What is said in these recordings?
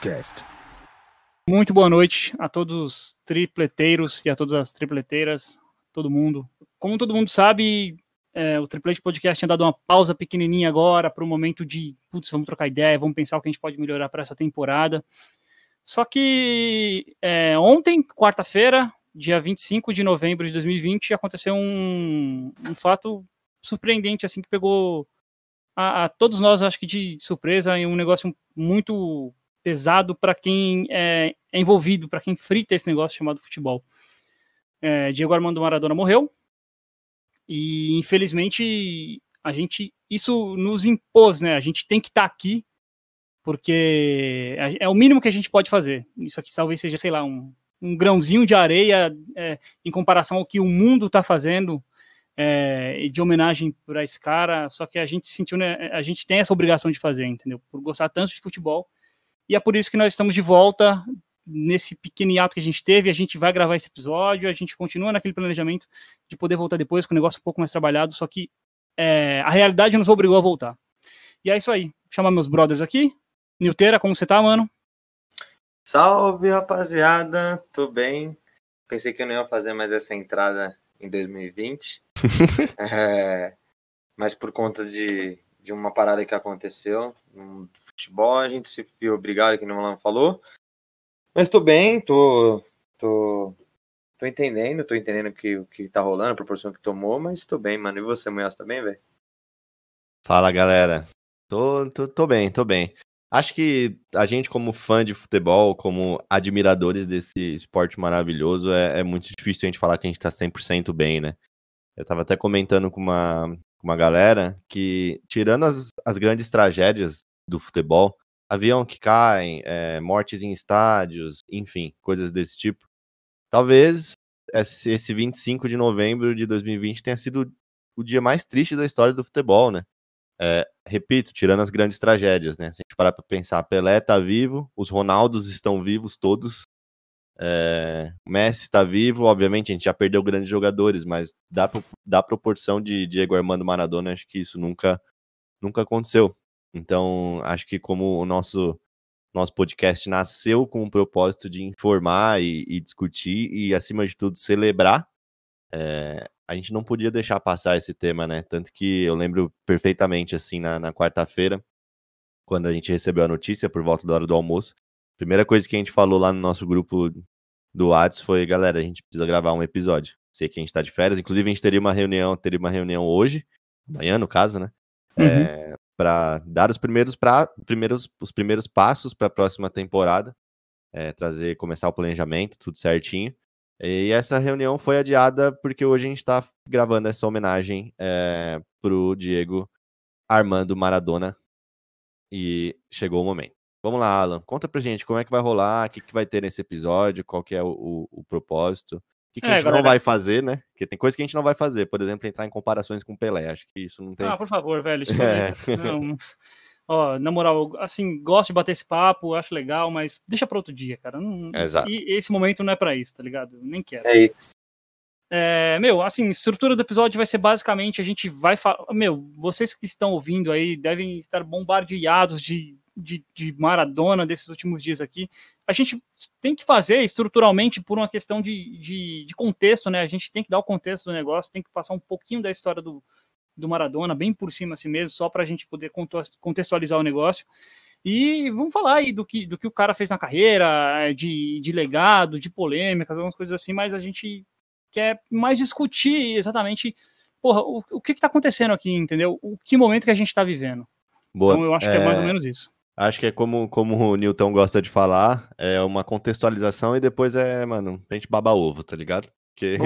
Podcast. Muito boa noite a todos os tripleteiros e a todas as tripleteiras, todo mundo. Como todo mundo sabe, é, o Triple H Podcast tinha dado uma pausa pequenininha agora para o momento de, putz, vamos trocar ideia, vamos pensar o que a gente pode melhorar para essa temporada. Só que é, ontem, quarta-feira, dia 25 de novembro de 2020, aconteceu um, um fato surpreendente, assim, que pegou a, a, todos nós, acho que de surpresa, e um negócio muito pesado para quem é, é envolvido, para quem frita esse negócio chamado futebol. É, Diego Armando Maradona morreu, e infelizmente a gente isso nos impôs, né? A gente tem que estar tá aqui porque é o mínimo que a gente pode fazer. Isso aqui talvez seja, sei lá, um, um grãozinho de areia é, em comparação ao que o mundo está fazendo é, de homenagem para esse cara. Só que a gente sentiu, né, a gente tem essa obrigação de fazer, entendeu? Por gostar tanto de futebol. E é por isso que nós estamos de volta nesse pequeno hiato que a gente teve, a gente vai gravar esse episódio, a gente continua naquele planejamento de poder voltar depois com o negócio um pouco mais trabalhado, só que é, a realidade nos obrigou a voltar. E é isso aí. Vou chamar meus brothers aqui. Nilteira, como você tá, mano? Salve, rapaziada. Tudo bem? Pensei que eu não ia fazer mais essa entrada em 2020. é, mas por conta de, de uma parada que aconteceu no futebol, a gente se viu obrigado, que o Malan falou. Mas tô bem, tô, tô, tô entendendo, tô entendendo o que, que tá rolando, a proporção que tomou, mas tô bem, mano. E você, Munhoz, tá bem, velho? Fala, galera. Tô, tô, tô bem, tô bem. Acho que a gente, como fã de futebol, como admiradores desse esporte maravilhoso, é, é muito difícil a gente falar que a gente tá 100% bem, né? Eu tava até comentando com uma, com uma galera que, tirando as, as grandes tragédias do futebol, avião que caem, é, mortes em estádios, enfim, coisas desse tipo. Talvez esse 25 de novembro de 2020 tenha sido o dia mais triste da história do futebol, né? É, repito, tirando as grandes tragédias, né? Se a gente parar para pensar, Pelé tá vivo, os Ronaldos estão vivos todos, é, Messi está vivo, obviamente a gente já perdeu grandes jogadores, mas da, da proporção de Diego Armando Maradona, acho que isso nunca, nunca aconteceu. Então, acho que como o nosso nosso podcast nasceu com o propósito de informar e, e discutir e, acima de tudo, celebrar, é, a gente não podia deixar passar esse tema, né? Tanto que eu lembro perfeitamente, assim, na, na quarta-feira, quando a gente recebeu a notícia por volta da hora do almoço, primeira coisa que a gente falou lá no nosso grupo do Whats foi, galera, a gente precisa gravar um episódio. Sei que a gente tá de férias, inclusive a gente teria uma reunião, teria uma reunião hoje, amanhã no caso, né? Uhum. É, para dar os primeiros, pra, primeiros, os primeiros passos para a próxima temporada, é, trazer, começar o planejamento, tudo certinho. E essa reunião foi adiada porque hoje a gente está gravando essa homenagem é, o Diego Armando Maradona e chegou o momento. Vamos lá, Alan, conta pra gente como é que vai rolar, o que, que vai ter nesse episódio, qual que é o, o, o propósito. O que, que é, a gente galera... não vai fazer, né? Porque tem coisa que a gente não vai fazer, por exemplo, entrar em comparações com o Pelé. Acho que isso não tem. Ah, por favor, velho. É. Não, ó, na moral, assim, gosto de bater esse papo, acho legal, mas deixa para outro dia, cara. Não, Exato. E esse momento não é para isso, tá ligado? nem quero. É isso. É, meu, assim, a estrutura do episódio vai ser basicamente a gente vai falar. Meu, vocês que estão ouvindo aí devem estar bombardeados de de, de Maradona desses últimos dias aqui, a gente tem que fazer estruturalmente por uma questão de, de, de, contexto, né? A gente tem que dar o contexto do negócio, tem que passar um pouquinho da história do, do Maradona, bem por cima assim mesmo, só para a gente poder contextualizar o negócio. E vamos falar aí do que, do que o cara fez na carreira, de, de legado, de polêmicas, algumas coisas assim, mas a gente quer mais discutir exatamente porra, o, o que está acontecendo aqui, entendeu? O que momento que a gente está vivendo. Boa. Então eu acho é... que é mais ou menos isso. Acho que é como, como o Newton gosta de falar, é uma contextualização e depois é, mano, pra gente babar ovo, tá ligado? Porque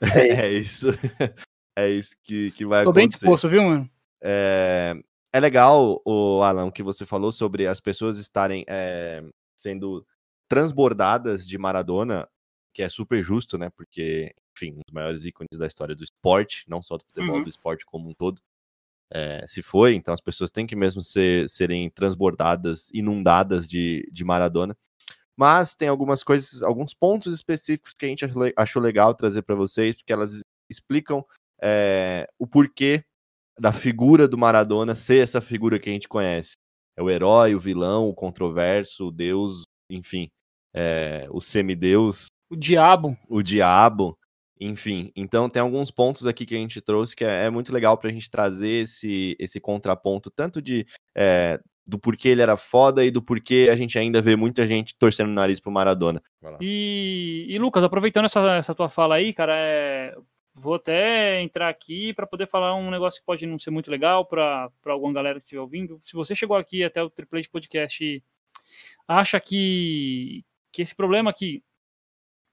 é isso. é isso que, que vai Tô acontecer. Tô bem disposto, viu, mano? É, é legal, o Alan, que você falou sobre as pessoas estarem é, sendo transbordadas de Maradona, que é super justo, né? Porque, enfim, um dos maiores ícones da história do esporte, não só do futebol, uhum. do esporte como um todo é, se foi, então as pessoas têm que mesmo ser, serem transbordadas, inundadas de, de Maradona. Mas tem algumas coisas, alguns pontos específicos que a gente achou legal trazer para vocês, porque elas explicam é, o porquê da figura do Maradona ser essa figura que a gente conhece. é o herói, o vilão, o controverso, o deus, enfim, é, o semideus. O diabo. O diabo. Enfim, então tem alguns pontos aqui que a gente trouxe que é, é muito legal para a gente trazer esse, esse contraponto, tanto de é, do porquê ele era foda e do porquê a gente ainda vê muita gente torcendo o nariz pro Maradona. E, e, Lucas, aproveitando essa, essa tua fala aí, cara, é, vou até entrar aqui para poder falar um negócio que pode não ser muito legal para alguma galera que estiver ouvindo. Se você chegou aqui até o Triple Podcast e acha que, que esse problema que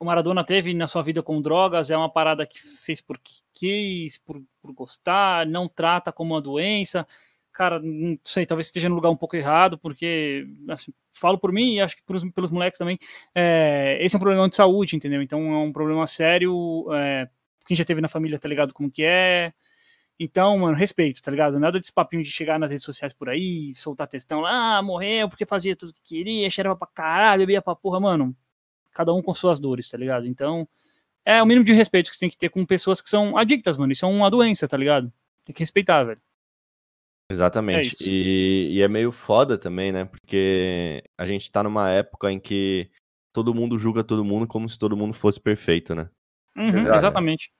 o Maradona teve na sua vida com drogas é uma parada que fez por quis, por, por gostar, não trata como uma doença. Cara, não sei, talvez esteja no lugar um pouco errado, porque, assim, falo por mim e acho que pelos, pelos moleques também, é, esse é um problema de saúde, entendeu? Então é um problema sério, é, quem já teve na família tá ligado como que é. Então, mano, respeito, tá ligado? Nada desse papinho de chegar nas redes sociais por aí, soltar textão lá, ah, morreu porque fazia tudo que queria, cheirava pra caralho, bebia pra porra, mano cada um com suas dores, tá ligado? Então, é o mínimo de respeito que você tem que ter com pessoas que são adictas, mano. Isso é uma doença, tá ligado? Tem que respeitar, velho. Exatamente. É e, e, é meio foda também, né? Porque a gente tá numa época em que todo mundo julga todo mundo como se todo mundo fosse perfeito, né? Uhum, exatamente.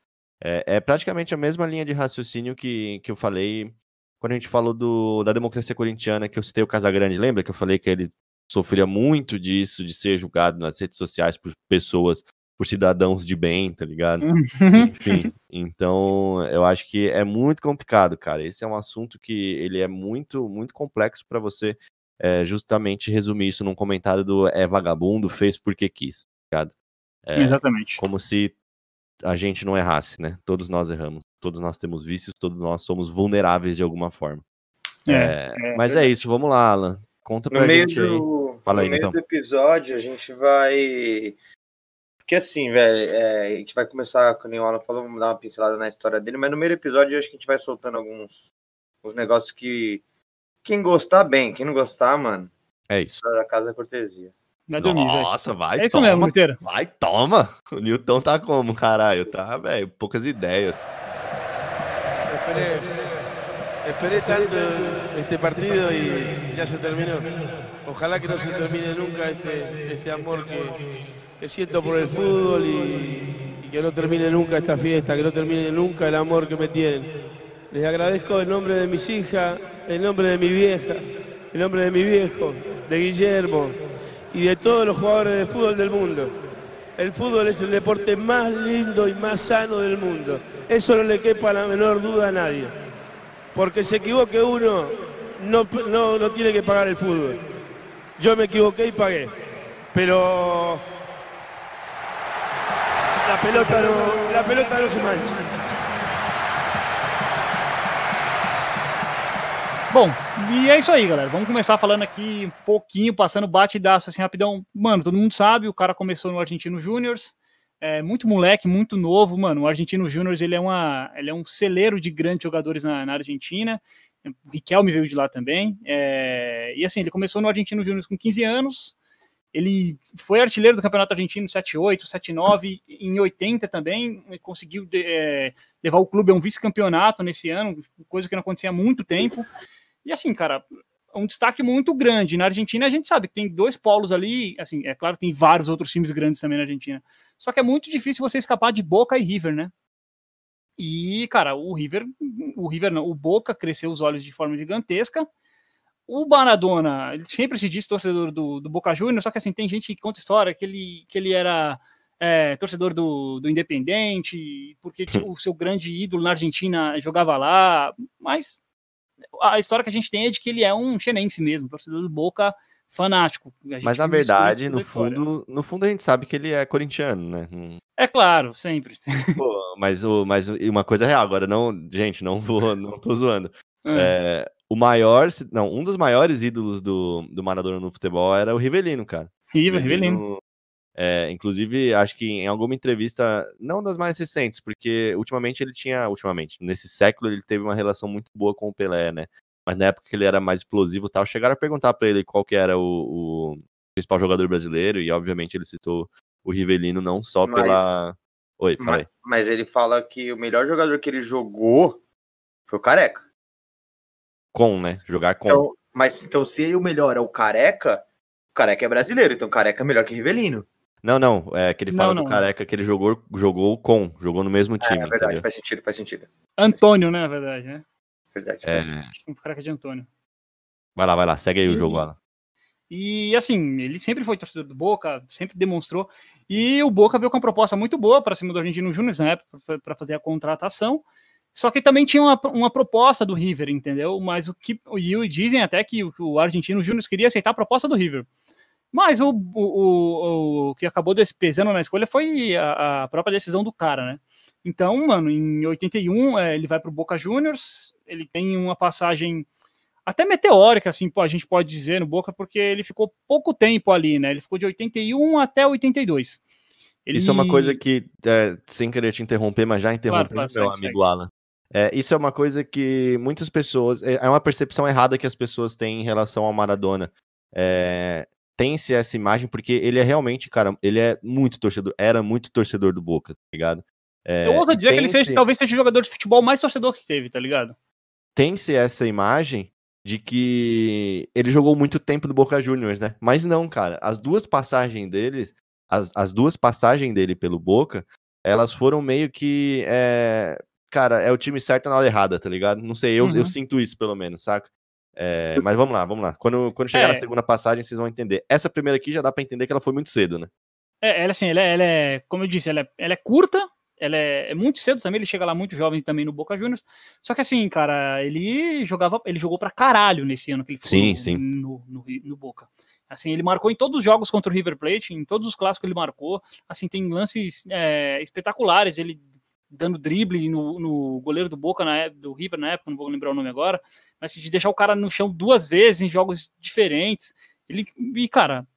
É, é, praticamente a mesma linha de raciocínio que, que eu falei quando a gente falou do, da democracia corintiana, que eu citei o Casagrande. Lembra que eu falei que ele sofria muito disso, de ser julgado nas redes sociais por pessoas, por cidadãos de bem, tá ligado? Uhum. Enfim, então eu acho que é muito complicado, cara. Esse é um assunto que ele é muito, muito complexo para você é, justamente resumir isso num comentário do é vagabundo, fez porque quis, tá ligado? É, Exatamente. Como se a gente não errasse, né? Todos nós erramos, todos nós temos vícios, todos nós somos vulneráveis de alguma forma. É, é, mas é isso, vamos lá, Alan. Conta pra no meio gente do, aí. Fala no aí, meio então. do episódio, a gente vai. Porque assim, velho, é, a gente vai começar, como o Alan falou, vamos dar uma pincelada na história dele, mas no meio do episódio acho que a gente vai soltando alguns, alguns negócios que. Quem gostar, bem, quem não gostar, mano. É isso. Da casa é cortesia. Vai dormir, Nossa, vai, É isso toma, mesmo, inteiro. Vai, toma. O Newton tá como, caralho? Tá, velho, poucas ideias. Esperé tanto este partido y ya se terminó. Ojalá que no se termine nunca este, este amor que, siento por el fútbol y, que no termine nunca esta fiesta, que no termine nunca el amor que me tienen. Les agradezco en nombre de mis hijas, en nombre de mi vieja, en nombre de mi viejo, de Guillermo y de todos los jugadores de fútbol del mundo. El fútbol es el deporte más lindo y más sano del mundo. Eso no le quepa la menor duda a nadie porque se equivoque uno, no, no, tiene que pagar el fútbol. Yo me equivoqué y pagué, pero la pelota no, la pelota no se mancha. Bom, e é isso aí, galera. Vamos começar falando aqui um pouquinho, passando bate-daço assim rapidão. Mano, todo mundo sabe, o cara começou no Argentino Júniors, é muito moleque, muito novo, mano. O Argentino Júnior ele é uma, ele é um celeiro de grandes jogadores na, na Argentina. O Riquelme veio de lá também. É, e assim, ele começou no Argentino Júnior com 15 anos. Ele foi artilheiro do Campeonato Argentino 78, 79, em 80 também, conseguiu de, é, levar o clube a um vice-campeonato nesse ano, coisa que não acontecia há muito tempo. E assim, cara, um destaque muito grande. Na Argentina, a gente sabe que tem dois polos ali, assim, é claro, tem vários outros times grandes também na Argentina. Só que é muito difícil você escapar de Boca e River, né? E, cara, o River, o River não, o Boca cresceu os olhos de forma gigantesca. O Maradona, ele sempre se diz torcedor do, do Boca Juniors, só que assim, tem gente que conta história que ele, que ele era é, torcedor do, do Independente, porque tipo, o seu grande ídolo na Argentina jogava lá, mas a história que a gente tem é de que ele é um xenense mesmo, torcedor do Boca fanático. Mas na verdade, no fundo, no fundo a gente sabe que ele é corintiano, né? É claro, sempre. Pô, mas, o, mas uma coisa real, agora não, gente, não vou, não tô zoando. É. É, o maior, não, um dos maiores ídolos do, do Maradona no futebol era o Rivelino, cara. Rivelino, Rivelino. É, inclusive, acho que em alguma entrevista, não das mais recentes, porque ultimamente ele tinha, ultimamente, nesse século ele teve uma relação muito boa com o Pelé, né? Mas na época que ele era mais explosivo e tal, chegaram a perguntar para ele qual que era o, o, principal jogador brasileiro, e obviamente ele citou o Rivelino não só mas, pela. Oi, falei. Mas, mas ele fala que o melhor jogador que ele jogou foi o Careca. Com, né? Jogar com. Então, Mas então, se o melhor é o Careca, o Careca é brasileiro, então o Careca é melhor que Rivelino. Não, não, é que ele fala Não, do não. Careca que ele jogou, jogou com, jogou no mesmo time, é verdade, entendeu? faz sentido, faz sentido. Antônio, né, na verdade, né? Verdade. É, faz sentido. Um careca de Antônio. vai lá, vai lá, segue aí o E- jogo, Alan. E assim, ele sempre foi torcedor do Boca, sempre demonstrou. E o Boca veio com uma proposta muito boa para cima do Argentino Júnior na época, para fazer a contratação. Só que também tinha uma, uma proposta do River, entendeu? Mas o que e dizem até que o, o Argentino Júnior queria aceitar a proposta do River. Mas o, o, o, o que acabou pesando na escolha foi a, a própria decisão do cara, né? Então, mano, em 81 eh, ele vai para o Boca Juniors, ele tem uma passagem até meteórica, assim, a gente pode dizer no Boca, porque ele ficou pouco tempo ali, né? Ele ficou de 81 até 82. Ele... Isso é uma coisa que, é, sem querer te interromper, mas já interrompendo claro, meu segue, amigo Alan. É, isso é uma coisa que muitas pessoas. É é uma percepção errada que as pessoas têm em relação ao Maradona. É, Tem-se essa imagem, porque ele é realmente, cara, ele é muito torcedor, era muito torcedor do Boca, tá ligado? É, Eu ouso dizer que ele seja, talvez seja o jogador de futebol mais torcedor que teve, tá ligado? Tem-se essa imagem de que ele jogou muito tempo no Boca Juniors, né? Mas não, cara. As duas passagens deles, as, as duas passagens dele pelo Boca, elas foram meio que. é, Cara, é o time certo na hora errada, tá ligado? Não sei, eu, eu Uhum. sinto isso pelo menos, saca? É, mas vamos lá, vamos lá. Quando, quando chegar na É. segunda passagem, vocês vão entender. Essa primeira aqui já dá pra entender que ela foi muito cedo, né? É, ela assim, ela é, ela é- como eu disse, ela é, ela é curta, ela é, é muito cedo também, ele chega lá muito jovem também no Boca Juniors. Só que assim, cara, ele jogava, ele jogou pra caralho nesse ano que ele ficou Sim, no, sim. No, no, no Boca. Assim, ele marcou em todos os jogos contra o River Plate, em todos os clássicos ele marcou. Assim, tem lances é, espetaculares, ele dando drible no, no goleiro do Boca na época, do River na época, não vou lembrar o nome agora, mas de deixar o cara no chão duas vezes em jogos diferentes. Ele e cara,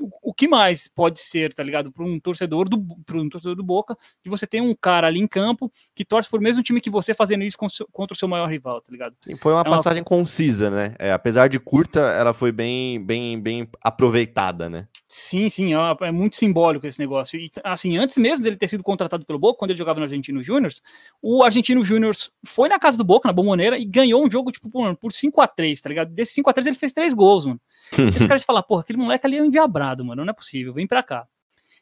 o, o que mais pode ser, tá ligado? Para um torcedor do um torcedor do Boca, de você ter um cara ali em campo que torce pro mesmo time que você fazendo isso contra o seu maior rival, tá ligado? Sim, foi uma É uma- passagem concisa, né? É, apesar de curta, ela foi bem, bem, bem aproveitada, né? Sim, sim, é, é muito simbólico esse negócio. E, assim, antes mesmo dele ter sido contratado pelo Boca, quando ele jogava no Argentino Júnior, o Argentino Júnior foi na casa do Boca, na Bomboneira, e ganhou um jogo, tipo, por, por 5x3, tá ligado? Desse 5x3 ele fez três gols, mano. E os caras falam, porra, aquele moleque ali é um endiabrado, mano, não é possível, vem pra cá.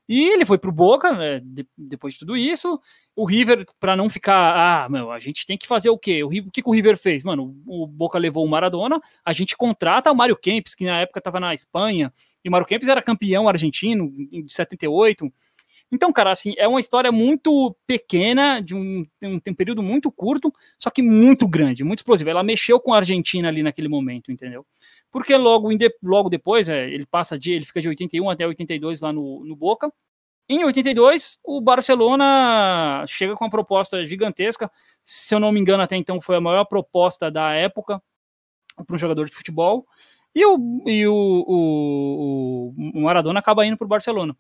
E ele foi pro Boca, né, de- depois de tudo isso. O River, pra não ficar, ah, meu, a gente tem que fazer o quê? O, o que, que o River fez? Mano, o Boca levou o Maradona, a gente contrata o Mário Kempis, que na época tava na Espanha, e o Mário Kempis era campeão argentino de 78. Então, cara, assim, é uma história muito pequena, de um, um, um período muito curto, só que muito grande, muito explosivo. Ela mexeu com a Argentina ali naquele momento, entendeu? Porque logo, logo depois, é, ele passa de, ele fica de 81 até 82 lá no, no Boca. Em 82, o Barcelona chega com uma proposta gigantesca. Se eu não me engano, até então foi a maior proposta da época para um jogador de futebol. E o, e o, o, o Maradona acaba indo para o Barcelona.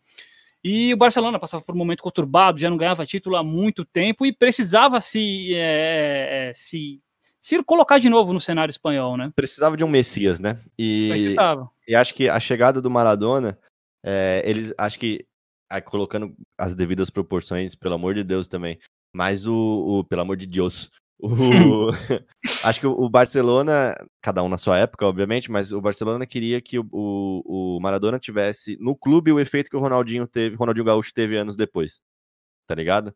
E o Barcelona passava por um momento conturbado, já não ganhava título há muito tempo e precisava se, é, é, se, se colocar de novo no cenário espanhol, né? Precisava de um Messias, né? E, Precisava. e acho que a chegada do Maradona, é, eles acho que aí, colocando as devidas proporções, pelo amor de Deus também, mas o, o- pelo amor de Deus, o, acho que o, Barcelona, cada um na sua época, obviamente, mas o Barcelona queria que o, o, o Maradona tivesse no clube o efeito que o Ronaldinho teve, Ronaldinho Gaúcho teve anos depois, tá ligado?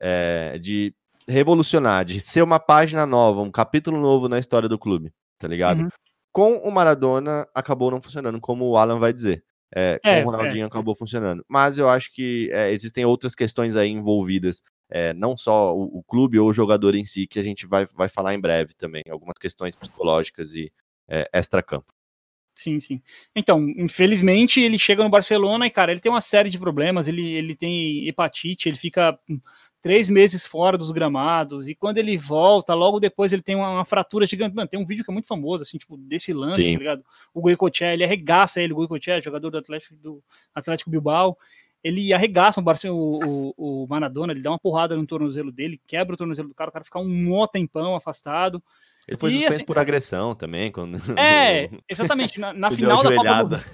É, de revolucionar, de ser uma página nova, um capítulo novo na história do clube, tá ligado? Uhum. Com o Maradona acabou não funcionando, como o Alan vai dizer. É, com É, o Ronaldinho acabou funcionando. Mas eu acho que é, existem outras questões aí envolvidas, é, não só o, o clube ou o jogador em si, que a gente vai, vai falar em breve também. Algumas questões psicológicas e é, extra-campo. Sim, sim. Então, infelizmente, ele chega no Barcelona e, cara, ele tem uma série de problemas. Ele, ele tem hepatite, ele fica três meses fora dos gramados. E quando ele volta, logo depois ele tem uma, uma fratura gigante. Mano, tem um vídeo que é muito famoso, assim, tipo, desse lance, Sim. tá ligado? O Goicoechea, ele arregaça ele, o Goicoechea, jogador do Atlético, do Atlético Bilbao. Ele arregaça o, o, o, o Maradona, ele dá uma porrada no tornozelo dele, quebra o tornozelo do cara, o cara fica um mó tempão afastado. Ele foi E, suspenso assim, por agressão também. Quando... É, exatamente. Na, na final da Copa do.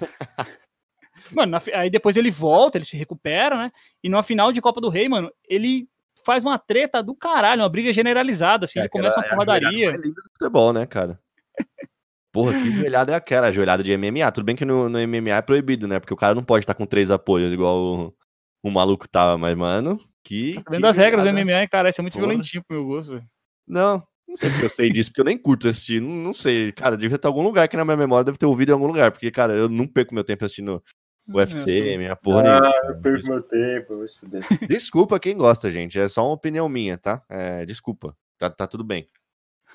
Mano, na aí depois ele volta, ele se recupera, né? E na final de Copa do Rei, mano, ele faz uma treta do caralho, uma briga generalizada, assim, É, ele começa aquela uma é porradaria. linda do futebol, né, cara? Porra, que joelhada é aquela? Joelhada de MMA. Tudo bem que no, no MMA é proibido, né? Porque o cara não pode estar com três apoios, igual o, o maluco tava. Mas, mano, que. Tá que das regras do. MMA, cara, isso é muito Porra. violentinho pro meu gosto, velho. Não, não sei porque eu sei disso, porque eu nem curto assistir. Não, não sei. Cara, devia ter algum lugar que na minha memória deve ter ouvido em algum lugar. Porque, cara, eu não perco meu tempo assistindo UFC, minha porra nenhuma. Ah, eu perco meu tempo, eu vou estudar. Desculpa quem gosta, gente. É só uma opinião minha, tá? É, desculpa. Tá, tá tudo bem.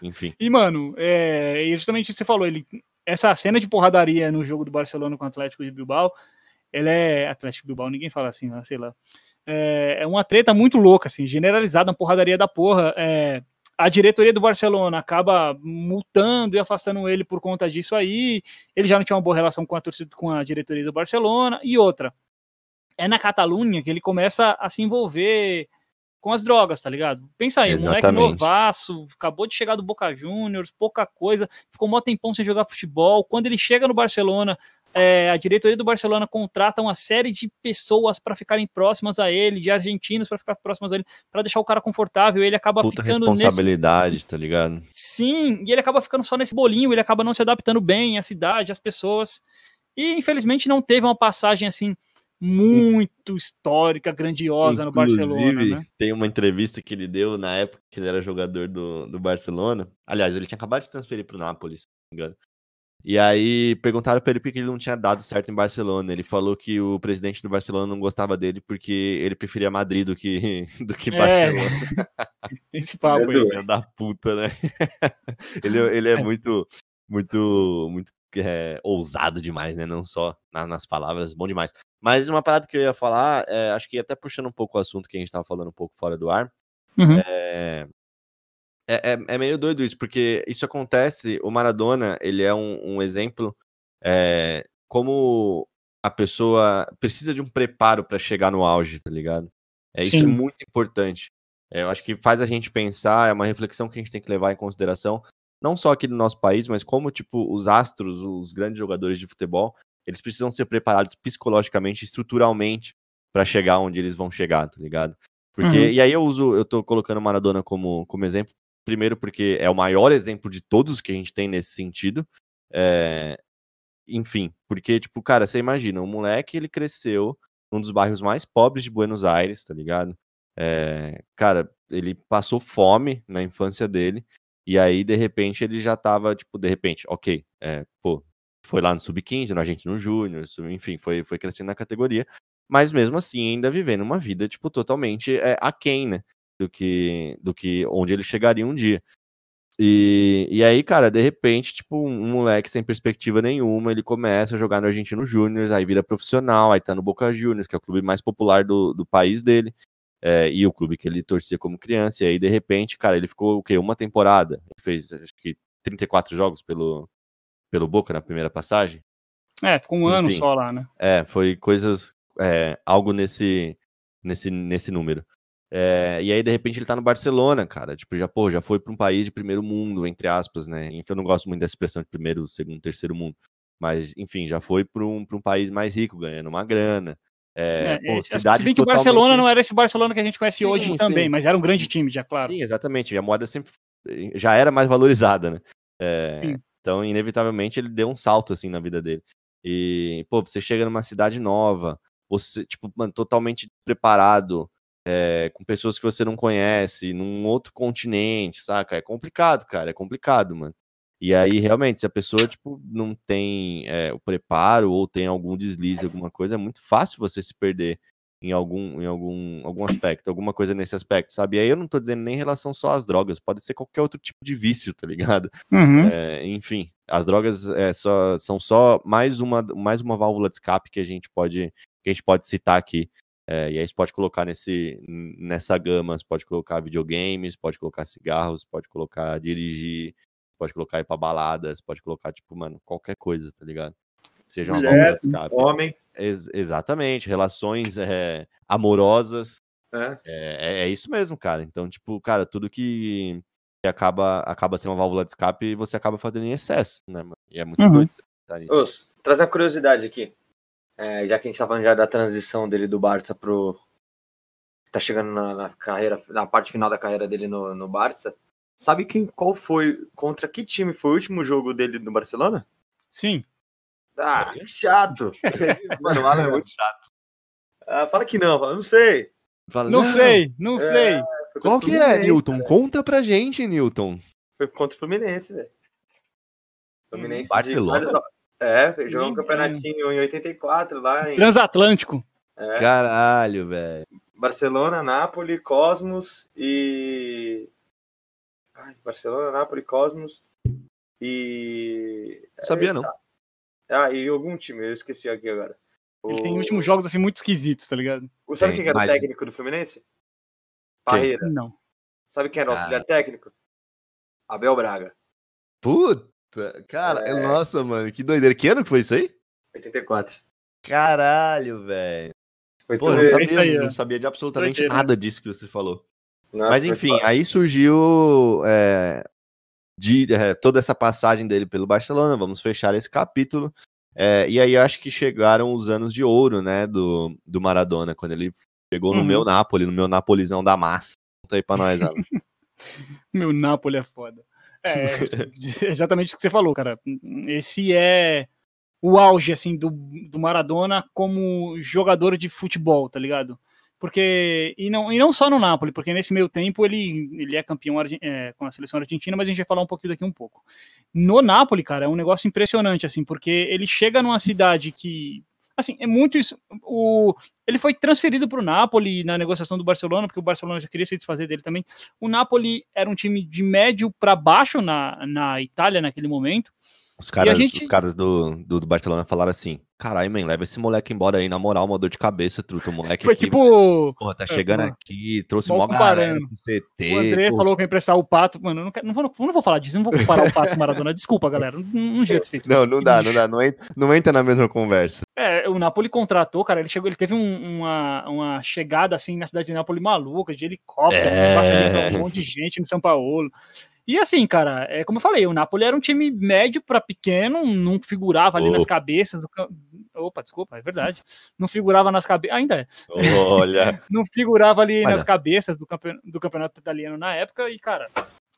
Enfim. E, mano, é, justamente isso que você falou, ele, essa cena de porradaria no jogo do Barcelona com o Atlético de Bilbao, ele é. Atlético de Bilbao, ninguém fala assim, né, sei lá. É, é uma treta muito louca, assim, generalizada, uma porradaria da porra. É, a diretoria do Barcelona acaba multando e afastando ele por conta disso aí. Ele já não tinha uma boa relação com a torcida, com a diretoria do Barcelona. E outra, é na Catalunha que ele começa a se envolver com as drogas, tá ligado? Pensa aí, um moleque Exatamente. novaço, acabou de chegar do Boca Juniors, pouca coisa, ficou mó tempão sem jogar futebol. Quando ele chega no Barcelona, é, a diretoria do Barcelona contrata uma série de pessoas para ficarem próximas a ele, de argentinos para ficar próximas a ele, para deixar o cara confortável. Ele acaba Puta ficando nesse responsabilidade, tá ligado? Sim, e ele acaba ficando só nesse bolinho, ele acaba não se adaptando bem à cidade, às pessoas. E infelizmente não teve uma passagem assim muito histórica, grandiosa no Barcelona, Inclusive, né? Tem uma entrevista que ele deu na época que ele era jogador do, do Barcelona. Aliás, ele tinha acabado de se transferir pro Nápoles, se não me engano. E aí perguntaram pra ele por que ele não tinha dado certo em Barcelona. Ele falou que o presidente do Barcelona não gostava dele porque ele preferia Madrid do que, do que É, Barcelona. Esse papo É aí. da puta, né? ele, ele é muito, muito, muito é, ousado demais, né? Não só na- nas palavras, bom demais. Mas uma parada que eu ia falar, é, acho que até puxando um pouco o assunto que a gente tava falando um pouco fora do ar, Uhum. é, é, é- é meio doido isso, porque isso acontece, o Maradona, ele é um, um exemplo é, como a pessoa precisa de um preparo para chegar no auge, tá ligado? É, isso é muito importante. É, eu acho que faz a gente pensar, é uma reflexão que a gente tem que levar em consideração, não só aqui no nosso país, mas como, tipo, os astros, os grandes jogadores de futebol, eles precisam ser preparados psicologicamente, estruturalmente, para chegar onde eles vão chegar, tá ligado? Porque, Uhum. e aí eu uso, eu tô colocando o Maradona como, como exemplo, primeiro porque é o maior exemplo de todos que a gente tem nesse sentido, é, enfim, porque, tipo, cara, você imagina, um moleque, ele cresceu num dos bairros mais pobres de Buenos Aires, tá ligado? É, cara, ele passou fome na infância dele, e aí, de repente, ele já tava, tipo, de repente, ok, é, pô, foi lá no Sub-15, no Argentino Júnior, enfim, foi, foi crescendo na categoria, mas mesmo assim ainda vivendo uma vida, tipo, totalmente é, aquém, né, do que, do que onde ele chegaria um dia. E, e aí, cara, de repente, tipo, um, um moleque sem perspectiva nenhuma, ele começa a jogar no Argentino Júnior, aí vira profissional, aí tá no Boca Juniors, que é o clube mais popular do, do país dele, é, e o clube que ele torcia como criança, e aí, de repente, cara, ele ficou, o quê? Uma temporada, ele fez, acho que, 34 jogos pelo, pelo Boca na primeira passagem, É, ficou um ano Enfim. só lá, né? é, foi coisas, é, algo nesse, nesse, nesse número. É, e aí, de repente, ele tá no Barcelona, cara. Tipo, já, pô, já foi pra um país de primeiro mundo, entre aspas, né? Enfim, eu não gosto muito dessa expressão de primeiro, segundo, terceiro mundo. Mas, enfim, já foi pra um, pra um país mais rico, ganhando uma grana. É, É, pô, é, se cidade bem que o Barcelona totalmente- não era esse Barcelona que a gente conhece Sim, hoje sim. também, mas era um grande time, já claro. Sim, exatamente. E a moeda sempre já era mais valorizada, né? É, então, inevitavelmente, ele deu um salto assim na vida dele. E, pô, você chega numa cidade nova, você, tipo, mano, totalmente despreparado, é, com pessoas que você não conhece, num outro continente, saca? É complicado, cara, é complicado, mano. E aí, realmente, se a pessoa, tipo, não tem é, o preparo ou tem algum deslize, alguma coisa, é muito fácil você se perder em algum, em algum, algum aspecto, alguma coisa nesse aspecto, sabe? E aí eu não tô dizendo nem em relação só às drogas, pode ser qualquer outro tipo de vício, tá ligado? Uhum. É, enfim, as drogas é, só, são só mais uma, mais uma válvula de escape que a gente pode, que a gente pode citar aqui. É, e aí você pode colocar nesse, nessa gama, você pode colocar videogames, pode colocar cigarros, pode colocar dirigir, pode colocar ir pra baladas, pode colocar, tipo, mano, qualquer coisa, tá ligado? Seja uma válvula de Mulher, escape. homem, Ex- exatamente, relações é, amorosas, é, é- é isso mesmo, cara. Então, tipo, cara, tudo que, que acaba, acaba sendo uma válvula de escape, você acaba fazendo em excesso, né, mano? E é muito Uhum. doido. Ô, traz uma curiosidade aqui. É, já que a gente tá falando já da transição dele do Barça pro. Tá chegando na, na carreira, na parte final da carreira dele no, no Barça. Sabe quem, qual foi, contra que time foi o último jogo dele no Barcelona? Sim. Ah, que chato. Mano, o Alan é muito chato. Ah, fala que não, fala, não sei. Fala, Não sei, não É. sei. Qual que é, Newton? velho. Conta pra gente, Newton. Foi contra o Fluminense, velho. Fluminense. de Barcelona? vários- É, jogou um campeonatinho em 84 lá em Transatlântico. é, Caralho, velho. Barcelona, Nápoles, Cosmos e. Ai, Barcelona, Nápoles, Cosmos e. Sabia não. Ah, e algum time, eu esqueci aqui agora. Ele O- tem últimos jogos assim muito esquisitos, tá ligado? o- Sabe Tem, quem era mas- o técnico do Fluminense? Parreira. Não. Sabe quem era o Ah. auxiliar técnico? Abel Braga, Puta, cara, É. nossa, mano, que doideira. Que ano que foi isso aí? 84. Caralho, velho. Pô, tudo- não sabia, aí, ó. não sabia de absolutamente Doideira. nada disso que você falou. Nossa, Mas enfim, aí surgiu é, de, é, toda essa passagem dele pelo Barcelona. Vamos fechar esse capítulo. É, e aí acho que chegaram os anos de ouro, né, do, do Maradona, quando ele chegou no Uhum. meu Napoli, no meu Napolizão da massa. Conta aí pra nós, Alan. Meu Napoli é foda. É, exatamente isso que você falou, cara. Esse é o auge, assim, do, do Maradona como jogador de futebol, tá ligado? Porque, e não, e não só no Napoli, porque nesse meio tempo ele, ele é campeão é, com a seleção argentina, mas a gente vai falar um pouquinho daqui um pouco. No Napoli, cara, é um negócio impressionante, assim, porque ele chega numa cidade que, assim, é muito isso. O, ele foi transferido para o Napoli na negociação do Barcelona, porque o Barcelona já queria se desfazer dele também. O Napoli era um time de médio para baixo na, na Itália naquele momento. Os caras, gente- os caras do, do, do Barcelona falaram assim: caralho, man, leva esse moleque embora aí, na moral, uma dor de cabeça, truta. O moleque Foi aqui, tipo. porra, tá chegando porra. aqui, trouxe mó galera pro CT. O André pô, falou que ia emprestar o pato. Mano, eu não, quero- não, vou, não vou falar disso, não vou comparar o pato com o Maradona. Desculpa, galera. Não, não ter feito Não, não dá, não dá, não entra, não entra na mesma conversa. É, o Napoli contratou, cara. Ele chegou, ele teve um- uma, uma chegada assim na cidade de Napoli maluca, de helicóptero, É. um monte de gente no São Paulo. E assim, cara, é como eu falei, o Napoli era um time médio para pequeno, não figurava ali Oh. nas cabeças do Opa, desculpa, é verdade. Não figurava nas cabeças. Ainda é. Olha. não figurava ali Mas nas é. cabeças do, campe... do campeonato italiano na época. E, cara,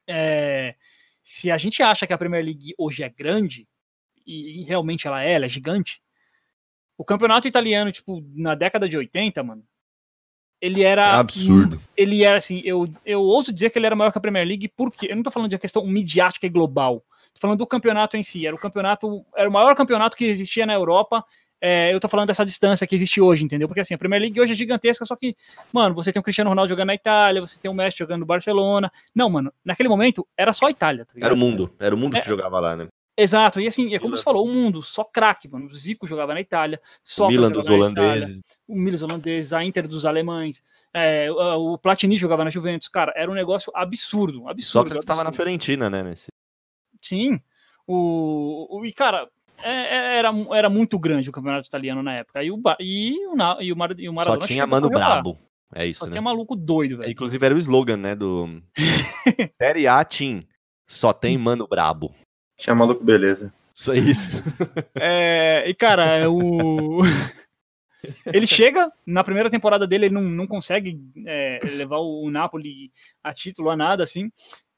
é, se a gente acha que a Premier League hoje é grande, e realmente ela é, ela é gigante, o campeonato italiano, tipo, na década de 80, mano, ele era. Absurdo. Ele era assim, eu, eu ouso dizer que ele era maior que a Premier League, porque eu não tô falando de questão midiática e global. Tô falando do campeonato em si. Era o campeonato, era o maior campeonato que existia na Europa. É, eu tô falando dessa distância que existe hoje, entendeu? Porque assim, a Premier League hoje é gigantesca, só que, mano, você tem o Cristiano Ronaldo jogando na Itália, você tem o Messi jogando no Barcelona. Não, mano, naquele momento era só a Itália, tá ligado? Era o mundo, era o mundo É. que jogava lá, né? Exato, e assim, é como você falou, o mundo, só craque, mano. O Zico jogava na Itália, só O Milan dos holandeses. o Milan dos holandeses, a Inter dos alemães, é, o, Platini jogava na Juventus, cara, era um negócio absurdo, absurdo. Sócrates estava na. Fiorentina, né? Nesse... Sim, o, o e cara, é- é- era, era muito grande o campeonato italiano na época, e o, e o, e o, Mar- e o Só Maradona tinha chegou Mano. Brabo. É isso, Só né? tinha maluco doido, É, velho. Inclusive era o slogan, né? Do Série A Team. Só tem Mano Brabo. Tinha maluco, beleza. Isso é isso. É, e cara, é o. ele chega, na primeira temporada dele, ele não, não consegue é, levar o Napoli a título, a nada, assim.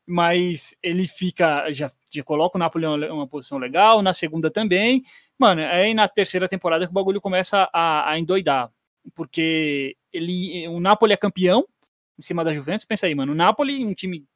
Mas ele fica, já, já coloca o Napoli em uma, uma posição legal, na segunda também. Mano, aí na terceira temporada que o bagulho começa a, a endoidar. Porque ele, o Napoli é campeão em cima da Juventus. Pensa aí, mano, o Napoli, um time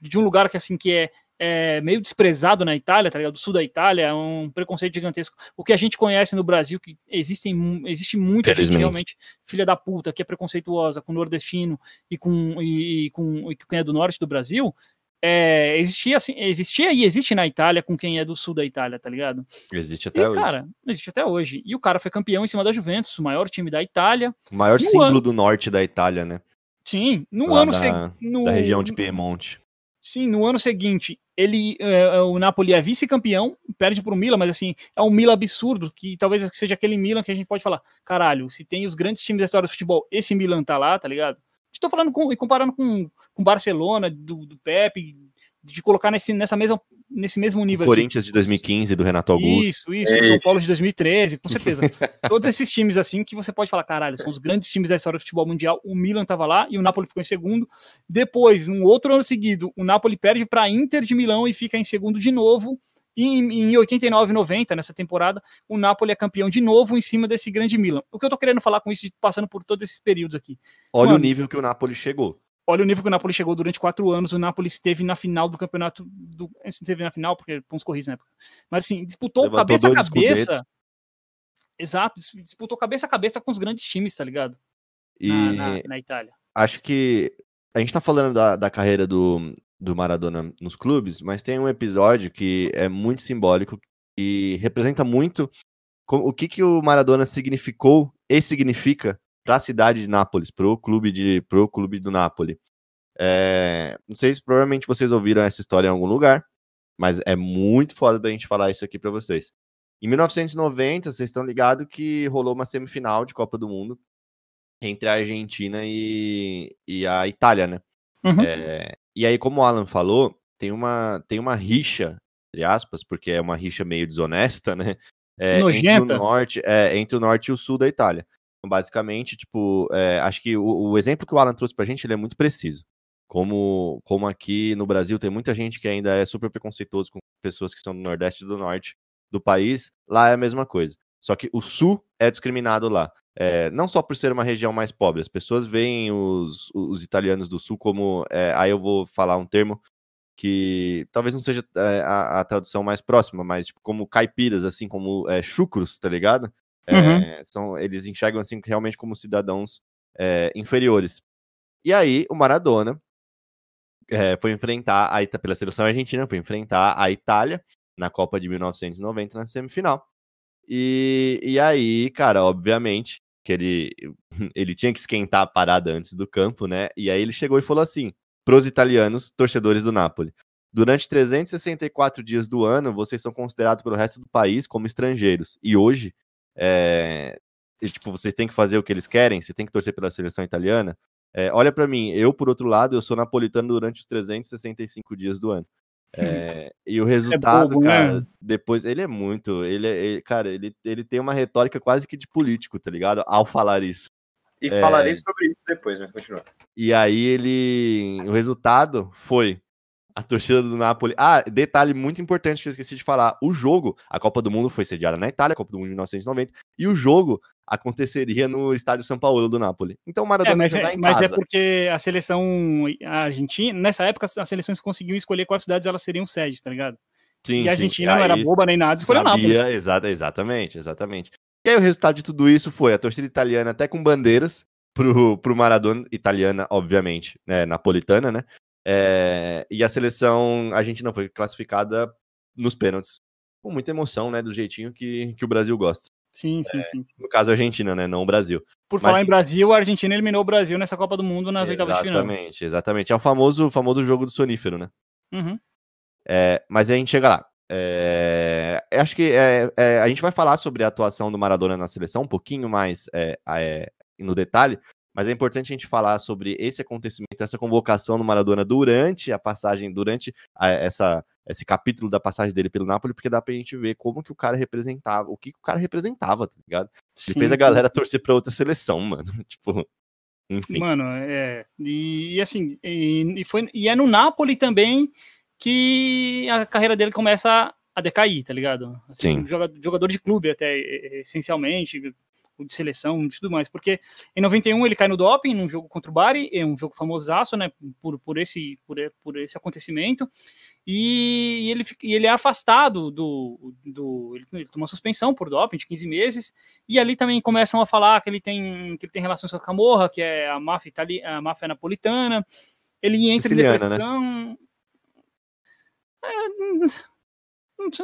de um lugar que assim que é é, meio desprezado na Itália, tá ligado? Do sul da Itália, é um preconceito gigantesco. O que a gente conhece no Brasil, que existem, existe muita gente realmente filha da puta, que é preconceituosa com o nordestino e com, e, e com, e quem é do norte do Brasil, é, existia, assim, existia e existe na Itália com quem é do sul da Itália, tá ligado? Existe E, até hoje. cara, existe até hoje. E o cara foi campeão em cima da Juventus, o maior time da Itália. O maior no símbolo ano- do norte da Itália, né? Sim, no Lá ano seguinte. Da região de Piemonte. Sim, no ano seguinte, ele, é, o Napoli é vice-campeão, perde para o Milan, mas assim, é um Milan absurdo, que talvez seja aquele Milan que a gente pode falar, caralho, se tem os grandes times da história do futebol, esse Milan tá lá, tá ligado? Estou falando com, e comparando com o Barcelona, do, do Pepe, de colocar nesse, nessa mesma, nesse mesmo nível. O Corinthians assim. de 2015, do Renato Augusto. Isso, isso, o São Paulo de 2013, com certeza. Todos esses times assim que você pode falar, caralho, são os grandes times da história do futebol mundial. O Milan tava lá e o Napoli ficou em segundo. Depois, um outro ano seguido, o Napoli perde para Inter de Milão e fica em segundo de novo. E em, 89 90, nessa temporada, o Napoli é campeão de novo em cima desse grande Milan. O que eu tô querendo falar com isso, passando por todos esses períodos aqui? Olha Mano, o nível que o Napoli chegou. Olha o nível que o Napoli chegou durante quatro anos. O Napoli esteve na final do campeonato. Do, esteve na final, porque pontos corridos na época. Mas assim, disputou Levantou cabeça a cabeça. Exato, disputou cabeça a cabeça com os grandes times, tá ligado? E na, na, na Itália. Acho que a gente tá falando da, da carreira do, do Maradona nos clubes, mas tem um episódio que é muito simbólico e representa muito o que, que o Maradona significou e significa para a cidade de Nápoles, pro clube de pro clube do Nápoles. É, não sei se provavelmente vocês ouviram essa história em algum lugar, mas é muito foda da gente falar isso aqui para vocês. Em 1990, vocês estão ligados que rolou uma semifinal de Copa do Mundo entre a Argentina e, e a Itália, né? Uhum. É, e aí, como o Alan falou, tem uma, tem uma rixa, entre aspas, porque é uma rixa meio desonesta, né? É, entre o norte, é, entre o norte e o sul da Itália. Então, basicamente, tipo, é, acho que o, o, exemplo que o Alan trouxe pra gente ele é muito preciso. Como, como aqui no Brasil tem muita gente que ainda é super preconceituoso com pessoas que são do Nordeste e do Norte do país, lá é a mesma coisa. Só que o Sul é discriminado lá. É, não só por ser uma região mais pobre, as pessoas veem os, os italianos do sul como. É, aí eu vou falar um termo que talvez não seja é, a, a, tradução mais próxima, mas tipo, como caipiras, assim, como é, chucros, tá ligado? Uhum. São, eles enxergam assim realmente como cidadãos inferiores. E aí o Maradona foi enfrentar a pela seleção argentina, foi enfrentar a Itália na Copa de 1990 na semifinal. E, e aí, cara, obviamente, que ele, ele tinha que esquentar a parada antes do campo, né? E aí ele chegou e falou assim: pros italianos, torcedores do Napoli. Durante 364 dias do ano, vocês são considerados pelo resto do país como estrangeiros. E hoje, é, tipo, vocês têm que fazer o que eles querem, você tem que torcer pela seleção italiana. É, olha para mim, eu, por outro lado, eu sou napolitano durante os 365 dias do ano. É, e o é resultado, é bobo, cara, né? depois ele é muito, ele, é, ele, cara, ele, ele tem uma retórica quase que de político, tá ligado? Ao falar isso. E é, falarei sobre isso depois, mas continua. E aí ele, o resultado foi a torcida do Napoli. Ah, detalhe muito importante que eu esqueci de falar: o jogo, a Copa do Mundo foi sediada na Itália, a Copa do Mundo de 1990, e o jogo aconteceria no estádio São Paulo do Napoli. Então o Maradona é, mas, é, mas é porque a seleção argentina, nessa época, as seleções conseguiam escolher quais cidades elas seriam sede, tá ligado? Sim, e a Argentina sim. não era boba nem nada, escolheu Nápoles. Exata, exatamente, exatamente. E aí o resultado de tudo isso foi a torcida italiana até com bandeiras pro, pro Maradona, italiana, obviamente, né, napolitana, né? É, e a seleção argentina foi classificada nos pênaltis. Com muita emoção, né? Do jeitinho que, que o Brasil gosta. Sim, sim, é, sim. No caso, a Argentina, né? Não o Brasil. Por Mas... falar em Brasil, a Argentina eliminou o Brasil nessa Copa do Mundo nas oitavas de final. Exatamente, exatamente. É o famoso, famoso jogo do sonífero, né? Uhum. É, mas a gente chega lá. É, acho que é, é, a gente vai falar sobre a atuação do Maradona na seleção um pouquinho mais é, é, no detalhe, mas é importante a gente falar sobre esse acontecimento, essa convocação do Maradona durante a passagem, durante a, essa, esse capítulo da passagem dele pelo Napoli, porque dá pra gente ver como que o cara representava, o que, que o cara representava, tá ligado? Sim, Ele fez a galera torcer pra outra seleção, mano. tipo. Enfim. Mano, é. E, e assim, e, e, foi, e é no Napoli também que a carreira dele começa a decair, tá ligado? Assim, Sim. Jogador, jogador de clube, até essencialmente, de seleção, de tudo mais, porque em 91 ele cai no doping num jogo contra o Bari, é um jogo famosaço, né, por, por, esse, por, por esse acontecimento, e, ele, e ele é afastado do, do ele, ele toma suspensão por doping de 15 meses, e ali também começam a falar que ele tem, que ele tem relações com a Camorra, que é a máfia, itali, a máfia napolitana, ele entra Siciliana, em né? depressão... Né? É,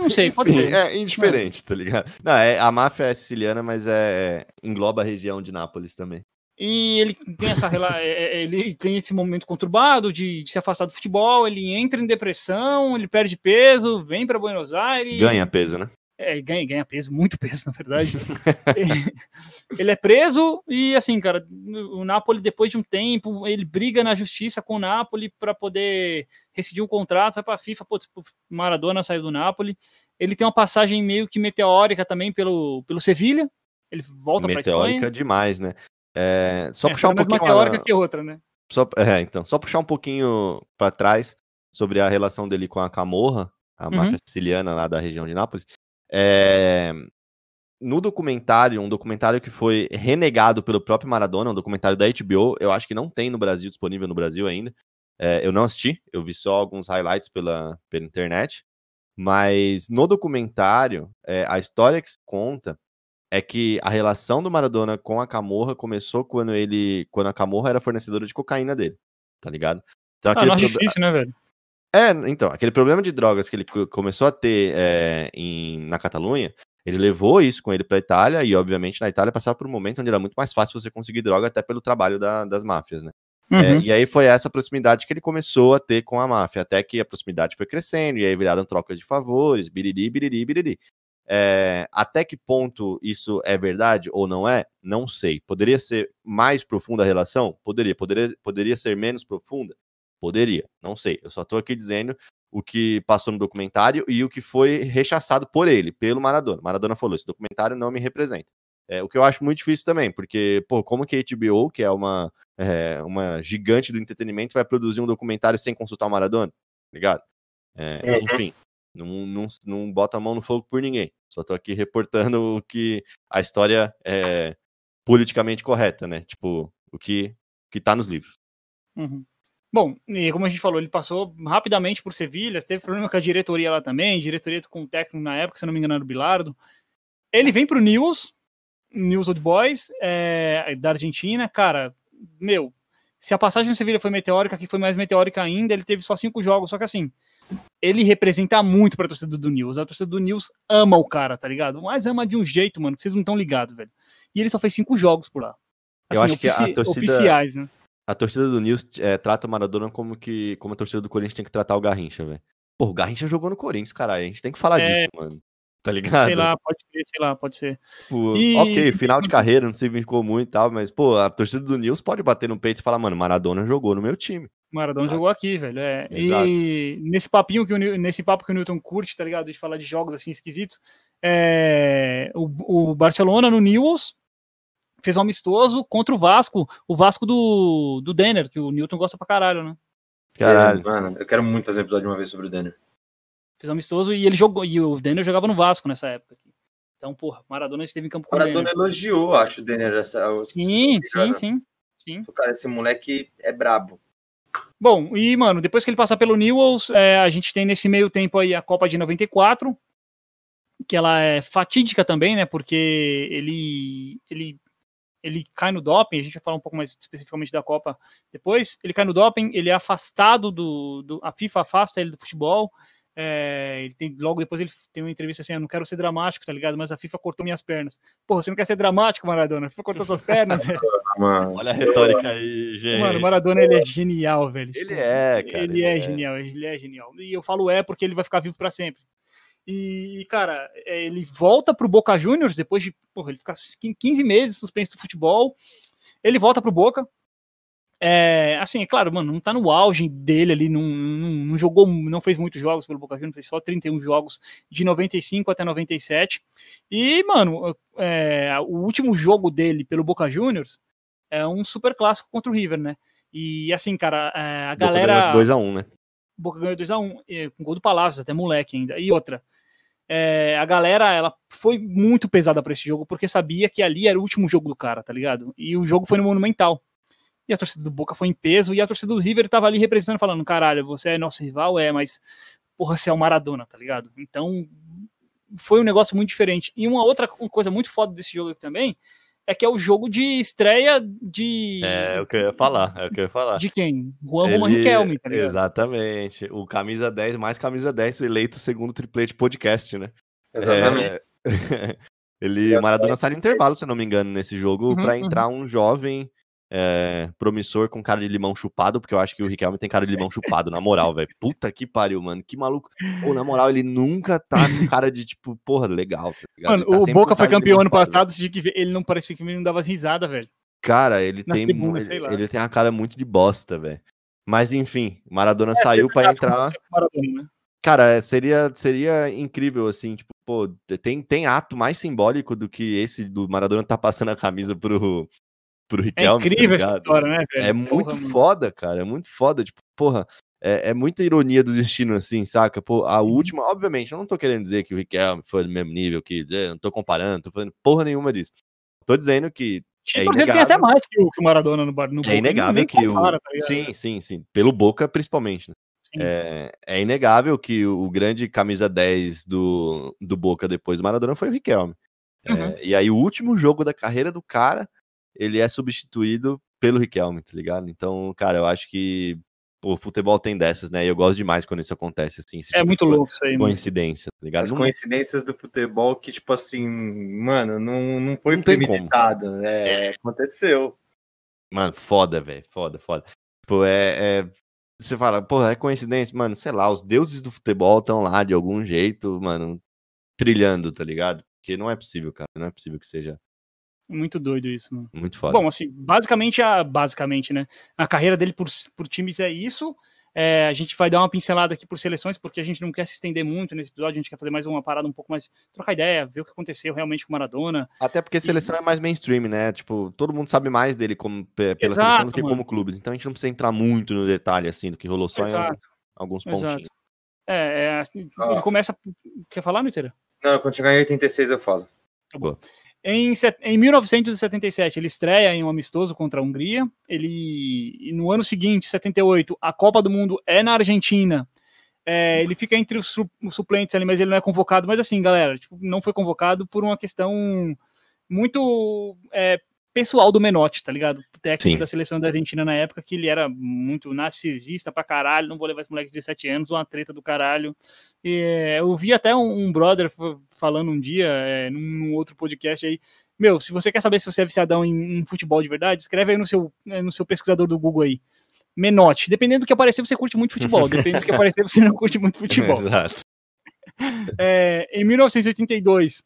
não sei, pode Enfim, ser. É indiferente, tá ligado? Não, é, a máfia é siciliana, mas é, engloba a região de Nápoles também. E ele tem essa é, é, ele tem esse momento conturbado de, de, se afastar do futebol, ele entra em depressão, ele perde peso, vem para Buenos Aires. Ganha peso, né? É, ganha, ganha peso, muito peso, na verdade. ele é preso e, assim, cara, o Napoli, depois de um tempo, ele briga na justiça com o Napoli para poder rescindir um contrato, vai para a FIFA, pô, Maradona saiu do Napoli. Ele tem uma passagem meio que meteórica também pelo, pelo Sevilha. Ele volta para Espanha. Meteórica demais, né? É, só é, puxar um pouquinho. Mais meteórica que outra, né? Só, é, então, só puxar um pouquinho para trás sobre a relação dele com a Camorra, a uhum. máfia siciliana lá da região de Nápoles. É, no documentário, um documentário que foi renegado pelo próprio Maradona, um documentário da HBO, eu acho que não tem no Brasil, disponível no Brasil ainda. É, eu não assisti, eu vi só alguns highlights pela, pela internet. Mas no documentário, é, a história que se conta é que a relação do Maradona com a Camorra começou quando ele. quando a Camorra era fornecedora de cocaína dele, tá ligado? Então, ah, não é difícil, né, velho? É, então, aquele problema de drogas que ele começou a ter é, em, na Catalunha, ele levou isso com ele para a Itália, e obviamente na Itália passava por um momento onde era muito mais fácil você conseguir droga, até pelo trabalho da, das máfias, né? É, uhum. É, e aí foi essa proximidade que ele começou a ter com a máfia, até que a proximidade foi crescendo, e aí viraram trocas de favores, biriri, biriri, biriri. É, até que ponto isso é verdade ou não é? Não sei. Poderia ser mais profunda a relação? Poderia. Poderia, poderia ser menos profunda? Poderia, não sei. Eu só estou aqui dizendo o que passou no documentário e o que foi rechaçado por ele, pelo Maradona. Maradona falou: esse documentário não me representa. É, o que eu acho muito difícil também, porque, pô, como que a HBO, que é uma, é, uma gigante do entretenimento, vai produzir um documentário sem consultar o Maradona? Ligado? É, uhum. Enfim, não, não, não bota a mão no fogo por ninguém. Só tô aqui reportando o que a história é politicamente correta, né? Tipo, o que, que tá nos livros. Uhum. Bom, e como a gente falou, ele passou rapidamente por Sevilha, teve problema com a diretoria lá também, diretoria com o técnico na época, se não me engano era o Bilardo. Ele vem pro News, News Old Boys, é, da Argentina, cara, meu, se a passagem no Sevilha foi meteórica, aqui foi mais meteórica ainda, ele teve só cinco jogos, só que assim, ele representa muito pra torcida do News, a torcida do News ama o cara, tá ligado? Mas ama de um jeito, mano, que vocês não estão ligados, velho. E ele só fez cinco jogos por lá. Assim, Eu acho que a torcida... oficiais, né? A torcida do News é, trata o Maradona como que como a torcida do Corinthians tem que tratar o Garrincha, velho. Pô, o Garrincha jogou no Corinthians, caralho. A gente tem que falar é... disso, mano. Tá ligado? Sei lá, pode ser, sei lá, pode ser. Pô, e... Ok, final de carreira, não se vincou muito e tal, mas, pô, a torcida do News pode bater no peito e falar, mano, Maradona jogou no meu time. Maradona ah. jogou aqui, velho. É. E nesse papinho que o, nesse papo que o Newton curte, tá ligado? De falar de jogos assim esquisitos, é, o, o Barcelona no News fez um amistoso contra o Vasco, o Vasco do, do Denner, que o Newton gosta pra caralho, né? Caralho. mano, eu quero muito fazer um episódio de uma vez sobre o Denner. Fez um amistoso e ele jogou, e o Denner jogava no Vasco nessa época. Então, porra, Maradona esteve em campo com Maradona o Denner. elogiou, acho, o Denner. Essa, sim, sim, sim, sim. O cara, esse moleque é brabo. Bom, e, mano, depois que ele passar pelo Newells, é, a gente tem nesse meio tempo aí a Copa de 94, que ela é fatídica também, né, porque ele, ele ele cai no doping, a gente vai falar um pouco mais especificamente da Copa depois, ele cai no doping, ele é afastado do, do a FIFA afasta ele do futebol, é, ele tem, logo depois ele tem uma entrevista assim, eu não quero ser dramático, tá ligado? Mas a FIFA cortou minhas pernas. Porra, você não quer ser dramático, Maradona? A FIFA cortou suas pernas. Olha a retórica aí, gente. Mano, o Maradona, ele é genial, velho. Ele tipo, é, cara. Ele, ele é, é, genial, ele é genial. E eu falo é porque ele vai ficar vivo para sempre. E, cara, é, ele volta pro Boca Juniors depois de. Porra, ele fica 15 meses suspenso do futebol. Ele volta pro Boca. É, assim, é claro, mano, não tá no auge dele ali, não, não, não, jogou, não fez muitos jogos pelo Boca Juniors, fez só 31 jogos de 95 até 97. E, mano, é, o último jogo dele pelo Boca Juniors é um super clássico contra o River, né? E assim, cara, é, a galera. 2x1, né? Boca ganhou 2x1, com gol do Palácio, até moleque ainda. E outra, é, a galera ela foi muito pesada para esse jogo porque sabia que ali era o último jogo do cara, tá ligado? E o jogo foi no Monumental. E a torcida do Boca foi em peso e a torcida do River tava ali representando, falando: caralho, você é nosso rival, é, mas porra, você é o Maradona, tá ligado? Então foi um negócio muito diferente. E uma outra coisa muito foda desse jogo também é que é o jogo de estreia de. É, o que eu ia falar, é o que eu ia falar. De quem? Juan Ele... Riquelme, tá Exatamente. O camisa 10 mais camisa 10 eleito segundo triplete podcast, né? Exatamente. É... Ele, o Maradona sai no intervalo, se eu não me engano, nesse jogo, uhum, para entrar uhum. um jovem é, promissor com cara de limão chupado, porque eu acho que o Riquelme tem cara de limão chupado, na moral, velho. Puta que pariu, mano. Que maluco. Pô, na moral, ele nunca tá com cara de tipo, porra, legal. Tá mano, tá o Boca foi campeão ano passado, que ele não parecia que ele não dava risada, velho. Cara, ele tem, tribuna, ele, ele, tem a cara muito de bosta, velho. Mas enfim, Maradona é, saiu para entrar. Maradona, né? Cara, seria, seria incrível, assim, tipo, pô, tem, tem ato mais simbólico do que esse do Maradona tá passando a camisa pro, pro é Riquelme. É incrível tá essa história, né, velho? É muito porra, foda, cara, é muito foda, tipo, porra, é, é muita ironia do destino, assim, saca? Pô, a uhum. última, obviamente, eu não tô querendo dizer que o Riquelme foi do mesmo nível que, não tô comparando, tô falando porra nenhuma disso. Tô dizendo que é ele tem até mais que o, que o Maradona no, no É inegável que compara, o. Tá sim, sim, sim. Pelo Boca, principalmente. Né? É, é, inegável que o grande camisa 10 do, do Boca depois do Maradona foi o Riquelme. É, uhum. É, e aí, o último jogo da carreira do cara, ele é substituído pelo Riquelme, tá ligado? Então, cara, eu acho que pô, o futebol tem dessas, né? E eu gosto demais quando isso acontece, assim. É tipo muito louco isso aí, Coincidência, tá ligado? As não... coincidências do futebol que, tipo assim, mano, não, não foi não premeditado, né? É, aconteceu. Mano, foda, velho, foda, foda. Tipo, é, é, você fala, porra, é coincidência, mano, sei lá, os deuses do futebol estão lá de algum jeito, mano, trilhando, tá ligado? Porque não é possível, cara, não é possível que seja. Muito doido isso, mano. Muito foda. Bom, assim, basicamente, a, basicamente, né, a carreira dele por, por times é isso, é, a gente vai dar uma pincelada aqui por seleções, porque a gente não quer se estender muito nesse episódio, a gente quer fazer mais uma parada um pouco mais, trocar ideia, ver o que aconteceu realmente com o Maradona. Até porque a seleção e... é mais mainstream, né? Tipo, todo mundo sabe mais dele como, pela Exato, seleção do que mano. como clubes. Então a gente não precisa entrar muito no detalhe, assim, do que rolou só Exato. em alguns pontinhos. Exato. É, é, ele começa. Quer falar, Niteira? Não, quando chegar em 86 eu falo. Tá bom. Em, em 1977, ele estreia em um amistoso contra a Hungria. Ele, no ano seguinte, 78, a Copa do Mundo é na Argentina. É, ele fica entre os, suplentes ali, mas ele não é convocado. Mas assim, galera, tipo, não foi convocado por uma questão muito é, pessoal do Menotti, tá ligado? Técnico Sim. da seleção da Argentina na época, que ele era muito narcisista pra caralho, não vou levar esse moleque de 17 anos, uma treta do caralho. E, é, eu vi até um, um brother falando um dia, é, num, num, outro podcast aí, meu, se você quer saber se você é viciadão em, em futebol de verdade, escreve aí no seu, é, no seu pesquisador do Google aí. Menotti. Dependendo do que aparecer, você curte muito futebol. Dependendo do que aparecer, você não curte muito futebol. Exato. É, em 1982,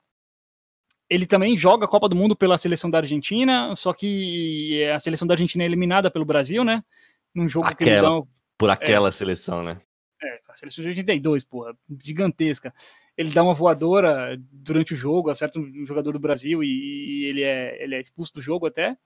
ele também joga a Copa do Mundo pela seleção da Argentina, só que a seleção da Argentina é eliminada pelo Brasil, né? Num jogo aquela, que ele dá, Por aquela é, seleção, né? É, a seleção de 82, porra, gigantesca. Ele dá uma voadora durante o jogo, acerta um jogador do Brasil e, e ele, é, ele é expulso do jogo até.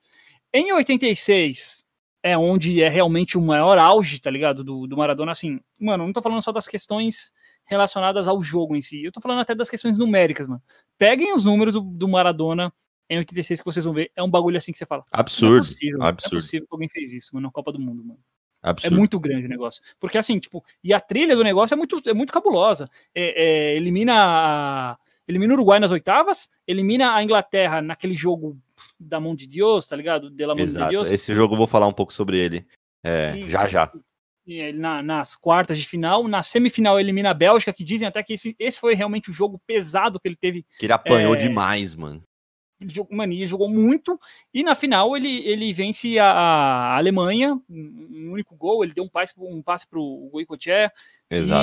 Em 86, é onde é realmente o maior auge, tá ligado? Do, do Maradona, assim, mano, não tô falando só das questões relacionadas ao jogo em si. Eu tô falando até das questões numéricas, mano. Peguem os números do, do Maradona em 86 que vocês vão ver. É um bagulho assim que você fala. Absurdo. Não é possível, absurdo. Não é possível que alguém fez isso, mano, na Copa do Mundo, mano. É absurdo. É muito grande o negócio. Porque assim, tipo, e a trilha do negócio é muito, é muito cabulosa. É, é, elimina a, elimina o Uruguai nas oitavas, elimina a Inglaterra naquele jogo da mão de Deus, tá ligado? De la mão de Deus. Esse jogo eu vou falar um pouco sobre ele. É, Sim, já já na, nas quartas de final. Na semifinal elimina a Bélgica, que dizem até que esse, esse foi realmente o jogo pesado que ele teve. Que ele apanhou é... demais, mano. Ele jogou, mano, ele jogou muito. E na final ele, ele vence a, a Alemanha, um único gol. Ele deu um passe, um passe pro Goicoechea.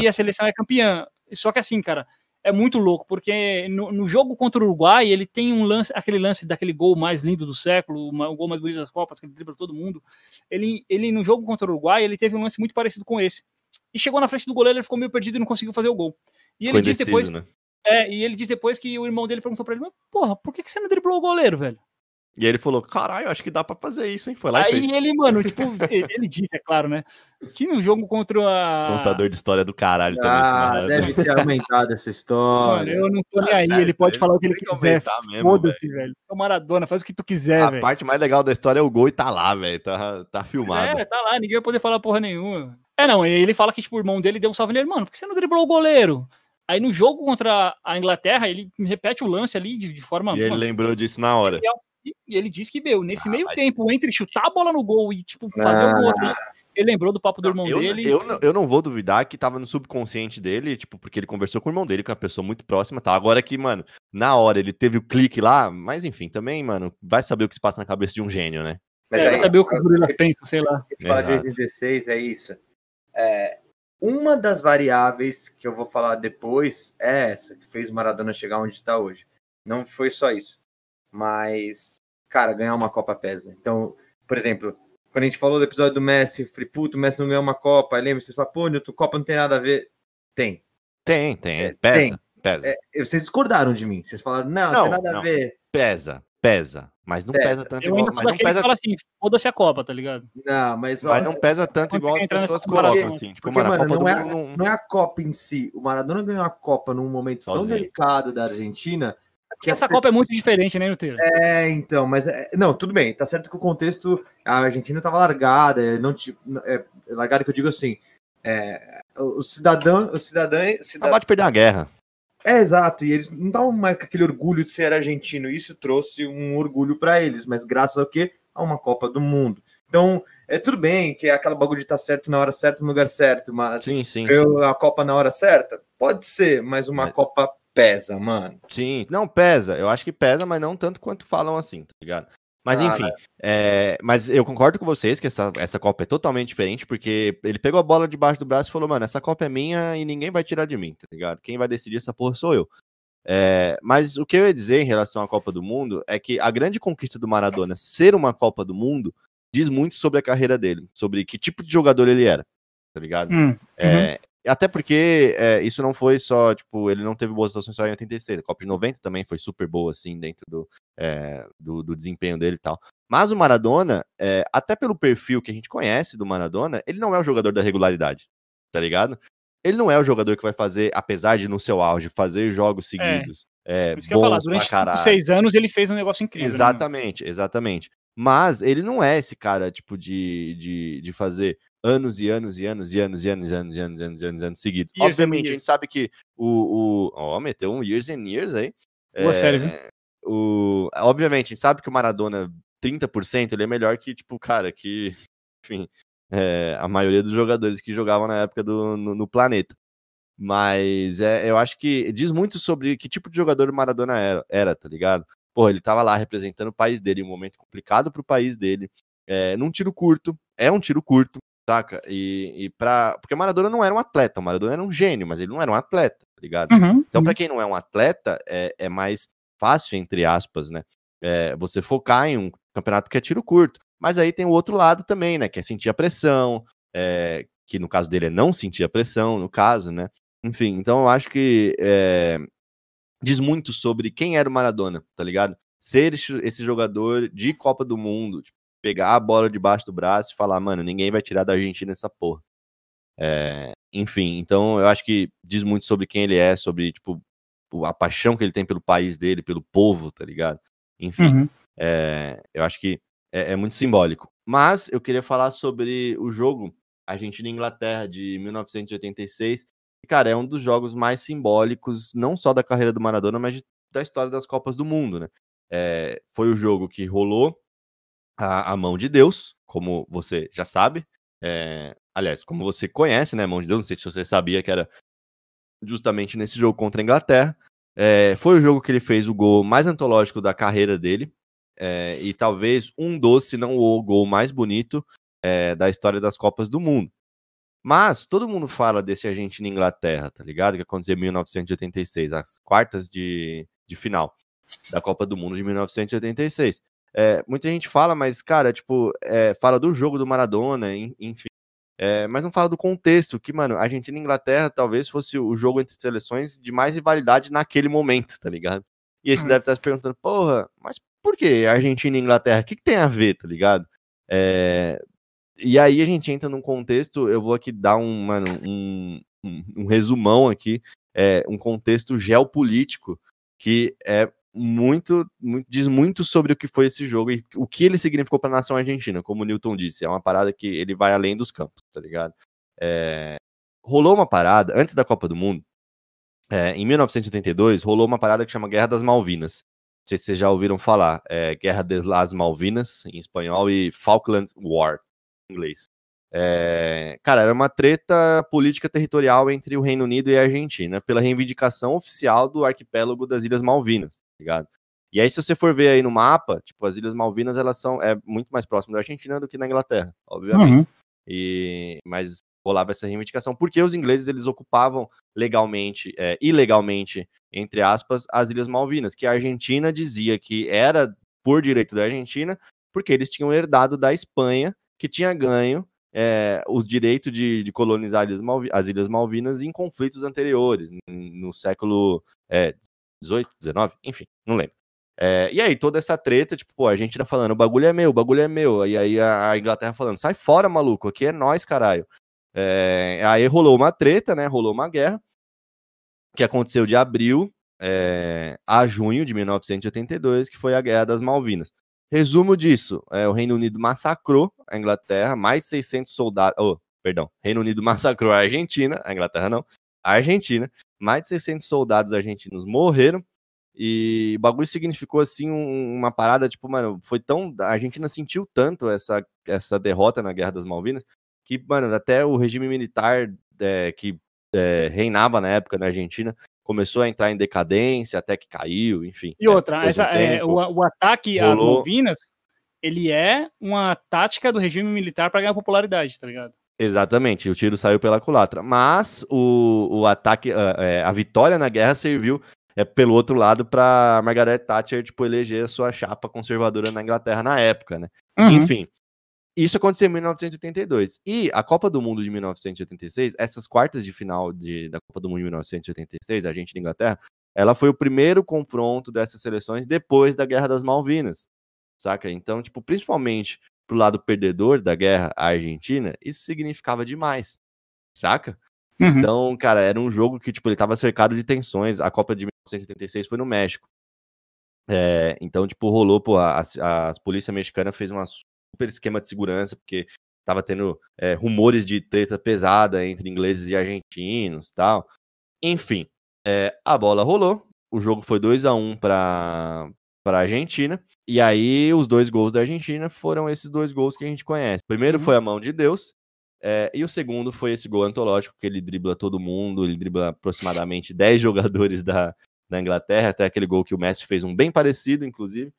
E a seleção é campeã. Só que assim, cara, é muito louco, porque no, no, jogo contra o Uruguai, ele tem um lance, aquele lance daquele gol mais lindo do século, uma, o gol mais bonito das Copas, que ele dribla todo mundo. Ele, ele, no jogo contra o Uruguai, ele teve um lance muito parecido com esse. E chegou na frente do goleiro, ele ficou meio perdido e não conseguiu fazer o gol. E ele Foi diz depois. Né? É, e ele diz depois que o irmão dele perguntou pra ele: Porra, por que, que você não driblou o goleiro, velho? E aí ele falou, caralho, acho que dá pra fazer isso, hein? Foi lá Aí ele, mano, tipo, ele disse, é claro, né? Que no jogo contra a. Contador de história do caralho também. Ah, deve ter aumentado essa história. Mano, eu não tô nem ah, aí, sério, ele pode falar o que ele quiser. Foda-se, velho. Sou Maradona, faz o que tu quiser, A véio. parte mais legal da história é o gol e tá lá, velho. Tá, tá filmado. É, tá lá, ninguém vai poder falar porra nenhuma. É, não, ele fala que, tipo, o irmão dele deu um salve nele, mano, por que você não driblou o goleiro? Aí no jogo contra a Inglaterra, ele repete o lance ali de, de forma. E ele mano, lembrou disso na hora. E ele disse que, meu, nesse ah, meio mas... tempo, entre chutar a bola no gol e, tipo, fazer ah. o outro, ele lembrou do papo do irmão eu, dele. Eu, eu, eu, não vou duvidar que tava no subconsciente dele, tipo, porque ele conversou com o irmão dele, que é uma pessoa muito próxima, tá? Agora que, mano, na hora ele teve o clique lá, mas enfim, também, mano, vai saber o que se passa na cabeça de um gênio, né? Mas É, aí, pra saber o que os gorilas pensam, sei lá. fala de Exato. 86, é isso. É, uma das variáveis que eu vou falar depois é essa, que fez o Maradona chegar onde está hoje. Não foi só isso. Mas, cara, ganhar uma Copa pesa. Então, por exemplo, quando a gente falou do episódio do Messi, eu falei, puto, o Messi não ganhou uma Copa. Aí lembra, vocês falam, pô, Nilton, Copa não tem nada a ver. Tem. Tem, tem. É, pesa, tem. pesa. É, vocês discordaram de mim. Vocês falaram, não, não, Não, tem nada não. a ver. Pesa, pesa. Mas não Pesa. pesa, tanto Eu igual. ainda Mas não pesa, fala assim, foda-se a Copa, tá ligado? Não, mas, ó, mas não pesa tanto igual as pessoas colocam, assim. Tipo, porque, mano, não é- Mundo não- não é a Copa em si. O Maradona ganhou a Copa num momento tão Sozinho. delicado da Argentina. Porque essa Copa é muito diferente, né, Nuteiro? É, então, mas é, não, tudo bem, tá certo que o contexto, a Argentina tava largada, é, não é, largada que eu digo assim, é, o cidadão, o cidadão, cidadão Acabou de perder a guerra. é exato, e eles não estavam mais com aquele orgulho de ser argentino, isso trouxe um orgulho para eles, mas graças ao quê? A uma Copa do Mundo. Então, é tudo bem que é aquela bagulho de estar certo na hora certa, no lugar certo, mas Sim, sim. ganhou a Copa na hora certa? Pode ser, mas uma É. Copa pesa, mano. Sim, não pesa. Eu acho que pesa, mas não tanto quanto falam assim, tá ligado? Mas Ah, enfim, é, mas eu concordo com vocês que essa, essa Copa é totalmente diferente, porque ele pegou a bola debaixo do braço e falou, mano, essa Copa é minha e ninguém vai tirar de mim, tá ligado? Quem vai decidir essa porra sou eu. É, mas o que eu ia dizer em relação à Copa do Mundo é que a grande conquista do Maradona ser uma Copa do Mundo diz muito sobre a carreira dele, sobre que tipo de jogador ele era, tá ligado? Hum, É, Até porque é, isso não foi só, tipo, ele não teve boas atuações só em 86. A Copa de 90 também foi super boa, assim, dentro do, é, do, do desempenho dele e tal. Mas o Maradona, é, até pelo perfil que a gente conhece do Maradona, ele não é o jogador da regularidade, tá ligado? Ele não é o jogador que vai fazer, apesar de no seu auge, fazer jogos seguidos. É, Isso que eu ia falar, durante caralho. 5, 6 anos ele fez um negócio incrível. né? Exatamente, exatamente. Mas ele não é esse cara, tipo, de, de, de fazer anos e anos e anos e anos e anos e anos e anos e anos, anos, anos seguidos. Obviamente, a gente sabe que o. o ó, meteu um years and years aí. Boa é, série, viu? É, o, obviamente, a gente sabe que o Maradona, 30%, ele é melhor que, tipo, cara, que. Enfim, é, a maioria dos jogadores que jogavam na época do, no, no planeta. Mas é, eu acho que diz muito sobre que tipo de jogador o Maradona era, era tá ligado? Pô, ele tava lá representando o país dele, um momento complicado pro país dele. É, num tiro curto, é um tiro curto, saca? E, e pra, porque o Maradona não era um atleta, o Maradona era um gênio, mas ele não era um atleta, tá ligado? Uhum, Então, uhum. pra quem não é um atleta, é, é mais fácil, entre aspas, né? É, você focar em um campeonato que é tiro curto. Mas aí tem o outro lado também, né? Que é sentir a pressão, é, que no caso dele é não sentir a pressão, no caso, né? Enfim, então eu acho que é, diz muito sobre quem era o Maradona, tá ligado? Ser esse, esse jogador de Copa do Mundo, tipo, pegar a bola debaixo do braço e falar, mano, ninguém vai tirar da Argentina essa porra. É, enfim, então eu acho que diz muito sobre quem ele é, sobre, tipo, a paixão que ele tem pelo país dele, pelo povo, tá ligado? Enfim, Uhum. é, eu acho que é, é muito simbólico. Mas eu queria falar sobre o jogo Argentina e Inglaterra de 1986. que, Cara, é um dos jogos mais simbólicos, não só da carreira do Maradona, mas de- da história das Copas do Mundo, né? É, foi o jogo que rolou a, a mão de Deus, como você já sabe. É, aliás, como você conhece, né? Mão de Deus, não sei se você sabia que era justamente nesse jogo contra a Inglaterra. É, foi o jogo que ele fez o gol mais antológico da carreira dele. é, e talvez um dos, se não o gol mais bonito é, da história das Copas do Mundo. Mas todo mundo fala desse Argentina e Inglaterra, tá ligado? Que aconteceu em 1986, as quartas de, de final da Copa do Mundo de 1986. É, muita gente fala, mas, cara, tipo, é, fala do jogo do Maradona, en- enfim. É, mas não fala do contexto, que, mano, Argentina e Inglaterra talvez fosse o jogo entre seleções de mais rivalidade naquele momento, tá ligado? E aí você Hum. deve estar se perguntando, porra, mas por que Argentina e Inglaterra? O que, que tem a ver, tá ligado? É, e aí a gente entra num contexto, eu vou aqui dar um, mano, um, um, um resumão aqui, é, um contexto geopolítico que é muito, muito- diz muito sobre o que foi esse jogo e o que ele significou para a nação argentina, como o Newton disse, é uma parada que ele vai além dos campos, tá ligado? É, rolou uma parada, antes da Copa do Mundo, é, em 1982, rolou uma parada que chama Guerra das Malvinas. Não sei se vocês já ouviram falar, é Guerra de las Malvinas, em espanhol, e Falklands War, em inglês. É, cara, era uma treta política territorial entre o Reino Unido e a Argentina pela reivindicação oficial do arquipélago das Ilhas Malvinas, ligado? E aí, se você for ver aí no mapa, tipo, as Ilhas Malvinas, elas são é muito mais próximas da Argentina do que na Inglaterra, obviamente. Uhum. E, mas rolava essa reivindicação, porque os ingleses eles ocupavam legalmente, é, ilegalmente, entre aspas, as Ilhas Malvinas, que a Argentina dizia que era por direito da Argentina, porque eles tinham herdado da Espanha, que tinha ganho é, os direitos de, de colonizar as Ilhas, Malvi as Ilhas, Malvinas em conflitos anteriores, no século é, 18, 19, enfim, não lembro. É, e aí, toda essa treta, tipo, pô, a gente tá falando, o bagulho é meu, o bagulho é meu. E aí a, Inglaterra falando, sai fora, maluco, aqui é nós, caralho. É, aí rolou uma treta, né? Rolou uma guerra, que aconteceu de abril é, a junho de 1982, que foi a Guerra das Malvinas. Resumo disso: é, o Reino Unido massacrou a Inglaterra, mais de 600 soldados. Oh, perdão, Reino Unido massacrou a Argentina, a Inglaterra não, a Argentina, mais de 600 soldados argentinos morreram e o bagulho significou, assim, um, uma parada, tipo, mano, foi tão. A Argentina sentiu tanto essa, essa derrota na Guerra das Malvinas que, mano, até o regime militar é, que é, reinava na época na Argentina começou a entrar em decadência, até que caiu, enfim. E outra, essa, é, o, o, ataque rolou... às Malvinas, ele é uma tática do regime militar para ganhar popularidade, tá ligado? Exatamente, o tiro saiu pela culatra. Mas o, o ataque, a, é, a vitória na guerra serviu é pelo outro lado para Margaret Thatcher tipo eleger a sua chapa conservadora na Inglaterra na época, né? Uhum. Enfim, isso aconteceu em 1982. E a Copa do Mundo de 1986, essas quartas de final de, da Copa do Mundo de 1986, a Argentina e Inglaterra, ela foi o primeiro confronto dessas seleções depois da Guerra das Malvinas, saca? Então, tipo, principalmente pro lado perdedor da guerra, a Argentina, isso significava demais, saca? Uhum. Então, cara, era um jogo que, tipo, ele tava cercado de tensões. A Copa de 1986 foi no México. É, então, tipo, rolou, pô, as, as polícia mexicana fez um super esquema de segurança, porque tava tendo é, rumores de treta pesada entre ingleses e argentinos tal. Enfim, é, a bola rolou, o jogo foi 2 a 1 um para para Argentina. E aí os dois gols da Argentina foram esses dois gols que a gente conhece. O primeiro uhum. foi a mão de Deus é, e o segundo foi esse gol antológico, que ele dribla todo mundo, ele dribla aproximadamente 10 jogadores da, da Inglaterra, até aquele gol que o Messi fez um bem parecido, inclusive.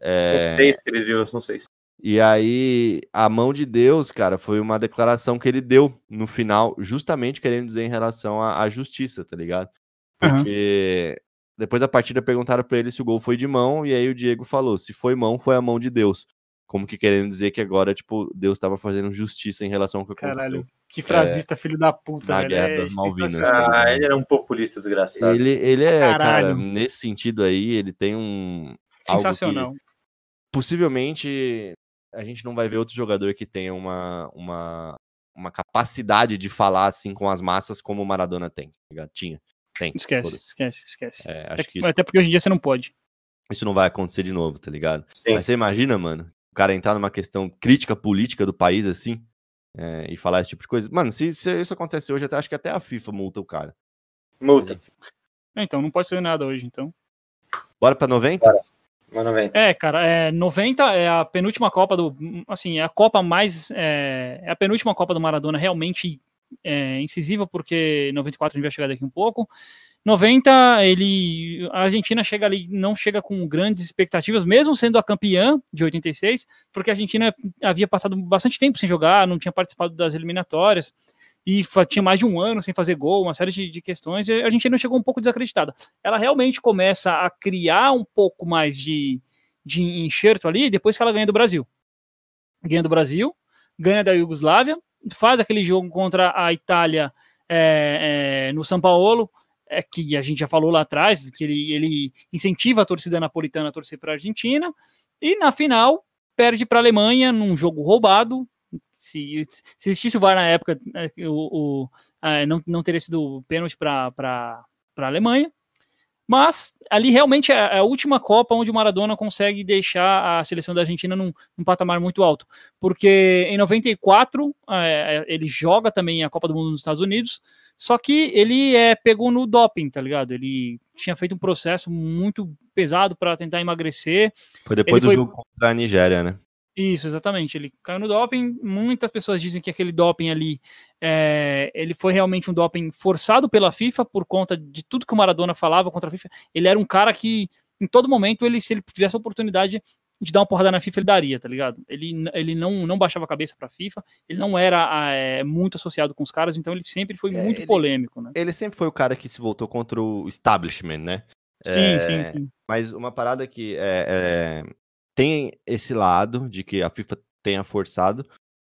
É... São seis que ele driblou, são seis. E aí, a mão de Deus, cara, foi uma declaração que ele deu no final, justamente querendo dizer em relação à, à justiça, tá ligado? Porque. Depois da partida perguntaram para ele se o gol foi de mão, e aí o Diego falou: se foi mão, foi a mão de Deus como que querendo dizer que agora, tipo, Deus estava fazendo justiça em relação ao que aconteceu. Caralho, que frasista, é, filho da puta, Na Guerra é, das Malvinas. Ah, ele era um populista desgraçado. Ele, ele é, Caralho. cara, nesse sentido aí, ele tem um... Sensacional. Que, possivelmente, a gente não vai ver outro jogador que tenha uma, uma, uma capacidade de falar, assim, com as massas como o Maradona tem, tá Tinha. Tem. Esquece, esquece, esquece. É, até, isso... até porque hoje em dia você não pode. Isso não vai acontecer de novo, tá ligado? Sim. Mas você imagina, mano, o cara entrar numa questão crítica política do país, assim, é, e falar esse tipo de coisa. Mano, se, se isso acontece hoje, até, acho que até a FIFA multa o cara. Multa. É, então, não pode ser nada hoje, então. Bora pra 90? Bora. 90. É, cara, é, 90 é a penúltima Copa do. Assim, é a Copa mais. É, é a penúltima Copa do Maradona realmente é, incisiva, porque 94 a gente vai chegar daqui um pouco. 90, ele, a Argentina chega ali, não chega com grandes expectativas, mesmo sendo a campeã de 86, porque a Argentina havia passado bastante tempo sem jogar, não tinha participado das eliminatórias, e tinha mais de um ano sem fazer gol, uma série de, de questões, e a Argentina chegou um pouco desacreditada. Ela realmente começa a criar um pouco mais de, de enxerto ali, depois que ela ganha do Brasil. Ganha do Brasil, ganha da Iugoslávia, faz aquele jogo contra a Itália é, é, no São Paulo, é que a gente já falou lá atrás, que ele, ele incentiva a torcida napolitana a torcer para a Argentina, e na final perde para a Alemanha num jogo roubado. Se, se existisse o VAR na época, é, o, o é, não, não teria sido pênalti para a Alemanha. Mas ali realmente é, é a última Copa onde o Maradona consegue deixar a seleção da Argentina num, num patamar muito alto. Porque em 94 é, ele joga também a Copa do Mundo nos Estados Unidos, só que ele é, pegou no doping, tá ligado? Ele tinha feito um processo muito pesado para tentar emagrecer. Foi depois ele do foi... jogo contra a Nigéria, né? Isso, exatamente. Ele caiu no doping. Muitas pessoas dizem que aquele doping ali, é, ele foi realmente um doping forçado pela FIFA por conta de tudo que o Maradona falava contra a FIFA. Ele era um cara que em todo momento, ele, se ele tivesse a oportunidade de dar uma porrada na FIFA, ele daria, tá ligado? Ele, ele não, não baixava a cabeça pra FIFA, ele não era é, muito associado com os caras, então ele sempre foi É, muito ele- polêmico, né? Ele sempre foi o cara que se voltou contra o establishment, né? Sim, É, sim, sim. Mas uma parada que é, é, tem esse lado de que a FIFA tenha forçado,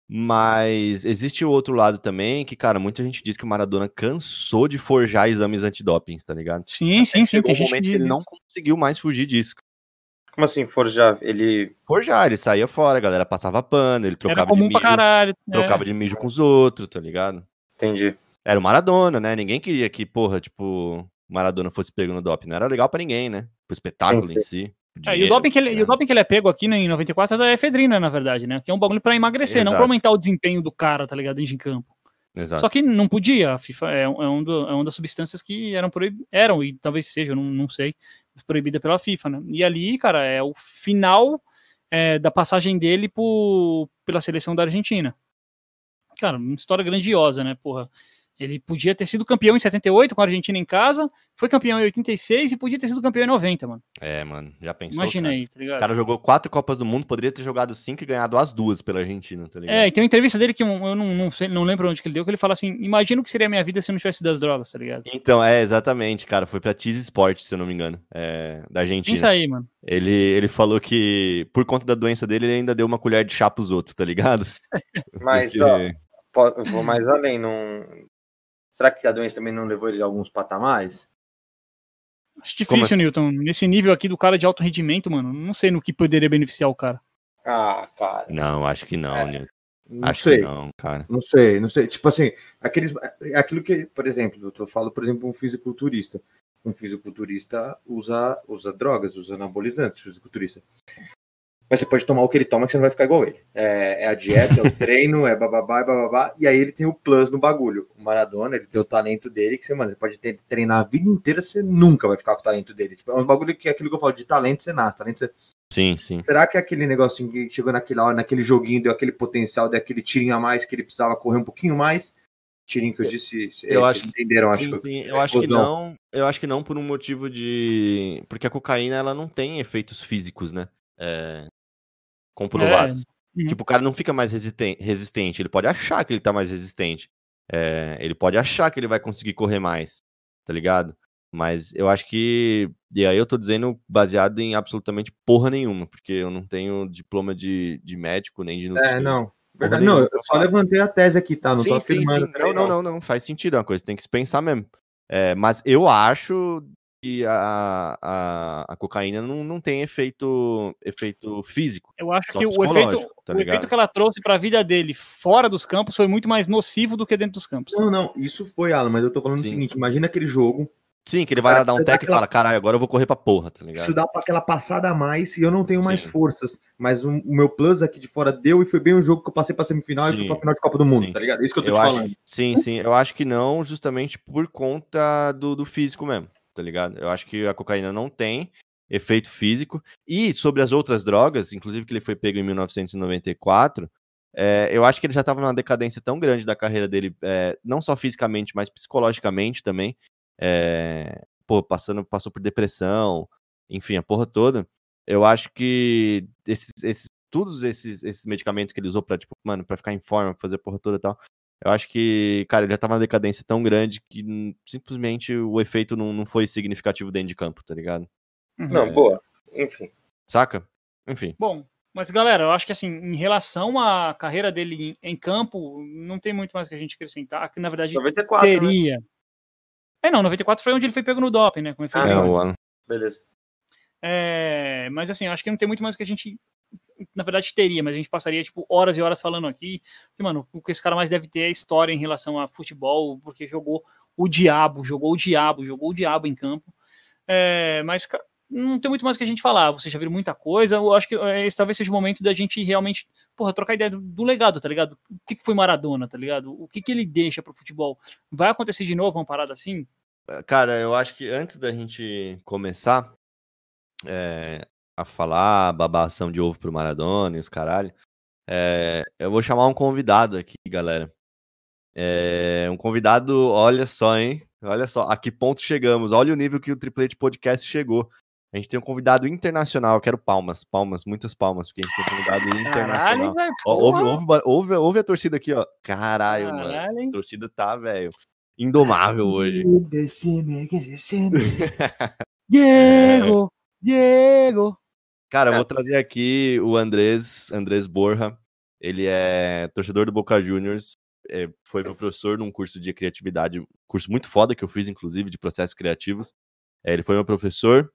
mas existe o outro lado também, que, cara, muita gente diz que o Maradona cansou de forjar exames antidopings, tá ligado? Sim, sim, sim. Chegou Tem um gente momento que ele não conseguiu mais fugir disso. Como assim, forjar? Ele. Forjar, ele saía fora, a galera passava pano, ele Era trocava de mijo, caralho. é. trocava de mijo com os outros, tá ligado? Entendi. Era o Maradona, né? Ninguém queria que, porra, tipo, o Maradona fosse pego no doping. Não era legal pra ninguém, né? Pro espetáculo Sim, em sim. É, e, o doping que ele, e o ligado? doping que ele é pego aqui né, em 94 é da efedrina, na verdade, né? Que é um bagulho pra emagrecer, não pra Exato. aumentar o desempenho do cara, tá ligado? De campo. Exato. Só que não podia. A FIFA é, é, um do- é uma das substâncias que eram proibidas. Eram, e talvez seja, não, não sei, proibida pela FIFA, né? E ali, cara, é o final é, da passagem dele por, pela seleção da Argentina. Cara, uma história grandiosa, né, porra? Ele podia ter sido campeão em 78 com a Argentina em casa, foi campeão em 86 e podia ter sido campeão em 90, mano. É, mano, já pensou? Imagina cara? aí, tá ligado? O cara jogou quatro Copas do Mundo, poderia ter jogado cinco e ganhado as duas pela Argentina, tá ligado? É, e tem uma entrevista dele que eu não, não, sei, não lembro onde que ele deu, que ele fala assim: imagina o que seria a minha vida se eu não tivesse das drogas, tá ligado? Então, é, exatamente, cara. Foi pra Tease Sport, se eu não me engano. É, da Argentina. Pensa aí, mano. Ele, ele falou que, por conta da doença dele, ele ainda deu uma colher de chá pros outros, tá ligado? Mas, Porque- ó, vou mais além. Não... Será que a doença também não levou ele a alguns patamares? Acho difícil, assim? Newton. Nesse nível aqui do cara de alto rendimento, mano, não sei no que poderia beneficiar o cara. Ah, cara. Não, acho que não, É, Nilton. Não Acho sei. que não, cara. Não sei, não sei. Tipo assim, aqueles, aquilo que, por exemplo, eu falo, por exemplo, um fisiculturista. Um fisiculturista usa, usa drogas, usa anabolizantes, fisiculturista. Mas você pode tomar o que ele toma que você não vai ficar igual ele. É, é a dieta, é o treino, é bababá, é bababá. E aí ele tem o plus no bagulho. O Maradona, ele tem o talento dele, que você, mano, você pode ter, treinar a vida inteira, você nunca vai ficar com o talento dele. Tipo, é um bagulho que é aquilo que eu falo de talento, você nasce. Talento, você Sim, sim. Será que aquele negocinho que chegou naquela hora, naquele joguinho, deu aquele potencial, deu aquele tirinho a mais que ele precisava correr um pouquinho mais? Tirinho que eu disse, Eu acho entenderam, acho Sim, que sim, eu acho que não. Eu acho que não por um motivo de. Porque a cocaína ela não tem efeitos físicos, né? É, Comprovados. uhum. Tipo, o cara não fica mais resisten- resistente. Ele pode achar que ele tá mais resistente. É, ele pode achar que ele vai conseguir correr mais, tá ligado? Mas eu acho que. E aí eu tô dizendo baseado em absolutamente porra nenhuma, porque eu não tenho diploma de, de médico nem de É, nutricionista. não. Verdade, não, eu só levantei a tese aqui, tá? Não tô sim, sim, afirmando. sim. também, Não, não, não, não. Faz sentido, é uma coisa tem que se pensar mesmo. É, mas eu acho que a, a, a cocaína não, não tem efeito, efeito físico. Eu acho Só que o efeito, tá o efeito que ela trouxe pra vida dele fora dos campos foi muito mais nocivo do que dentro dos campos. Não, não, isso foi, Alan, mas eu tô falando Sim. o seguinte: imagina aquele jogo, Sim, que ele vai Cara, lá dar um tec e aquela- fala, caralho, agora eu vou correr pra porra, tá ligado? isso dá pra aquela passada a mais e eu não tenho mais Sim. forças. Mas o, o meu plus aqui de fora deu e foi bem um jogo que eu passei pra semifinal e Sim. fui pra final de Copa do Mundo, Sim. tá ligado? É isso que eu tô Eu te acho, falando. sim, sim, eu acho que não, justamente por conta do, do físico mesmo, tá ligado? Eu acho que a cocaína não tem efeito físico. E sobre as outras drogas, inclusive que ele foi pego em 1994, é, eu acho que ele já estava numa decadência tão grande da carreira dele, é, não só fisicamente, mas psicologicamente também. É, pô, passando, passou por depressão, enfim, a porra toda. Eu acho que esses, esses todos esses, esses medicamentos que ele usou pra, tipo, mano, pra ficar em forma, pra fazer a porra toda e tal. Eu acho que, cara, ele já tava numa decadência tão grande que simplesmente o efeito não, não foi significativo dentro de campo, tá ligado? Uhum. Não, boa. Enfim. Saca? Enfim. Bom, mas galera, eu acho que assim, em relação à carreira dele em, em campo, não tem muito mais que a gente acrescentar, que na verdade 94, né? teria. É, não, 94 foi onde ele foi pego no doping, né? Com Ah, não. o Alan. Beleza. É, mas assim, eu acho que não tem muito mais que a gente. Na verdade, teria, mas a gente passaria, tipo, horas e horas falando aqui. Mano, o que esse cara mais deve ter é história em relação a futebol, porque jogou o diabo, jogou o diabo, jogou o diabo em campo. É, mas não tem muito mais que a gente falar. Vocês já viram muita coisa. Eu acho que é, esse talvez seja o momento da gente realmente, porra, trocar ideia do, do legado, tá ligado? O que, que foi Maradona, tá ligado? O que, que ele deixa pro futebol? Vai acontecer de novo uma parada assim? Cara, eu acho que antes da gente começar é, a falar babação de ovo pro Maradona e os caralho, é, eu vou chamar um convidado aqui, galera. É, um convidado, olha só, hein? Olha só, a que ponto chegamos. Olha o nível que o Triplete Podcast chegou. A gente tem um convidado internacional, quero palmas, palmas, muitas palmas, porque a gente tem um convidado internacional. Caralho, velho. Ó, ouve, ouve, ouve, ouve a torcida aqui, ó. Caralho, mano. Caralho, A hein? torcida tá, velho, indomável hoje. Diego! Diego! Cara, eu vou trazer aqui o Andrés, Andrés Borja. Ele é torcedor do Boca Juniors. é, foi meu professor num curso de criatividade, curso muito foda que eu fiz, inclusive, de processos criativos. É, ele foi meu professor.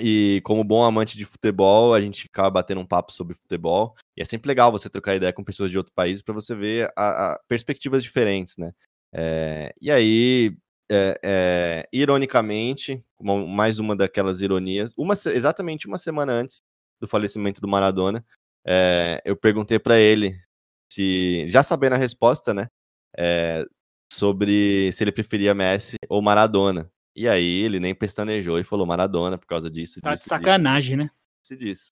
E como bom amante de futebol, a gente ficava batendo um papo sobre futebol. E é sempre legal você trocar ideia com pessoas de outro país para você ver a- a perspectivas diferentes, né? É, e aí, é, é, ironicamente, como mais uma daquelas ironias, uma, exatamente uma semana antes do falecimento do Maradona, é, eu perguntei para ele se, já sabendo a resposta, né, sobre se ele preferia Messi ou Maradona. E aí ele nem pestanejou e falou Maradona por causa disso. Tá de disso, disso sacanagem, né? se diz.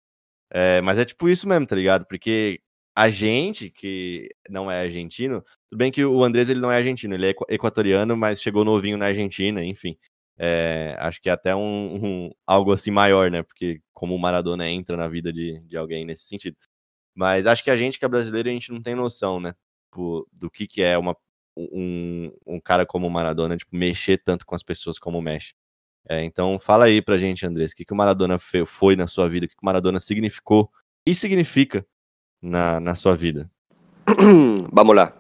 É, mas é tipo isso mesmo, tá ligado? Porque a gente que não é argentino, tudo bem que o Andrés ele não é argentino, ele é equa- equatoriano, mas chegou novinho na Argentina, enfim. É, acho que é até um, um- algo assim maior, né? Porque como o Maradona entra na vida de, de alguém nesse sentido. Mas acho que a gente que é brasileiro, a gente não tem noção, né? Tipo, do que, que é uma, um, um cara como o Maradona, tipo, mexer tanto com as pessoas como mexe. É, então, fala aí pra gente, Andrés, o que, que o Maradona foi na sua vida, o que, que o Maradona significou e significa na, na sua vida. Vamos lá.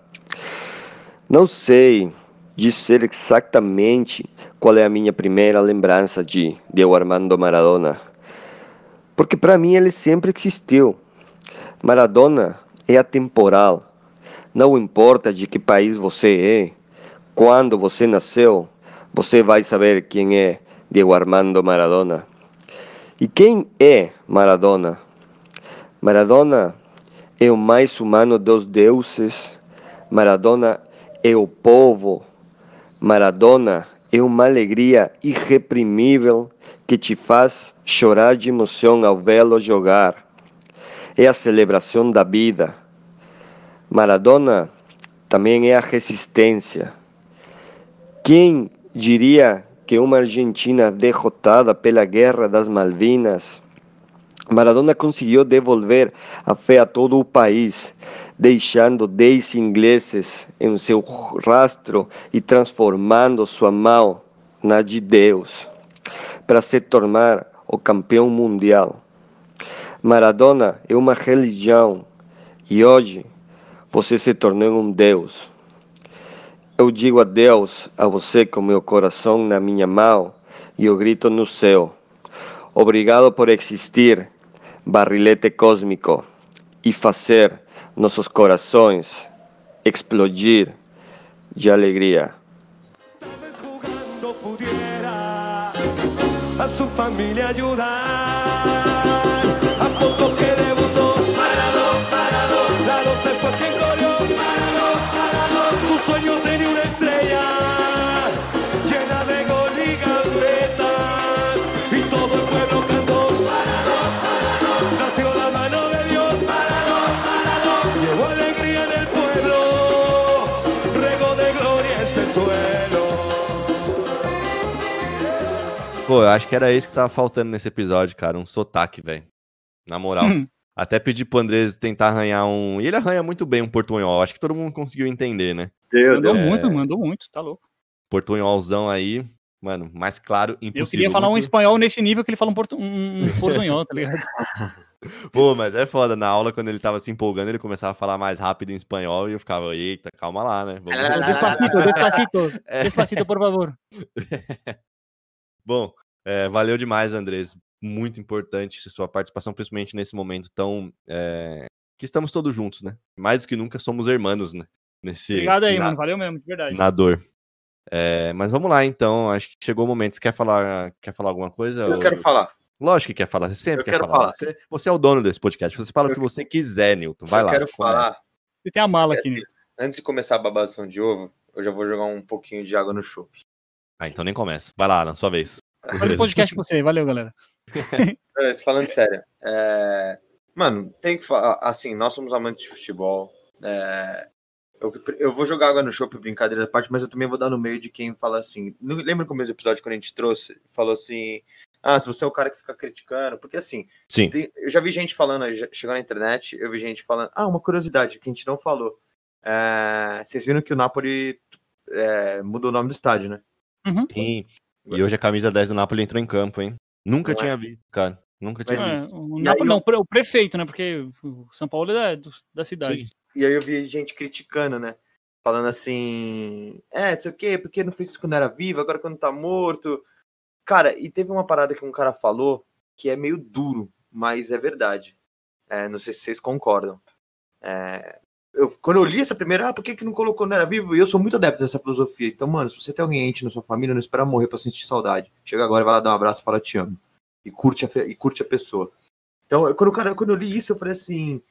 Não sei dizer exatamente qual é a minha primeira lembrança de Diego Armando Maradona, porque para mim ele sempre existiu. Maradona é atemporal. Não importa de que país você é, quando você nasceu, você vai saber quem é Diego Armando Maradona. E quem é Maradona? Maradona é o mais humano dos deuses. Maradona é o povo. Maradona é uma alegria irreprimível que te faz chorar de emoção ao vê-lo jogar. É a celebração da vida. Maradona também é a resistência. Quem diria que uma Argentina derrotada pela Guerra das Malvinas Maradona conseguiu devolver a fé a todo o país, deixando dez ingleses em seu rastro e transformando sua mão na de Deus, para se tornar o campeão mundial. Maradona é uma religião e hoje você se tornou um Deus. Eu digo adeus a você com meu coração na minha mão e eu grito no céu. Obrigado por existir, barrilete cósmico, e fazer nossos corações explodir de alegria. Pô, eu acho que era isso que tava faltando nesse episódio, cara, um sotaque, velho. Na moral. Hum. Até pedi pro Andrés tentar arranhar um. E ele arranha muito bem um portunhol. Acho que todo mundo conseguiu entender, né? Deu, Mandou muito, mandou muito, tá louco. Portunholzão aí. Mano, mais claro, impossível. Eu queria falar um espanhol nesse nível que ele fala um, portu... um um portunhol, tá ligado? Pô, mas é foda. Na aula, quando ele tava se empolgando, ele começava a falar mais rápido em espanhol e eu ficava, eita, calma lá, né? Vamos- Despacito, despacito, despacito, por favor. Bom, é, valeu demais, Andrés. Muito importante sua participação, principalmente nesse momento tão. é, que estamos todos juntos, né? Mais do que nunca somos irmãos, né? Nesse, Obrigado aí, na, mano. Valeu mesmo, de verdade. na dor. É, mas vamos lá, então. Acho que chegou o momento. Você quer falar, quer falar alguma coisa? Eu quero falar. Lógico que quer falar. Você sempre Eu quer quero falar. falar. Você, você é o dono desse podcast. Você fala o Eu- que você quiser, Newton. Vai eu lá. quero falar. começa. Você tem a mala aqui, Nilton. Antes de começar a babação de ovo, eu já vou jogar um pouquinho de água no chope. Ah, então nem começa. Vai lá, na sua vez. Faz o podcast pra você. Valeu, galera. Falando sério, é, mano, tem que falar. Assim, nós somos amantes de futebol. é, eu, eu vou jogar água no chope, brincadeira da parte, mas eu também vou dar no meio de quem fala assim. no- Lembra no começo do episódio quando a gente trouxe? Falou assim: ah, se você é o cara que fica criticando, porque assim, Sim. tem- eu já vi gente falando, chegou na internet, eu vi gente falando, ah, uma curiosidade que a gente não falou. É, vocês viram que o Napoli é, mudou o nome do estádio, né? Sim. E hoje a camisa 10 do Napoli entrou em campo, hein? Nunca Não é? tinha visto, cara. Nunca tinha Mas É, visto. o Napoli não, eu- o pre- o prefeito, né? Porque o São Paulo é da, do- da cidade. Sim. E aí eu vi gente criticando, né? Falando assim, é, não sei o quê, porque não fez isso quando era vivo, agora quando tá morto. Cara, e teve uma parada que um cara falou que é meio duro, mas é verdade. É, não sei se vocês concordam. É, eu, quando eu li essa primeira, ah, por que, que não colocou quando era vivo? E eu sou muito adepto dessa filosofia. Então, mano, se você tem alguém ente na sua família, não espera morrer pra sentir saudade. Chega agora, vai lá dar um abraço e fala te amo. E curte a, e curte a pessoa. Então, eu- quando, o cara, quando eu li isso, eu falei assim,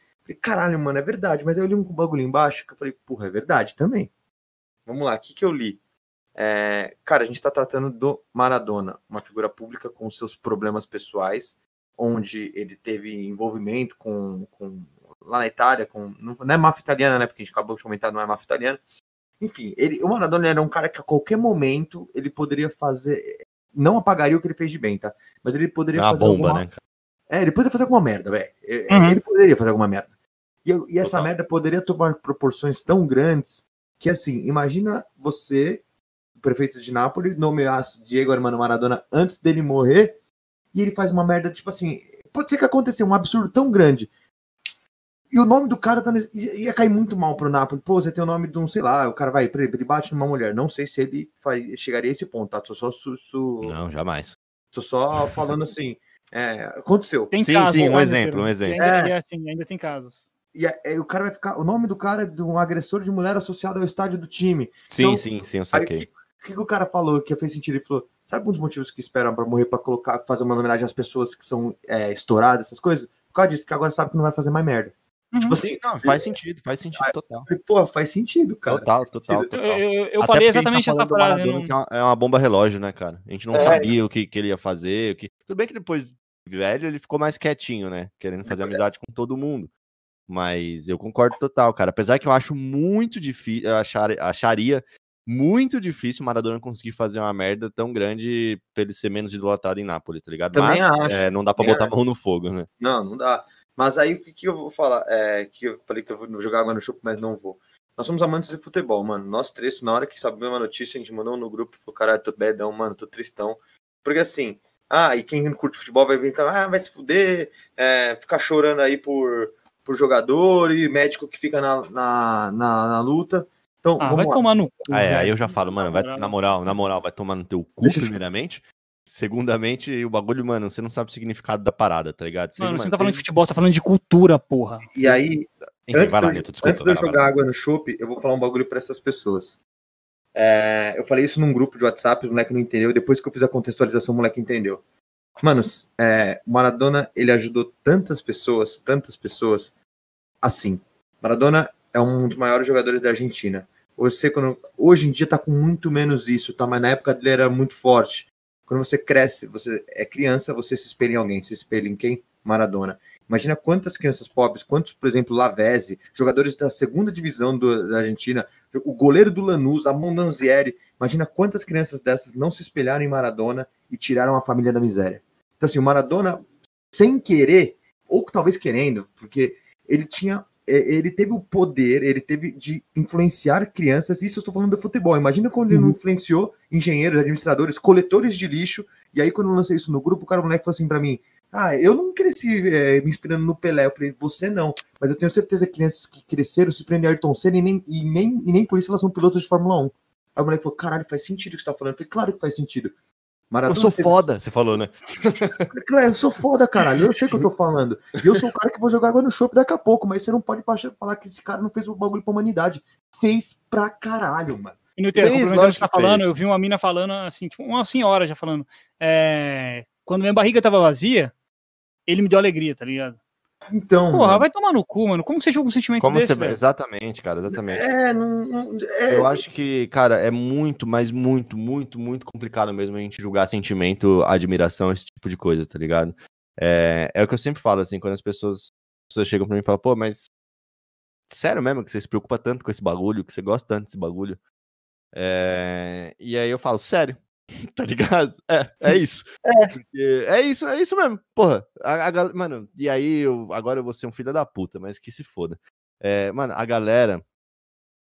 caralho, mano, é verdade. Mas aí eu li um bagulho embaixo que eu falei, porra, é verdade também. Vamos lá, o que, que eu li? É, cara, a gente tá tratando do Maradona, uma figura pública com seus problemas pessoais, onde ele teve envolvimento com, com lá na Itália, com. Não, não é máfia italiana, né? Porque a gente acabou de comentar, não é máfia italiana. Enfim, ele, o Maradona era um cara que a qualquer momento ele poderia fazer. Não apagaria o que ele fez de bem, tá? Mas ele É poderia uma fazer bomba, alguma, né, é, ele poderia fazer alguma merda, velho. É, Uhum. Ele poderia fazer alguma merda. E, e essa Total. merda poderia tomar proporções tão grandes que, assim, imagina você, o prefeito de Nápoles, nomeasse Diego Armando Maradona antes dele morrer e ele faz uma merda, tipo assim, pode ser que aconteça um absurdo tão grande. E o nome do cara tá, ia cair muito mal pro Napoli. Pô, você tem o nome de um, sei lá, o cara vai, exemplo, ele bate numa mulher. Não sei se ele faz, chegaria a esse ponto, tá? Tô só, su, su- Não, jamais. tô só falando assim. é, aconteceu. Tem Sim, casos. sim, um tá, exemplo, Monteiro? um exemplo. Ainda, É. é assim, ainda tem casos. E aí o cara vai ficar. O nome do cara é de um agressor de mulher associado ao estádio do time. Sim, Então, sim, sim, eu saquei. que, o que que o cara falou que fez sentido? Ele falou: sabe um dos motivos que esperam pra morrer, pra colocar, fazer uma homenagem às pessoas que são é, estouradas, essas coisas? Por causa disso, porque agora sabe que não vai fazer mais merda. Uhum. Tipo assim, Não, faz sentido, faz sentido total. eu pô, faz sentido, cara. Total, total, Eu, total. eu, eu Até falei porque a gente exatamente tá essa frase. eu Maradona, não- que é uma- é uma bomba relógio, né, cara? A gente não É. sabia o que, que ele ia fazer. O que... Tudo bem que depois, velho, ele ficou mais quietinho, né? Querendo fazer amizade com todo mundo. Mas eu concordo total, cara. Apesar que eu acho muito difícil, eu achar, acharia muito difícil o Maradona conseguir fazer uma merda tão grande pra ele ser menos idolatrado em Nápoles, tá ligado? Também Mas acho, é, não dá pra também botar a mão no fogo, né? Não, não dá. Mas aí o que, que eu vou falar? É, que eu falei que eu vou jogar água no chupo, mas não vou. Nós somos amantes de futebol, mano. Nós três, na hora que sabemos uma notícia, a gente mandou no grupo, falou, caralho, tô bedão, mano, tô tristão. Porque assim, ah, e quem não curte futebol vai vir, ah, vai se fuder, é, ficar chorando aí por, por jogador e médico que fica na, na, na, na luta. Então, Ah, vamos vai lá. tomar no cu. Ah, é, aí eu já falo, mano, vai, na moral, na moral, vai tomar no teu cu, primeiramente. Segundamente, o bagulho, mano, você não sabe o significado da parada, tá ligado? Vocês, Mano, você não tá falando de futebol, você tá falando de cultura, porra. E aí, Enfim, antes, vai lá, de, eu- Nilton, desculpa. antes de eu vai lá, vai jogar lá. água no chopp, eu vou falar um bagulho pra essas pessoas. É, eu falei isso num grupo de WhatsApp, o moleque não entendeu. Depois que eu fiz a contextualização, o moleque entendeu. Manos, é, o Maradona, ele ajudou tantas pessoas, tantas pessoas, assim. Maradona é um dos maiores jogadores da Argentina. Hoje, você, quando- hoje em dia tá com muito menos isso, tá? Mas na época dele era muito forte. Quando você cresce, você é criança, você se espelha em alguém. Se espelha em quem? Maradona. Imagina quantas crianças pobres, quantos, por exemplo, Lavezzi, jogadores da segunda divisão do- da Argentina, o goleiro do Lanús, a Mondanzieri. Imagina quantas crianças dessas não se espelharam em Maradona e tiraram a família da miséria. Então, assim, o Maradona, sem querer, ou talvez querendo, porque ele tinha. É, Ele teve o poder, ele teve de influenciar crianças. Isso eu estou falando do futebol. Imagina quando ele não influenciou engenheiros, administradores, coletores de lixo. E aí, quando eu lancei isso no grupo, o cara, o moleque, falou assim para mim: Ah, eu não cresci é, me inspirando no Pelé. Eu falei: Você não. Mas eu tenho certeza que crianças que cresceram se prendem a Ayrton Senna e nem, e, nem, e nem por isso elas são pilotos de Fórmula 1. Aí o moleque falou: Caralho, faz sentido o que você tá falando. Eu falei: Claro que faz sentido. Eu Maradona sou teve- foda, você falou, né? Eu sou foda, caralho. Eu sei o que eu tô falando. E eu sou o cara que vou jogar água no chopp daqui a pouco, mas você não pode falar que esse cara não fez o bagulho pra humanidade. Fez pra caralho, mano. E no inteiro, Fez, o que tá falando, eu vi uma mina falando assim, tipo, uma senhora já falando. é, quando minha barriga tava vazia, ele me deu alegria, tá ligado? Então. Porra, mano, vai tomar no cu, mano. Como que você joga um sentimento Como desse, você. velho? Exatamente, cara, exatamente. É, não. não- é, Eu acho que, cara, é muito, mas muito, muito, muito complicado mesmo a gente julgar sentimento, admiração, esse tipo de coisa, tá ligado? É, é o que eu sempre falo, assim, quando as pessoas, as pessoas chegam pra mim e falam, pô, mas sério mesmo que você se preocupa tanto com esse bagulho, que você gosta tanto desse bagulho? É, e aí eu falo, sério. Tá ligado? É, é isso. É. é isso, é isso mesmo. Porra, a, a mano, e aí eu, agora eu vou ser um filho da puta, mas que se foda. É, mano, a galera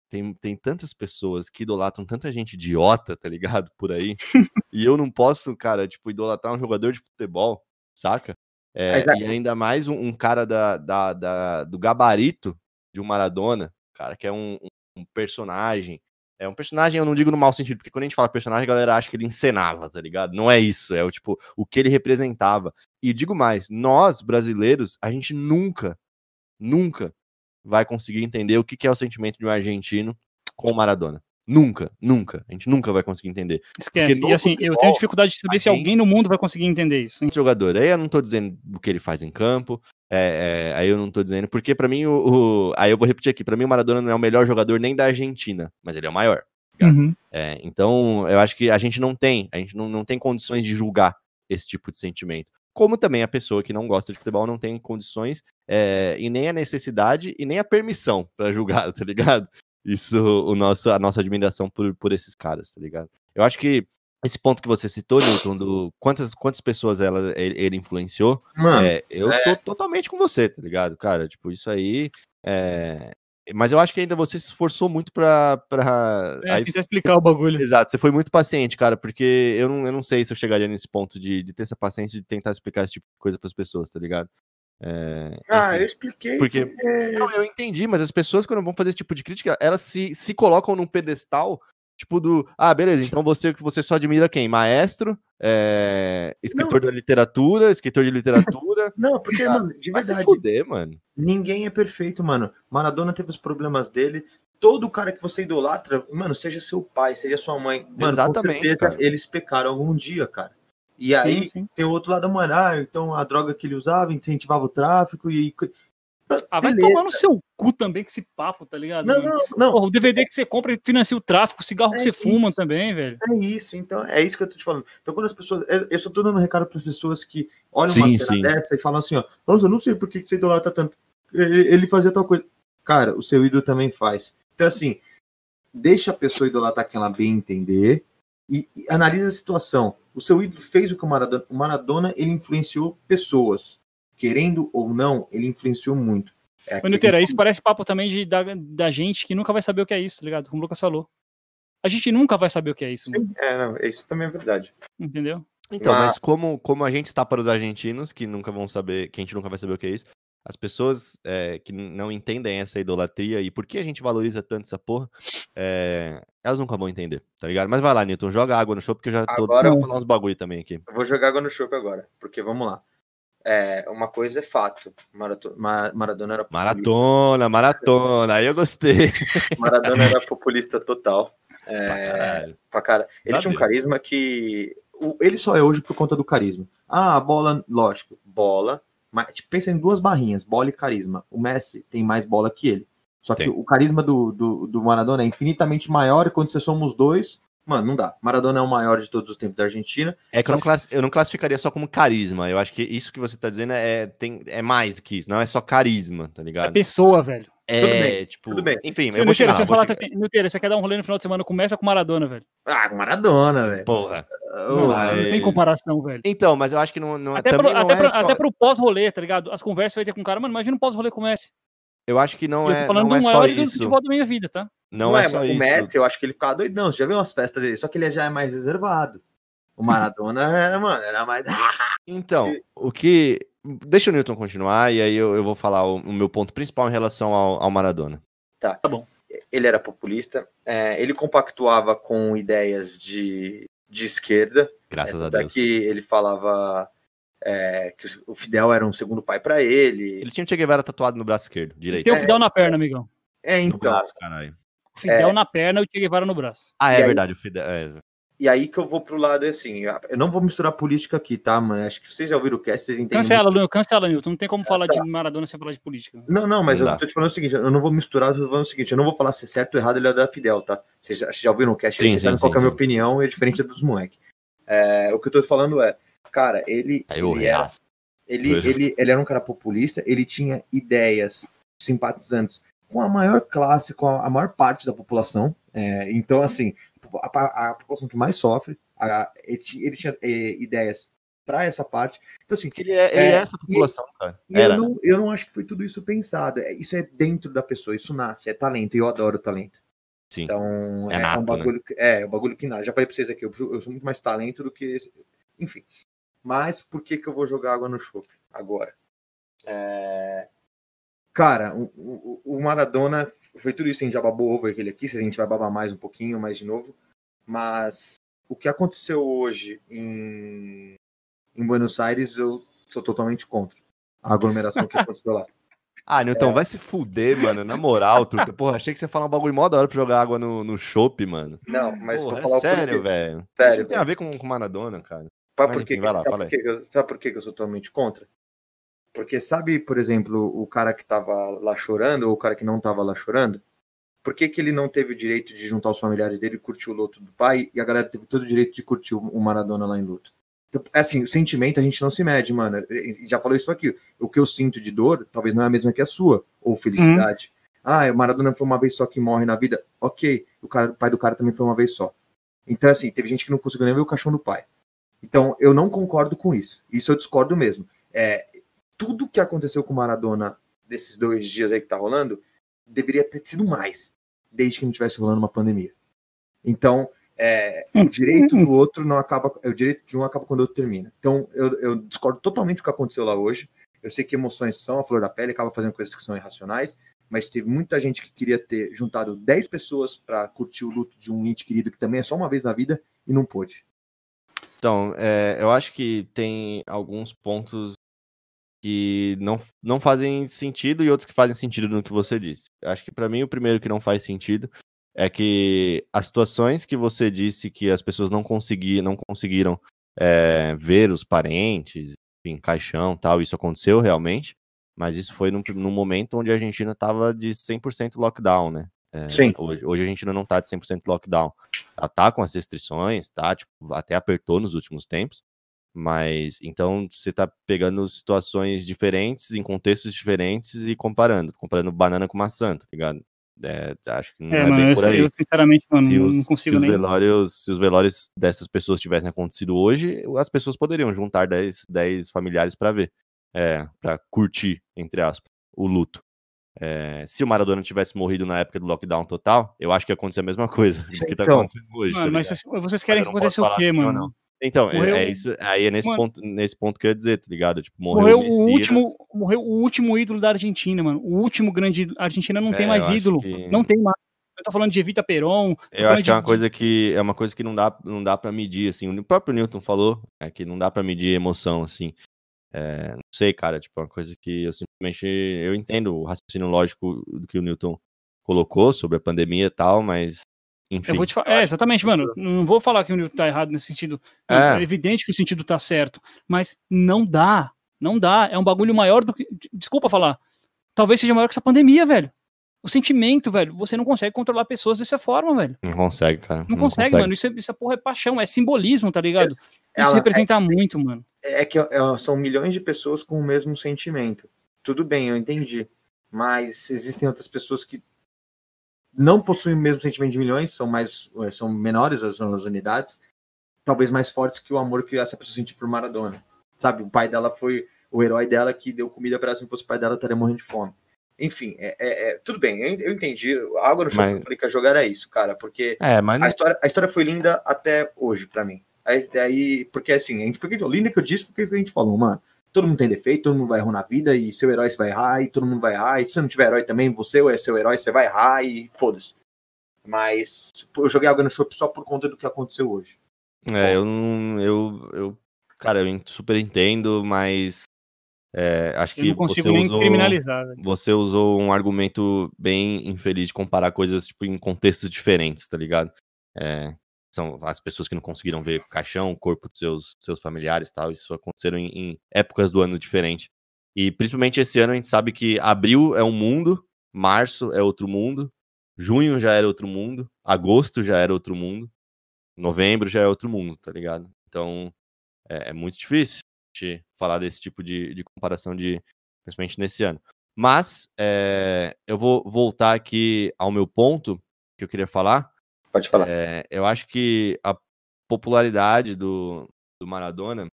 tem, tem tantas pessoas que idolatram tanta gente idiota, tá ligado? Por aí. e eu não posso, cara, tipo, idolatrar um jogador de futebol, saca? É, a- e ainda mais um, um cara da, da, da- do gabarito de um Maradona, cara, que é um- um personagem. É um personagem, eu não digo no mau sentido, porque quando a gente fala personagem, a galera acha que ele encenava, tá ligado? Não é isso, é o tipo, o que ele representava. E digo mais, nós, brasileiros, a gente nunca, nunca vai conseguir entender o que é o sentimento de um argentino com o Maradona. Nunca, nunca. A gente nunca vai conseguir entender. Esquece. E assim, eu futebol, tenho dificuldade de saber se alguém no mundo vai conseguir entender isso. hein? jogador. Aí eu não tô dizendo o que ele faz em campo. É, é, aí eu não tô dizendo. Porque pra mim, o, o- Aí eu vou repetir aqui. Pra mim, o Maradona não é o melhor jogador nem da Argentina, mas ele é o maior. Uhum. É, então, eu acho que a gente não tem. A gente não, não tem condições de julgar esse tipo de sentimento. Como também a pessoa que não gosta de futebol não tem condições é, e nem a necessidade e nem a permissão pra julgar, tá ligado? Isso, o nosso, a nossa admiração por, por esses caras, tá ligado? Eu acho que esse ponto que você citou, Newton, do quantas, quantas pessoas ela, ele, ele influenciou, Mano, é, eu tô totalmente com você, tá ligado, cara? Tipo, isso aí. é, Mas eu acho que ainda você se esforçou muito pra. pra... É, aí- explicar o bagulho. Exato, você foi muito paciente, cara, porque eu não, eu não sei se eu chegaria nesse ponto de, de ter essa paciência de tentar explicar esse tipo de coisa pras pessoas, tá ligado? É, ah, eu expliquei. Porque- porque- Não, eu entendi, mas as pessoas, quando vão fazer esse tipo de crítica, elas se, se colocam num pedestal, tipo do. Ah, beleza, então você você só admira quem? Maestro, é, escritor da literatura, escritor de literatura. Não, porque, Ah, mano, de Vai se verdade, fuder, mano. ninguém é perfeito, mano. Maradona teve os problemas dele. Todo cara que você idolatra, mano, seja seu pai, seja sua mãe, mano, Exatamente, com certeza cara. eles pecaram algum dia, cara. E aí Sim, sim. tem o outro lado, mano, ah, então a droga que ele usava incentivava o tráfico e. Ah, vai Beleza. tomar no seu cu também com esse papo, tá ligado? Não, mano? não, não. Porra, o DVD que você compra e financia o tráfico, o cigarro que É você fuma isso. também, velho. É isso, então, é isso que eu tô te falando. Então, quando as pessoas. Eu, eu só tô dando um recado para as pessoas que olham uma Sim, cena sim. dessa e falam assim, ó, nossa, eu não sei por que que você idolatra tanto. Ele, ele fazia tal coisa. Cara, o seu ídolo também faz. Então, assim, deixa a pessoa idolatrar quem ela bem entender e, e analisa a situação. O seu ídolo fez o que o Maradona. O Maradona, ele influenciou pessoas. Querendo ou não, ele influenciou muito. É Ô, Nutera, isso parece papo também de, da, da gente que nunca vai saber o que é isso, tá ligado? Como o Lucas falou. A gente nunca vai saber o que é isso, Sim, é, não, isso também é verdade. entendeu? Então, Mas- mas como, como a gente está para os argentinos, que nunca vão saber, que a gente nunca vai saber o que é isso, as pessoas é, que não entendem essa idolatria e por que a gente valoriza tanto essa porra, é, elas nunca vão entender, tá ligado? Mas vai lá, Newton, joga água no show, porque eu já tô Agora- vou falar uns bagulho também aqui. Eu vou jogar água no chope agora, porque vamos lá. É, uma coisa é fato. Marato- Ma- Maradona era populista. Maratona, maratona, aí eu gostei. Maradona era populista total. É, pra cara. Ele Meu tinha um carisma que. o- ele só é hoje por conta do carisma. Ah, bola, lógico, bola. Mas tipo, pensa em duas barrinhas, bola e carisma. O Messi tem mais bola que ele. Só que o carisma do, do, do Maradona é infinitamente maior e quando você soma os dois, mano, não dá. Maradona é o maior de todos os tempos da Argentina. É que eu não, classi- eu não classificaria só como carisma. Eu acho que isso que você tá dizendo é, tem, é mais do que isso. Não é só carisma, tá É ligado? pessoa, velho. É, tudo bem, tipo. tudo bem. Enfim, Se, eu vou chegar, se eu chegar. assim, você quer dar um rolê no final de semana, começa com Maradona, velho. Ah, Maradona, velho. Porra. Não, Mas- não tem comparação, velho. Então, mas eu acho que não, não é Até, pro, não até, é pro, só- até pro pós-rolê, tá ligado? As conversas vai ter com o cara, mano, imagina um pós-rolê com o Messi. Eu acho que não eu é, tô falando não é do só maior ídolo do futebol da minha vida, tá? Não, é, mas só o isso. Messi, eu acho que ele ficava doidão. Você já viu umas festas dele? Só que ele já é mais reservado. O Maradona era, mano, era mais. Então, o que. Deixa o Newton continuar e aí eu, eu vou falar o, o meu ponto principal em relação ao, ao Maradona. Ele era populista. é, ele compactuava com ideias de, de esquerda. Graças a Até Deus. que ele falava é, que o Fidel era um segundo pai pra ele. Ele tinha o Che Guevara tatuado no braço esquerdo, direito. Tem o Fidel na perna, amigão. É, No então. braço, caralho. O Fidel É. na perna e o Che Guevara no braço. Ah, E é aí- verdade, o Fidel. é. E aí que eu vou pro lado assim. Eu não vou misturar política aqui, tá? Mas acho que vocês já ouviram o cast, vocês entendem. Cancela, Newton, cancela, Newton. Não tem como falar tá. de Maradona sem falar de política. Não, não, mas Não eu dá. tô te falando o seguinte, eu não vou misturar, eu tô falando o seguinte, eu não vou falar se é certo ou errado ele é da Fidel, tá? Vocês já, ouviram o cast, Sim, vocês sim, sabem qual sim, que é a minha sim. opinião, é diferente dos moleques. É, o que eu tô falando é, cara, ele, Aí ele, era, ele, Veja. ele, ele era um cara populista, ele tinha ideias simpatizantes com a maior classe, com a, a maior parte da população. É, então, assim, a, a- a população que mais sofre, a a- ele, ele tinha é, ideias para essa parte. Então, assim, ele é, ele É, é essa e- população, cara. e eu não, eu não acho que foi tudo isso pensado. É- Isso é dentro da pessoa, isso nasce, é talento, e eu adoro talento. Sim. Então, É é, nato, um né? bagulho, que- é, é um bagulho que nasce. Já falei pra vocês aqui, eu, eu sou muito mais talento do que. Enfim. Mas por que, que eu vou jogar água no chope agora? É, Cara, o, o- o Maradona foi tudo isso, a gente já babou ovo aquele aqui, se a gente vai babar mais um pouquinho, mais de novo. Mas o que aconteceu hoje em, em Buenos Aires, eu sou totalmente contra a aglomeração que aconteceu lá. Ah, É. Newton, vai se fuder, mano. Na moral, truta. Porra, achei que você ia falar um bagulho mó da hora pra jogar água no, no chopp, mano. Não, mas Porra, vou é falar o sério, velho. Isso Sério, não tem a ver com, com Maradona, cara. Sabe por, quê? sabe, por quê que eu, sou totalmente contra? Porque sabe, por exemplo, o cara que tava lá chorando, ou o cara que não tava lá chorando? Por que, que ele não teve o direito de juntar os familiares dele e curtir o luto do pai, e a galera teve todo o direito de curtir o Maradona lá em luto? Então, assim, o sentimento a gente não se mede, mano. Já falou isso aqui. O que eu sinto de dor, talvez não é a mesma que a sua, ou felicidade. Ah, o Maradona foi uma vez só que morre na vida. Ok, o, cara, o pai do cara também foi uma vez só. Então, assim, teve gente que não conseguiu nem ver o caixão do pai. Então, eu não concordo com isso. Isso eu discordo mesmo. É, tudo que aconteceu com o Maradona desses dois dias aí que tá rolando, deveria ter sido mais, desde que não tivesse rolando uma pandemia. Então, é, o direito do outro não acaba, é, o direito de um acaba quando o outro termina. Então, eu, eu discordo totalmente do que aconteceu lá hoje. Eu sei que emoções são a flor da pele, acaba fazendo coisas que são irracionais, mas teve muita gente que queria ter juntado 10 pessoas para curtir o luto de um ente querido que também é só uma vez na vida e não pôde. Então, é, eu acho que tem alguns pontos que não, não fazem sentido e outros que fazem sentido no que você disse. Acho que pra mim o primeiro que não faz sentido é que as situações que você disse que as pessoas não, consegui, não conseguiram é, ver os parentes, enfim, caixão tal, isso aconteceu realmente, mas isso foi num, num momento onde a Argentina estava de 100% lockdown, né? É, Sim. Hoje, hoje a Argentina não tá de 100% lockdown. Ela tá com as restrições, tá? Tipo, até apertou nos últimos tempos. Mas então você tá pegando situações diferentes, em contextos diferentes e comparando. Comparando banana com maçã, tá ligado? É, acho que não é, É, bem mano, eu, por aí. eu sinceramente, mano, se não- os, não se consigo os nem. velórios, se os velórios dessas pessoas tivessem acontecido hoje, as pessoas poderiam juntar 10, 10 familiares pra ver. É, para curtir, entre aspas, o luto. É, se o Maradona tivesse morrido na época do lockdown total, eu acho que ia acontecer a mesma coisa do que tá Então, acontecendo hoje. tá Mano, mas ligado? vocês, querem Mas que aconteça o quê, sim ou mano? não. Então, é- Morreu- é, isso, aí é nesse, Mano. ponto, nesse ponto que eu ia dizer, tá ligado? Tipo, morreu, Morreu, o último, morreu o último ídolo da Argentina, mano. O último grande ídolo. A Argentina não É, tem mais ídolo. que- Não tem mais. Eu tô falando de Evita Peron. Eu acho que é de- uma coisa que é uma coisa que não dá, não dá para medir assim. O próprio Newton falou é que não dá pra medir emoção assim. É, sei, cara, tipo, é uma coisa que eu simplesmente eu entendo o raciocínio lógico do que o Newton colocou sobre a pandemia e tal, mas enfim. Eu vou te falar. É, exatamente, mano. Não vou falar que o Newton tá errado nesse sentido. Não, É. É. evidente que o sentido tá certo. Mas não dá. Não dá. É um bagulho maior do que. Desculpa falar. Talvez seja maior que essa pandemia, velho. O sentimento, velho. Você não consegue controlar pessoas dessa forma, velho. Não consegue, cara. Não, consegue, mano. Isso, é, isso é porra é paixão, é simbolismo, tá ligado? Isso Ela- representa muito, mano. É que é, são milhões de pessoas com o mesmo sentimento. Tudo bem, eu entendi. Mas existem outras pessoas que não possuem o mesmo sentimento de milhões, são mais eh, são menores as, as unidades, talvez mais fortes que o amor que essa pessoa sentiu por Maradona. Sabe, o pai dela foi o herói dela que deu comida para ela, se não fosse o pai dela, estaria morrendo de fome. Enfim, é, é- é- tudo bem, eu, entendi. A água no chão Mas- que eu falei que ia jogar era isso, cara, porque É, mas a história, a história foi linda até hoje pra mim. Aí, daí, porque assim, a gente foi linda que eu disse, porque a gente falou, mano. Todo mundo tem defeito, todo mundo vai errar na vida, e seu herói você vai errar, e todo mundo vai errar, e se você não tiver herói também, você é seu herói, você vai errar, e foda-se. Mas eu joguei água no chopp só por conta do que aconteceu hoje. É, eu não. Eu, eu, cara, eu super entendo, mas é, acho Eu que não consigo você nem usou, criminalizar, velho. você usou um argumento bem infeliz de comparar coisas tipo, em contextos diferentes, tá ligado? É, são as pessoas que não conseguiram ver caixão, o corpo dos seus, seus familiares tal, isso aconteceram em, em épocas do ano diferentes. E principalmente esse ano a gente sabe que abril é um mundo, março é outro mundo, junho já era outro mundo, agosto já era outro mundo, novembro já é outro mundo, tá ligado? Então é, é muito difícil de falar desse tipo de, de comparação de principalmente nesse ano. Mas é, eu vou voltar aqui ao meu ponto que eu queria falar. Pode falar. É, eu acho que a popularidade do, do Maradona,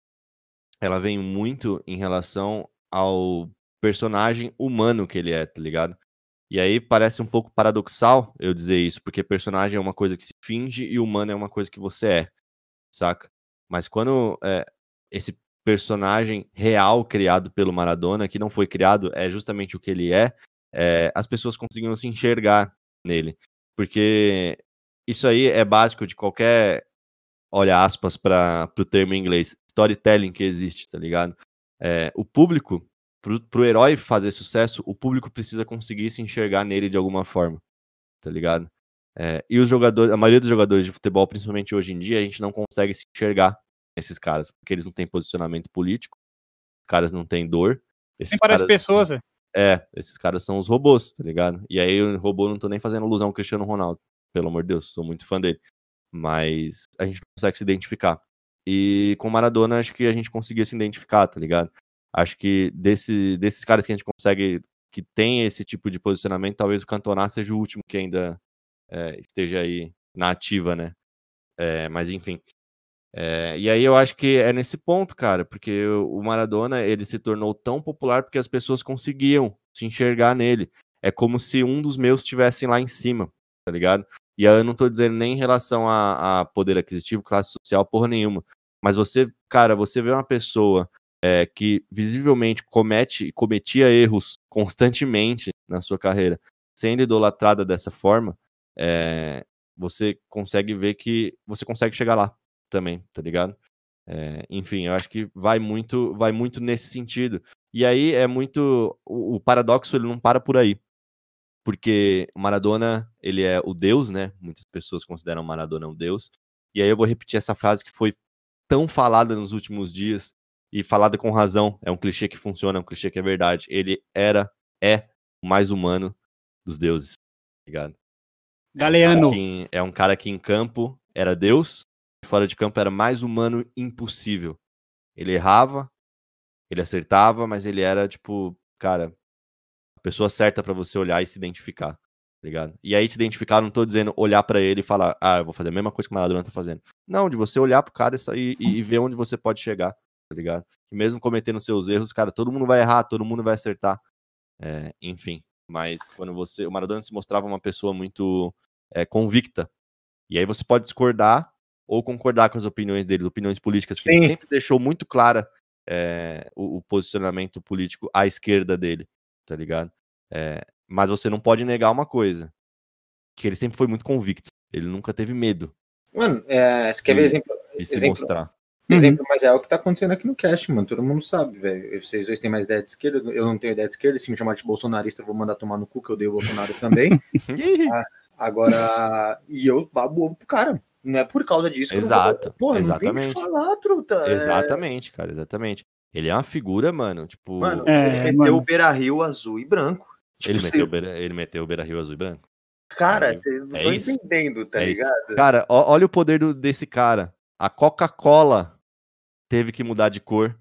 ela vem muito em relação ao personagem humano que ele é, tá ligado? E aí parece um pouco paradoxal eu dizer isso, porque personagem é uma coisa que se finge e humano é uma coisa que você é, saca? Mas quando é, esse personagem real criado pelo Maradona, que não foi criado, é justamente o que ele é, é as pessoas conseguiam se enxergar nele. Porque isso aí é básico de qualquer, olha aspas para o termo em inglês, storytelling que existe, tá ligado? É, o público, pro, pro herói fazer sucesso, o público precisa conseguir se enxergar nele de alguma forma, tá ligado? É, e os jogadores, a maioria dos jogadores de futebol, principalmente hoje em dia, a gente não consegue se enxergar esses caras, porque eles não têm posicionamento político, os caras não têm dor. Esses Nem parece caras, pessoas, é. É, esses caras são os robôs, tá ligado? E aí o robô não tô nem fazendo alusão ao Cristiano Ronaldo, pelo amor de Deus, sou muito fã dele. Mas a gente consegue se identificar. E com Maradona, acho que a gente conseguia se identificar, tá ligado? Acho que desse, desses caras que a gente consegue, que tem esse tipo de posicionamento, talvez o Cantona seja o último que ainda é, esteja aí na ativa, né? É, mas enfim. É, e aí eu acho que é nesse ponto, cara, porque o Maradona ele se tornou tão popular porque as pessoas conseguiam se enxergar nele. É como se um dos meus estivesse lá em cima, tá ligado? E aí eu não tô dizendo nem em relação a, a poder aquisitivo, classe social, porra nenhuma. Mas você, cara, você vê uma pessoa é, que visivelmente comete cometia erros constantemente na sua carreira, sendo idolatrada dessa forma, é, você consegue ver que você consegue chegar lá também, tá ligado? É, enfim, eu acho que vai muito, vai muito nesse sentido. E aí é muito o, o paradoxo, ele não para por aí, porque Maradona ele é o Deus, né? Muitas pessoas consideram Maradona um Deus. E aí eu vou repetir essa frase que foi tão falada nos últimos dias e falada com razão. É um clichê que funciona, é um clichê que é verdade. Ele era, é o mais humano dos deuses, tá ligado? Galeano. É um cara que em campo era Deus, fora de campo era mais humano impossível. Ele errava, ele acertava, mas ele era tipo, cara, a pessoa certa para você olhar e se identificar, tá ligado? E aí se identificar, não tô dizendo olhar para ele e falar, ah, eu vou fazer a mesma coisa que o Maradona tá fazendo. Não, de você olhar pro cara e, e, e ver onde você pode chegar, tá ligado? E mesmo cometendo seus erros, cara, todo mundo vai errar, todo mundo vai acertar. É, enfim, mas quando você. O Maradona se mostrava uma pessoa muito é, convicta. E aí você pode discordar ou concordar com as opiniões dele, opiniões políticas, que ele Sim. sempre deixou muito clara é, o, o posicionamento político à esquerda dele, tá ligado? É, mas você não pode negar uma coisa, que ele sempre foi muito convicto, ele nunca teve medo Mano, é, você quer ver exemplo? de se Exemplo. mostrar. Exemplo mais real que tá acontecendo aqui no cast, mano. Todo mundo sabe, velho. Vocês dois têm mais ideia de esquerda, eu não tenho ideia de esquerda. Se me chamar de bolsonarista, eu vou mandar tomar no cu, que eu odeio o Bolsonaro também. Agora, e eu babo ovo pro cara. Não é por causa disso que eu não vou- Exato, Porra, não tem o que exatamente. falar, truta. É, Exatamente, cara, exatamente. Ele é uma figura, mano, tipo, Mano, É, ele meteu mano. o Beira Rio azul e branco. Tipo, ele, meteu, o Beira- ele meteu o Beira Rio azul e branco. Cara, vocês não É estão isso. entendendo, tá É isso. ligado? Cara, ó- olha o poder do- desse cara. A Coca-Cola teve que mudar de cor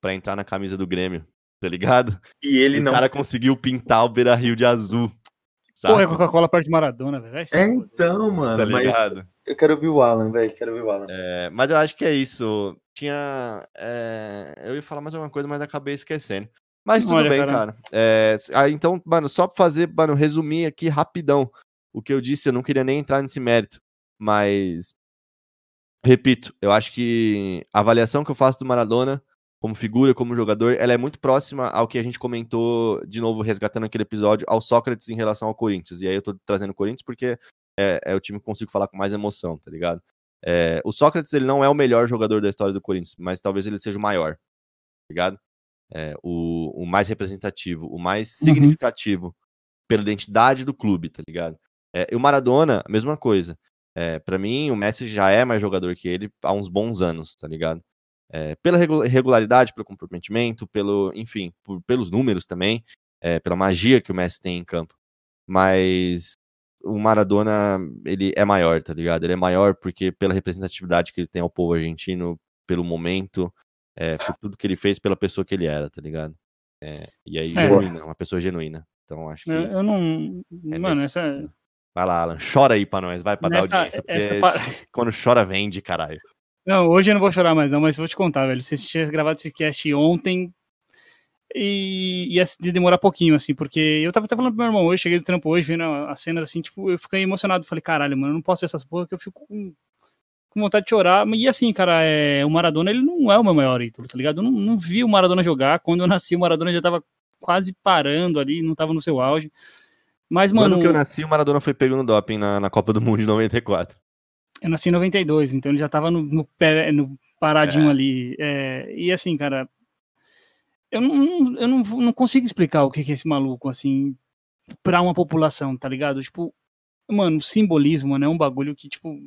pra entrar na camisa do Grêmio, tá ligado? E ele o não. cara conseguiu pintar o Beira Rio de azul. Sabe? Porra, é Coca-Cola perto de Maradona, velho. É então, mano. tá mas ligado? eu quero ouvir o Alan, velho. Quero ouvir o Alan. É, mas eu acho que é isso. Tinha. é, eu ia falar mais alguma coisa, mas acabei esquecendo. Mas tudo Olha, bem, cara. cara. É, então, mano, só pra fazer, mano, resumir aqui rapidão o que eu disse, eu não queria nem entrar nesse mérito. Mas. Repito, eu acho que a avaliação que eu faço do Maradona, como figura, como jogador, ela é muito próxima ao que a gente comentou, de novo, resgatando aquele episódio, ao Sócrates em relação ao Corinthians. E aí eu tô trazendo o Corinthians porque é, é o time que eu consigo falar com mais emoção, tá ligado? É, o Sócrates ele não é o melhor jogador da história do Corinthians, mas talvez ele seja o maior, tá ligado? É, o, o mais representativo, o mais Uhum. significativo pela identidade do clube, tá ligado? É, e o Maradona, a mesma coisa. É, para mim, o Messi já é mais jogador que ele há uns bons anos, tá ligado? É, pela regu- regularidade, pelo comprometimento, pelo, enfim, por- pelos números também, é, pela magia que o Messi tem em campo. Mas o Maradona, ele é maior, tá ligado? Ele é maior porque pela representatividade que ele tem ao povo argentino, pelo momento, é, por tudo que ele fez pela pessoa que ele era, tá ligado? É, e aí, É. genuína, uma pessoa genuína. Então, acho que. Eu, eu não. Mano, nesse- essa. Vai lá, Alan. Chora aí pra nós. Vai pra Nessa- dar audiência. Porque pa- quando chora, vende, caralho. Não, hoje eu não vou chorar mais, não, mas vou te contar, velho. Se você tivesse gravado esse cast ontem, e ia se demorar pouquinho, assim, porque eu tava até falando pro meu irmão hoje, cheguei do trampo hoje, vendo as cenas assim, tipo, eu fiquei emocionado. Falei, caralho, mano, eu não posso ver essas porra que eu fico com, com vontade de chorar. E assim, cara, é, o Maradona, ele não é o meu maior ídolo, tá ligado? Eu não, não vi o Maradona jogar. Quando eu nasci, o Maradona já tava quase parando ali, não tava no seu auge. Mas, No mano, ano que eu nasci, o Maradona foi pego no doping na, na Copa do Mundo de 94. Eu nasci em 92, então ele já tava no, no, no paradinho É. ali. É, e assim, cara, eu não, eu não, não consigo explicar o que é esse maluco, assim, pra uma população, tá ligado? Tipo, mano, simbolismo, mano, é um bagulho que, tipo,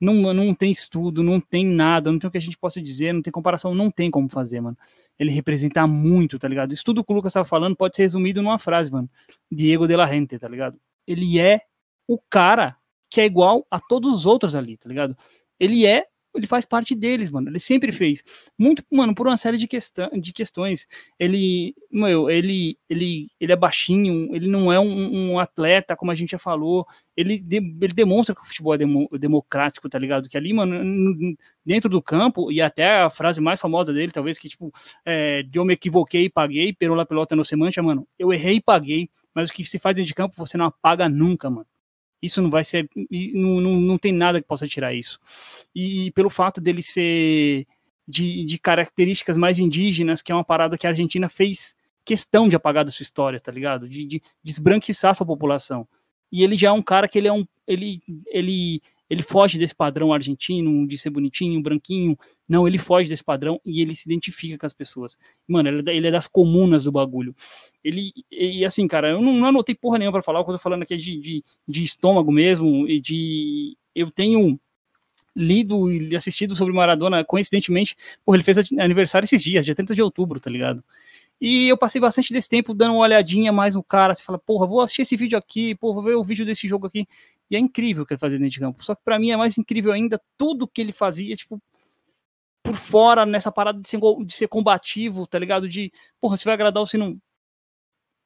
não, não tem estudo, não tem nada, não tem o que a gente possa dizer, não tem comparação, não tem como fazer, mano. Ele representa muito, tá ligado? Isso tudo que o Lucas tava falando pode ser resumido numa frase, mano. Diego de la Rente, tá ligado? Ele é o cara que é igual a todos os outros ali, tá ligado? Ele é, ele faz parte deles, mano. Ele sempre fez. Muito, mano, por uma série de, questão, de questões. Ele, meu, ele, ele, ele é baixinho, ele não é um, um atleta, como a gente já falou. Ele, de- ele demonstra que o futebol é demo- democrático, tá ligado? Que ali, mano, dentro do campo, e até a frase mais famosa dele, talvez, que tipo, é, eu me equivoquei e paguei, pero la pelota no se mancha, mano. Eu errei e paguei, mas o que se faz dentro de campo você não apaga nunca, mano. Isso não vai ser. Não, não, não tem nada que possa tirar isso. E pelo fato dele ser de, de características mais indígenas, que é uma parada que a Argentina fez questão de apagar da sua história, tá ligado? De, de desbranquiçar sua população. E ele já é um cara que ele é um. Ele, ele, ele foge desse padrão argentino, de ser bonitinho, branquinho. Não, ele foge desse padrão e ele se identifica com as pessoas. Mano, ele, é é das comunas do bagulho. Ele, e assim, cara, eu não, não anotei porra nenhuma pra falar, o que eu tô falando aqui é de, de, de estômago mesmo, e de. Eu tenho lido e assistido sobre Maradona, coincidentemente, porra, ele fez aniversário esses dias, dia 30 de outubro, tá ligado? E eu passei bastante desse tempo dando uma olhadinha mais no cara, você fala, porra, vou assistir esse vídeo aqui, porra, vou ver o vídeo desse jogo aqui. E é incrível o que ele fazia dentro de campo. Só que pra mim é mais incrível ainda tudo que ele fazia, tipo, por fora, nessa parada de ser, de ser combativo, tá ligado? De, porra, se vai agradar ou se não.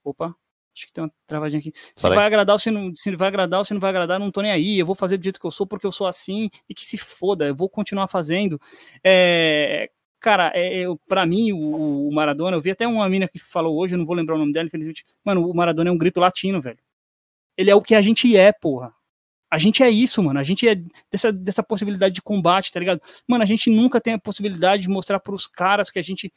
Opa, acho que tem uma travadinha aqui. Se vai agradar ou se não, se vai agradar ou se não vai agradar, não tô nem aí. Eu vou fazer do jeito que eu sou porque eu sou assim e que se foda, eu vou continuar fazendo. É, cara, é, eu, pra mim, o, o Maradona, eu vi até uma mina que falou hoje, eu não vou lembrar o nome dela, infelizmente. Mano, o Maradona é um grito latino, velho. Ele é o que a gente é, porra. A gente é isso, mano. A gente é dessa, dessa possibilidade de combate, tá ligado? Mano, a gente nunca tem a possibilidade de mostrar pros caras que a gente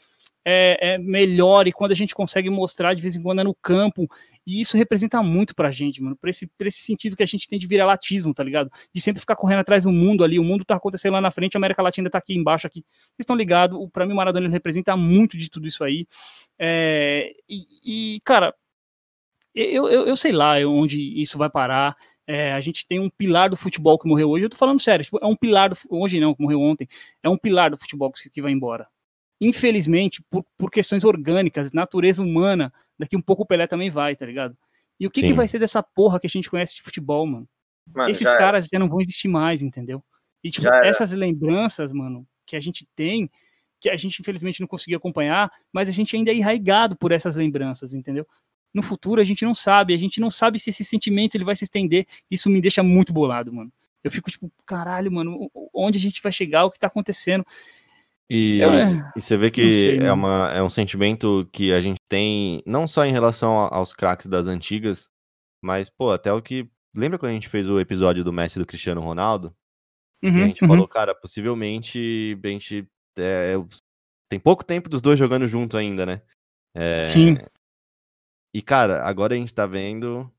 é, é melhor e quando a gente consegue mostrar de vez em quando é no campo. E isso representa muito pra gente, mano. Pra esse, pra esse sentido que a gente tem de viralatismo, tá ligado? De sempre ficar correndo atrás do mundo ali. O mundo tá acontecendo lá na frente, a América Latina tá aqui embaixo aqui. Vocês estão ligados? Pra mim, o Maradona representa muito de tudo isso aí. É, e, e, cara, eu, eu, eu sei lá onde isso vai parar. É, a gente tem um pilar do futebol que morreu hoje. Eu tô falando sério, tipo, é um pilar do, hoje não, que morreu ontem. É um pilar do futebol que, que vai embora. Infelizmente, por, por questões orgânicas, natureza humana, daqui um pouco o Pelé também vai, tá ligado? E o que, que vai ser dessa porra que a gente conhece de futebol, mano? Mano, Esses já era. caras já não vão existir mais, entendeu? E, tipo, Já era. essas lembranças, mano, que a gente tem, que a gente infelizmente não conseguiu acompanhar, mas a gente ainda é enraigado por essas lembranças, entendeu? No futuro a gente não sabe, a gente não sabe se esse sentimento ele vai se estender. Isso me deixa muito bolado, mano. Eu fico tipo, caralho, mano, onde a gente vai chegar, o que tá acontecendo? E, é, e você vê que sei, é, uma, é um sentimento que a gente tem, não só em relação aos craques das antigas, mas, pô, até o que. Lembra quando a gente fez o episódio do Messi do Cristiano Ronaldo? Uhum, a gente uhum. falou, cara, possivelmente a gente. é, tem pouco tempo dos dois jogando junto ainda, né? É, Sim. E, cara, agora a gente tá vendo,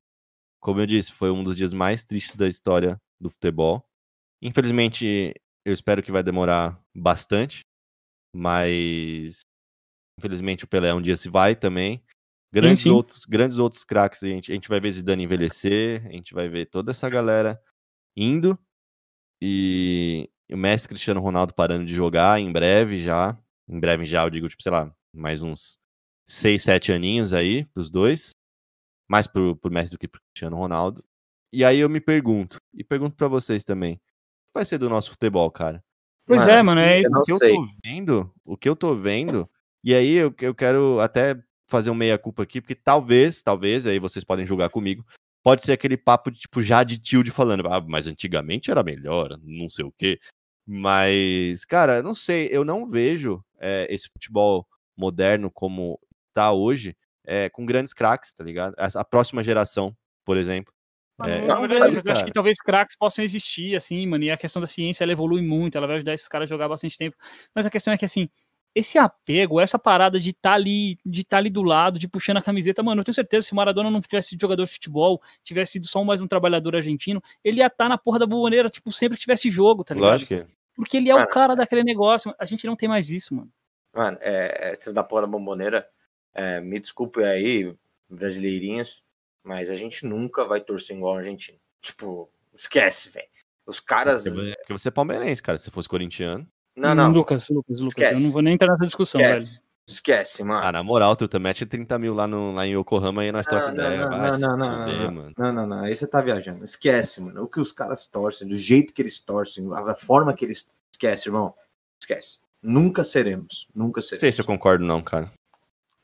como eu disse, foi um dos dias mais tristes da história do futebol. Infelizmente, eu espero que vai demorar bastante, mas infelizmente o Pelé um dia se vai também. Grandes sim. outros, grandes outros craques, a gente, a gente vai ver Zidane envelhecer, a gente vai ver toda essa galera indo e o Messi Cristiano Ronaldo parando de jogar em breve já. Em breve já, eu digo, tipo, sei lá, mais uns 6, 7 aninhos aí pros dois. Mais pro, pro Messi do que pro Cristiano Ronaldo. E aí eu me pergunto, e pergunto pra vocês também, o que vai ser do nosso futebol, cara? Pois Mano, é, mano, é não o que eu sei. tô vendo, o que eu tô vendo, e aí eu, eu quero até fazer um meia-culpa aqui, porque talvez, talvez, aí vocês podem julgar comigo, pode ser aquele papo, tipo, já de tio de falando, ah, mas antigamente era melhor, não sei o quê. Mas, cara, não sei, eu não vejo é, esse futebol moderno como está hoje, é, com grandes craques, tá ligado? A próxima geração, por exemplo. É, não, não, vejo, eu acho que talvez craques possam existir, assim, mano, e a questão da ciência, ela evolui muito, ela vai ajudar esses caras a jogar bastante tempo, mas a questão é que, assim, esse apego, essa parada de estar tá ali, de estar tá ali do lado, de puxando a camiseta, mano, eu tenho certeza que se o Maradona não tivesse sido jogador de futebol, tivesse sido só mais um trabalhador argentino, ele ia estar tá na porra da bomboneira, tipo, sempre que tivesse jogo, tá ligado? Lógico que é. Porque ele é mano, o cara daquele negócio, a gente não tem mais isso, mano. Mano, é, é da porra da bomboneira, é, me desculpe aí, brasileirinhos, mas a gente nunca vai torcer igual a Argentina. Tipo, esquece, velho. Os caras. Porque você é palmeirense, cara. Se fosse corintiano. Não, não. Lucas, Lucas, Lucas. Esquece. Eu não vou nem entrar nessa discussão, Esquece. velho. Esquece, mano. Ah, na moral, tu também mete 30 mil lá, no, lá em Yokohama e nós trocamos ideia. Não, não, não, não, não, mano. não, não, não. Aí você tá viajando. Esquece, mano. O que os caras torcem, do jeito que eles torcem, a forma que eles. Esquece, irmão. Esquece. Nunca seremos. Nunca seremos. Não sei se eu concordo, não, cara.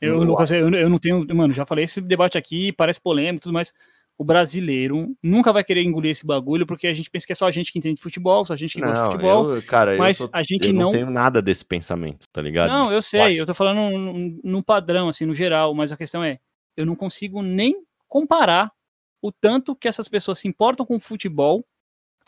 Eu, Lucas, eu, eu não tenho. Mano, já falei, esse debate aqui parece polêmico e tudo mais. O brasileiro nunca vai querer engolir esse bagulho, porque a gente pensa que é só a gente que entende futebol, só a gente que gosta de futebol. Eu, cara, mas tô, a gente eu não. não tenho nada desse pensamento, tá ligado? Não, eu sei, eu tô falando no, no padrão, assim, no geral, mas a questão é, eu não consigo nem comparar o tanto que essas pessoas se importam com futebol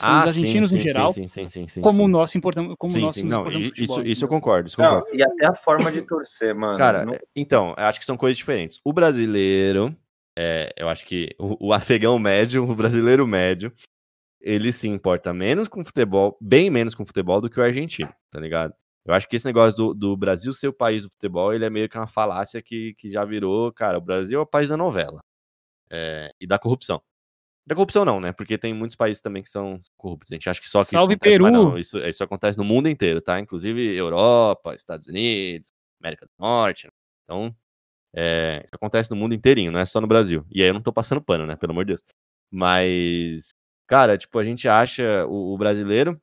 ah, os argentinos sim, em sim, geral, sim, sim, sim, sim, como sim. nós importamos, como Sim, nós sim, nos não, futebol, isso, isso eu concordo, isso Não, concordo. e até a forma de torcer, mano. Cara, Não- então, eu acho que são coisas diferentes. O brasileiro, é, eu acho que o, o afegão médio, o brasileiro médio, ele se importa menos com futebol, bem menos com futebol do que o argentino, tá ligado? Eu acho que esse negócio do, do Brasil ser o país do futebol, ele é meio que uma falácia que, que já virou, cara, o Brasil é o país da novela. é, e da corrupção. Da corrupção não, né? Porque tem muitos países também que são corruptos. A gente acha que só que Salve, Peru! não, isso, isso acontece no mundo inteiro, tá? Inclusive Europa, Estados Unidos, América do Norte. né? Então, é, isso acontece no mundo inteirinho, não é só no Brasil. E aí eu não tô passando pano, né? Pelo amor de Deus. Mas, cara, tipo, a gente acha o, o brasileiro,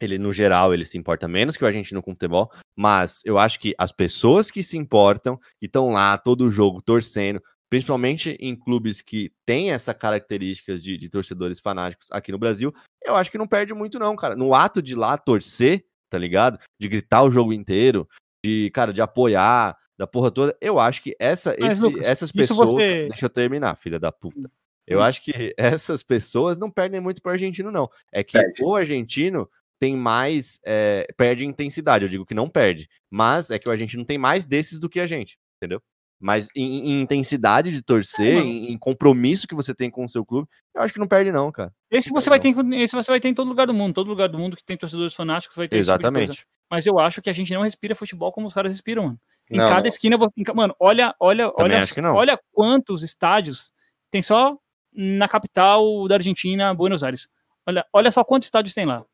ele no geral, ele se importa menos que o argentino com futebol, mas eu acho que as pessoas que se importam, que estão lá todo jogo torcendo, principalmente em clubes que têm essa características de, de torcedores fanáticos aqui no Brasil, eu acho que não perde muito não, cara. No ato de ir lá torcer, tá ligado? De gritar o jogo inteiro, de, cara, de apoiar, da porra toda, eu acho que essa, Mas, esse- Lucas, essas pessoas... você- Deixa eu terminar, filha da puta. Eu Hum. acho que essas pessoas não perdem muito pro argentino, não. É que Perde. o argentino tem mais. é, perde intensidade, eu digo que não perde. Mas é que o argentino tem mais desses do que a gente, entendeu? Mas em, em intensidade de torcer, mano. em, em compromisso que você tem com o seu clube, eu acho que não perde, não, cara. Esse você vai ter, em- esse você vai ter em todo lugar do mundo, todo lugar do mundo que tem torcedores fanáticos vai ter esse tipo. Exatamente. Mas eu acho que a gente não respira futebol como os caras respiram, mano. Em Não, cada esquina, você- mano, olha, olha, Também olha, não. olha quantos estádios tem só na capital da Argentina, Buenos Aires. Olha, olha só quantos estádios tem lá.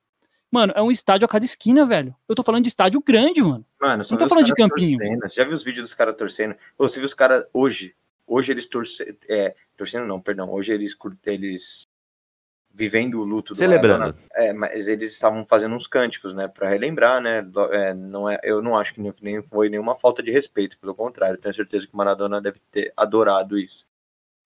Mano, é um estádio a cada esquina, velho. Eu tô falando de estádio grande, mano. Mano, só Não tô falando de campinho. torcendo. Você já viu os vídeos dos caras torcendo? Você viu os caras hoje? Hoje eles torcendo. É, torcendo não, perdão. Hoje eles, eles vivendo o luto do Celebrando. Maradona. É, mas eles estavam fazendo uns cânticos, né? Pra relembrar, né? é, não é, eu não acho que nem- nem foi nenhuma falta de respeito, pelo contrário. Tenho certeza que o Maradona deve ter adorado isso.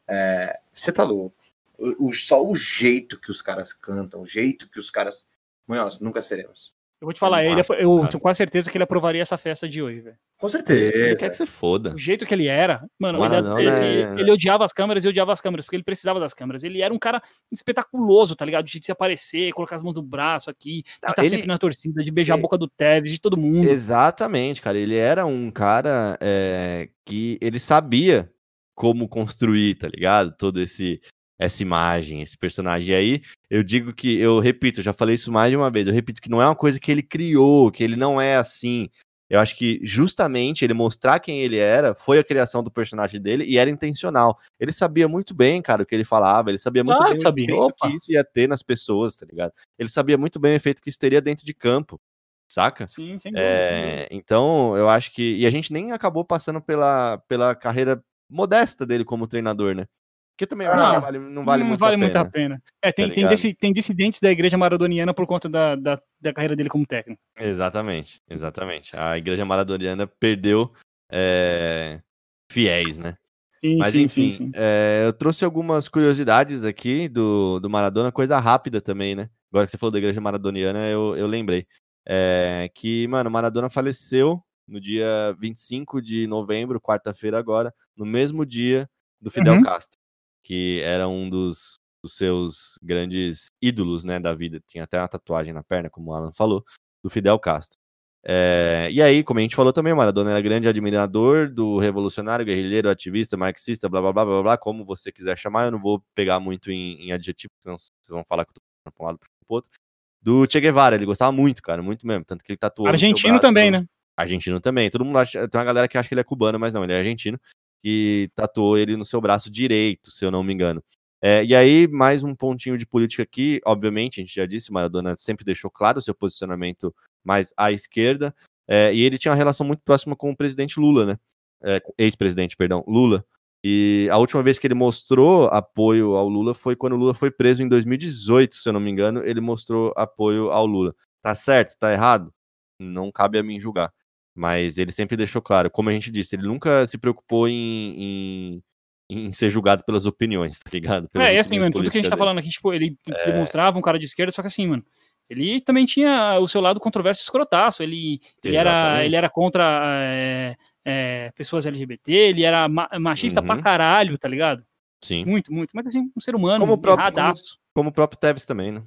É, você tá louco. O, o- só o jeito que os caras cantam, o jeito que os caras. Munhoz, nunca seremos. Eu vou te falar, Eu ele, acho, eu cara. tenho quase certeza que ele aprovaria essa festa de hoje, velho. Com Ele certeza. quer que você foda. O jeito que ele era, mano, ele, Maradona ele, assim, é- ele odiava as câmeras e odiava as câmeras, porque ele precisava das câmeras. Ele era um cara espetaculoso, tá ligado? De se aparecer, colocar as mãos no braço aqui, de Não, estar ele- sempre na torcida, de beijar a ele- boca do Tevez, de todo mundo. Exatamente, cara. Ele era um cara é, que ele sabia como construir, tá ligado? Todo esse essa imagem, esse personagem. E aí eu digo que eu repito, já falei isso mais de uma vez. Eu repito que não é uma coisa que ele criou, que ele não é assim. Eu acho que justamente ele mostrar quem ele era foi a criação do personagem dele e era intencional. Ele sabia muito bem, cara, o que ele falava. Ele sabia muito Claro bem que o sabia. efeito que isso ia ter nas pessoas, tá ligado? Ele sabia muito bem o efeito que isso teria dentro de campo, saca? Sim, sem dúvida, sem dúvida. É, então, eu acho que. E a gente nem acabou passando pela, pela carreira modesta dele como treinador, né? Que também eu acho que Não, não vale, não vale, não muito, vale a muito pena. a pena. É, tem, tá tem, desse- tem dissidentes da igreja maradoniana por conta da, da, da carreira dele como técnico. Exatamente, exatamente. A igreja maradoniana perdeu é, fiéis, né? Sim, Mas sim, enfim, sim, sim. é, eu trouxe algumas curiosidades aqui do, do Maradona, coisa rápida também, né? Agora que você falou da igreja maradoniana, eu, eu lembrei. É, que, mano, Maradona faleceu no dia 25 de novembro, quarta-feira agora, no mesmo dia do Fidel Uhum. Castro, que era um dos, dos seus grandes ídolos, né, da vida. Tinha até uma tatuagem na perna, como o Alan falou, do Fidel Castro. É, e aí, como a gente falou também, Maradona era grande admirador do revolucionário, guerrilheiro, ativista, marxista, blá blá blá blá blá, como você quiser chamar, eu não vou pegar muito em, em adjetivo, senão vocês vão falar que eu tô pra um lado pro outro. Do Che Guevara, ele gostava muito, cara, muito mesmo, tanto que ele tatuou Argentino braço- também, né? Argentino também. Todo mundo acha, tem uma galera que acha que ele é cubano, mas não, ele é argentino, que tatuou ele no seu braço direito, se eu não me engano. É, e aí, mais um pontinho de política aqui, obviamente, a gente já disse, Maradona sempre deixou claro o seu posicionamento mais à esquerda, é, e ele tinha uma relação muito próxima com o presidente Lula, né? É, ex-presidente, perdão, Lula. E a última vez que ele mostrou apoio ao Lula foi quando o Lula foi preso em 2018, se eu não me engano, ele mostrou apoio ao Lula. Tá certo? Tá errado? Não cabe a mim julgar. Mas ele sempre deixou claro, como a gente disse, ele nunca se preocupou em, em, em ser julgado pelas opiniões, tá ligado? Pelas É, e assim, mano, tudo que a gente tá políticas falando aqui, tipo, ele se É. demonstrava um cara de esquerda, só que assim, mano, ele também tinha o seu lado controverso e escrotaço, ele, ele, era, ele era contra é, é, pessoas LGBT, ele era ma- machista pra Uhum. caralho, tá ligado? dele. Sim. Muito, muito, mas assim, um ser humano, Como o próprio- erradaço. Como o próprio Tevez também, né?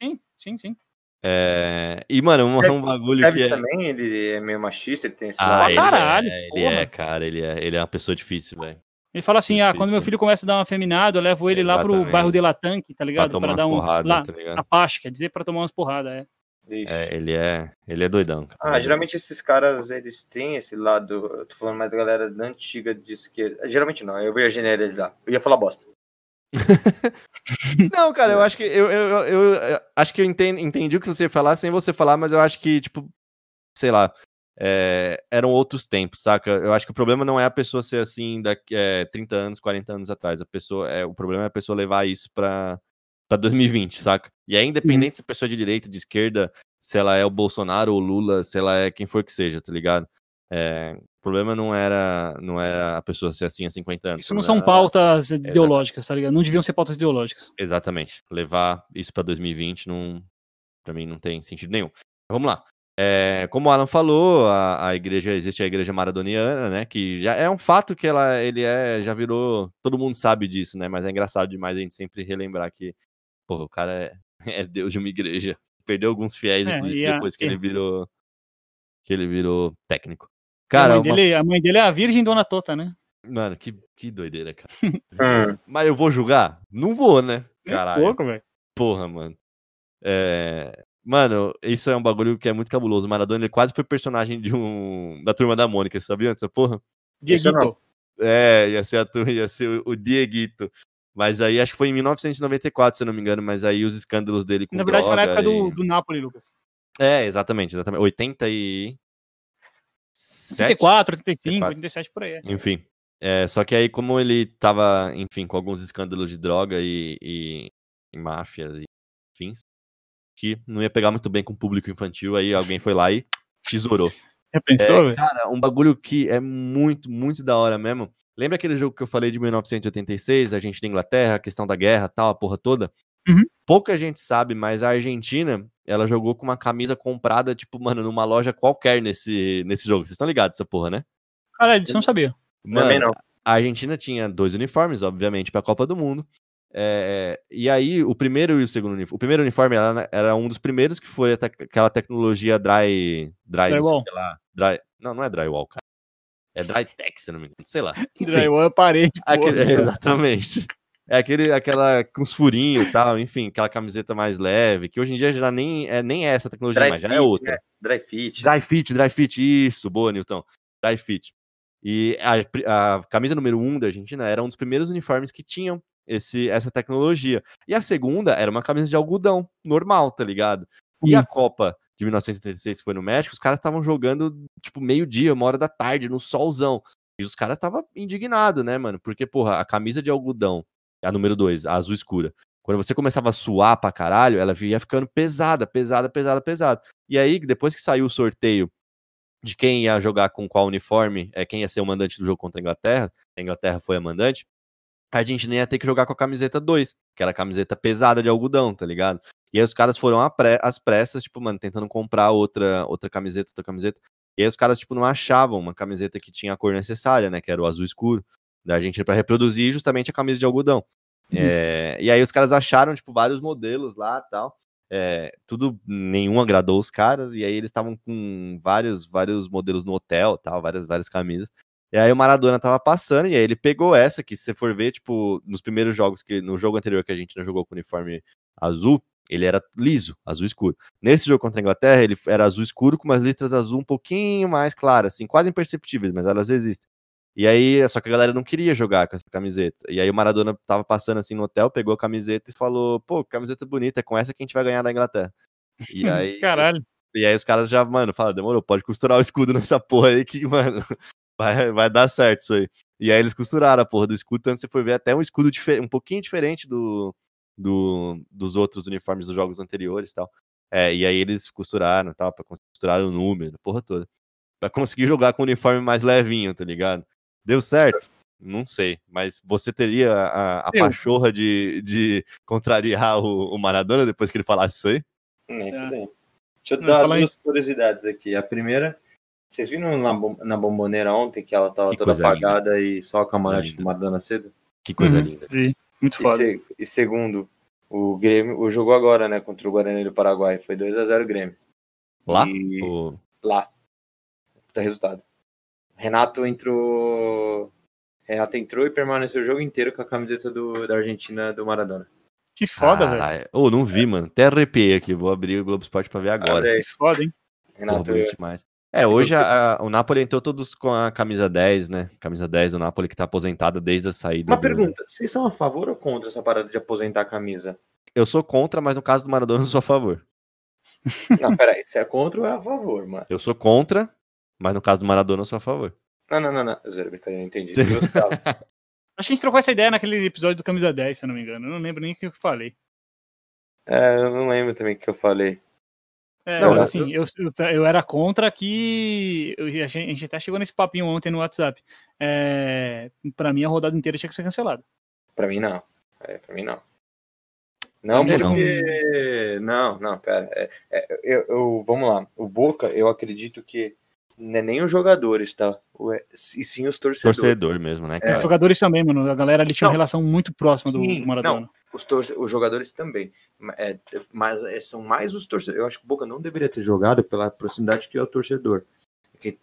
Sim, sim, sim. É, E, mano, um, um bagulho Tevez que é... também, ele é meio machista, ele tem esse Ah, lado. Pra ele caralho, é, ele porra. é, cara, ele é, ele é uma pessoa difícil, velho. Ele fala assim, ah, quando meu Difícil. filho começa a dar uma afeminada, eu levo ele lá pro Exatamente. bairro de Latanque, tá Pra ligado? tomar Pra umas dar um, porradas, lá, tá ligado? quer dizer, pra tomar umas porradas, é. Ixi. É, ele é, ele é doidão, cara. Ah, geralmente esses caras, eles têm esse lado, eu tô falando mais da galera da antiga de esquerda. Geralmente não, eu ia generalizar. Eu ia falar bosta. Não, cara, eu acho que eu, eu, eu, eu- acho que eu entendi, entendi o que você ia falar sem você falar, mas eu acho que, tipo, sei lá, é, eram outros tempos, saca? Eu acho que o problema não é a pessoa ser assim daqui é, 30 anos, 40 anos atrás. A pessoa, é, o problema é a pessoa levar isso pra, pra 2020, saca? E é independente se a pessoa é de direita, de esquerda, se ela é o Bolsonaro ou o Lula, se ela é quem for que seja, tá ligado? É, o problema não era, não era a pessoa ser assim há 50 anos. Isso não são era- pautas ideológicas, tá ligado? Não deviam ser pautas ideológicas. Exatamente. Levar isso pra 2020 não, para mim não tem sentido nenhum. Vamos lá. É, como o Alan falou, a, a igreja existe a igreja maradoniana, né? Que já é um fato que ela ele é já virou, todo mundo sabe disso, né? Mas é engraçado demais a gente sempre relembrar que, porra, o cara é, é Deus de uma igreja. Perdeu alguns fiéis É, e a- depois que ele virou que ele virou técnico. A, Cara, mãe uma- dele, a mãe dele é a Virgem Dona Tota, né? mano, que, que doideira, cara. Hum. Mas eu vou julgar? Não vou, né? Nem Caralho. pouco, velho. Porra, mano. É, Mano, isso é um bagulho que é muito cabuloso. O Maradona ele quase foi personagem de um. da turma da Mônica, você sabia dessa porra? Dieguito. É, ia ser a turma, ia ser o- Dieguito. Mas aí acho que foi em 1994, se eu não me engano, mas aí os escândalos dele com Na verdade, foi na época do, e- do Napoli, Lucas. É, exatamente, exatamente. 80 e. 84, 85, 84. 87 por aí. é. Enfim. É, só que aí, como ele tava, enfim, com alguns escândalos de droga e, e, e máfia e fins, que não ia pegar muito bem com o público infantil, aí alguém foi lá e tesourou. Já pensou, É, velho? cara, um bagulho que é muito, muito da hora mesmo. Lembra aquele jogo que eu falei de 1986, a gente da Inglaterra, a questão da guerra, tal, a porra toda? Uhum. Pouca gente sabe, mas a Argentina, ela jogou com uma camisa comprada, tipo, mano, numa loja qualquer nesse, nesse jogo. Vocês estão ligados essa porra, né? Caralho, isso eu não sabia. Também não. a Argentina tinha dois uniformes, obviamente, para a Copa do Mundo. É, e aí, o primeiro e o segundo uniforme. O primeiro uniforme era, era um dos primeiros que foi a tec- aquela tecnologia dry. Dry, não Drywall. que lá. Dry, não, não é drywall, cara. É dry tech, se eu não me engano. Sei lá. Enfim, Drywall é parede, aquele- é, exatamente. É aquele, aquela com os furinhos e tal, enfim, aquela camiseta mais leve, que hoje em dia já nem é, nem é essa tecnologia, Dry mas já fit, é outra. né? Dry fit. Dry fit, dry fit, isso, boa, Newton. Dry fit. E a, a camisa número 1 um da Argentina era um dos primeiros uniformes que tinham esse, essa tecnologia. E a segunda era uma camisa de algodão, normal, tá ligado? E a Copa de 1986, que foi no México, os caras estavam jogando, tipo, meio-dia, uma hora da tarde, no solzão. E os caras estavam indignados, né, mano? Porque, porra, a camisa de algodão, a número 2, a azul escura, quando você começava a suar pra caralho, ela ia ficando pesada, pesada, pesada, pesada. E aí, depois que saiu o sorteio de quem ia jogar com qual uniforme, é quem ia ser o mandante do jogo contra a Inglaterra, a Inglaterra foi a mandante, a Argentina ia ter que jogar com a camiseta 2, que era a camiseta pesada de algodão, tá ligado? E aí os caras foram às pressas, tipo, mano, tentando comprar outra, outra camiseta, outra camiseta. E aí os caras, tipo, não achavam uma camiseta que tinha a cor necessária, né? Que era o azul escuro da Argentina para reproduzir justamente a camisa de algodão. Uhum. É, e aí os caras acharam, tipo, vários modelos lá tal. É, tudo, nenhum agradou os caras, e aí eles estavam com vários, vários modelos no hotel, tal, várias, várias camisas. E aí o Maradona tava passando, e aí ele pegou essa, que se você for ver, tipo, nos primeiros jogos, que no jogo anterior que a gente não jogou com uniforme azul, ele era liso, azul escuro. Nesse jogo contra a Inglaterra, ele era azul escuro com umas letras azul um pouquinho mais claras, assim, quase imperceptíveis, mas elas existem. E aí, só que a galera não queria jogar com essa camiseta. E aí o Maradona tava passando assim no hotel, pegou a camiseta e falou: pô, camiseta bonita, é com essa que a gente vai ganhar da Inglaterra. E aí. Caralho. E aí os caras já, mano, fala, demorou, pode costurar o escudo nessa porra aí que, mano, vai, vai dar certo isso aí. E aí eles costuraram a porra do escudo, tanto você foi ver até um escudo um pouquinho diferente do, do, dos outros uniformes dos jogos anteriores e tal. É, e aí eles costuraram, tal, pra costurar o número, porra toda. Pra conseguir jogar com um uniforme mais levinho, tá ligado? Deu certo? Não sei, mas você teria a, a pachorra de, de contrariar o, o, Maradona depois que ele falasse isso aí? Nem é. Deixa eu dar duas curiosidades aqui. A primeira, vocês viram na, na bomboneira ontem que ela tava que toda apagada linda. e só a camarote do Maradona cedo? Que coisa uhum. linda. Muito foda. E, se, e, segundo, o Grêmio, o jogou agora, né, contra o Guarani do Paraguai, foi 2 a 0 Grêmio. Lá? E... O... Lá. Tá resultado. Renato entrou. Renato entrou e permaneceu o jogo inteiro com a camiseta do, da Argentina do Maradona. Que foda, velho. Ô, oh, não vi, mano. Até arrepiei aqui. Vou abrir o Globo Esporte pra ver agora. Ah, que foda, hein? Renato. Porra, demais. É, hoje a, a, o Napoli entrou todos com a camisa 10, né? Camisa 10 do Napoli que tá aposentada desde a saída. Uma do... pergunta: vocês são a favor ou contra essa parada de aposentar a camisa? Eu sou contra, mas no caso do Maradona eu sou a favor. Não, peraí, você é contra ou é a favor, mano? Eu sou contra, mas no caso do Maradona, eu sou a favor. Não, não, não, não. Zero brincadeira, entendi. Acho que a gente trocou essa ideia naquele episódio do Camisa 10, se eu não me engano. Eu não lembro nem o que eu falei. É, eu não lembro também o que eu falei. É, não, assim, eu, eu era contra que. a, gente, a gente até chegou nesse papinho ontem no WhatsApp. É, pra mim, a rodada inteira tinha que ser cancelada. Pra mim, não. É, pra mim, não. Não, porque. Não, não, pera. É, é, eu, eu, vamos lá. O Boca, eu acredito que não é nem os jogadores, tá? E sim os torcedores. Torcedor mesmo, né, cara? É, os jogadores também, mano. A galera ali tinha não, uma relação muito próxima sim, do Maradona. Não, os, torce... os jogadores também. É, mas é, são mais os torcedores. Eu acho que o Boca não deveria ter jogado pela proximidade que é o torcedor.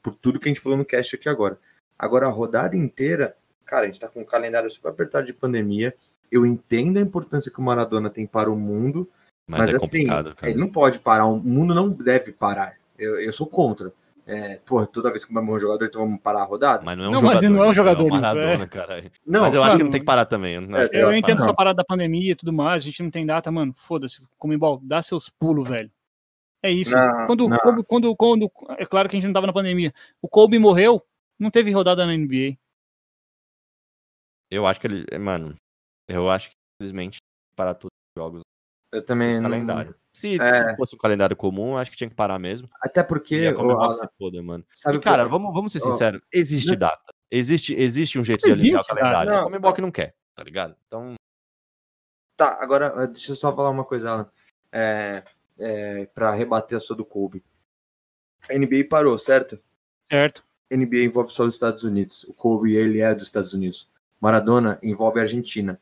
Por tudo que a gente falou no cast aqui agora. Agora, a rodada inteira, cara, a gente tá com um calendário super apertado de pandemia. Eu entendo a importância que o Maradona tem para o mundo, mas, mas é assim, ele não pode parar. O mundo não deve parar. Eu, eu sou contra. É, pô, toda vez que vai morrer um jogador, então vamos parar a rodada? Mas não é um não, jogador. Mas não é um jogador. É um Maradona, é. cara. Não, mas eu acho que não tem que parar também. Eu, é, eu, eu entendo essa parada da pandemia e tudo mais, a gente não tem data, mano. Foda-se, Comembol, dá seus pulos, velho. É isso. Não, quando, não. Quando, quando, quando, É claro que a gente não tava na pandemia. O Kobe morreu, não teve rodada na NBA. Eu acho que ele. Mano, eu acho que infelizmente para todos os jogos. Eu também. Calendário. Se, é... se, fosse um calendário comum, acho que tinha que parar mesmo. Até porque. Oh, se foda, mano. Sabe e, cara, que... vamos, vamos ser sinceros. Existe data. Existe, existe um jeito de alinhar o calendário. Não, a Comembol que não quer, tá ligado? Então. Tá, agora eh, deixa eu só falar uma coisa, Alan. É, é, pra rebater a sua do Kobe. A NBA parou, certo? Certo. A NBA envolve só os Estados Unidos. O Kobe, ele é dos Estados Unidos. Maradona envolve a Argentina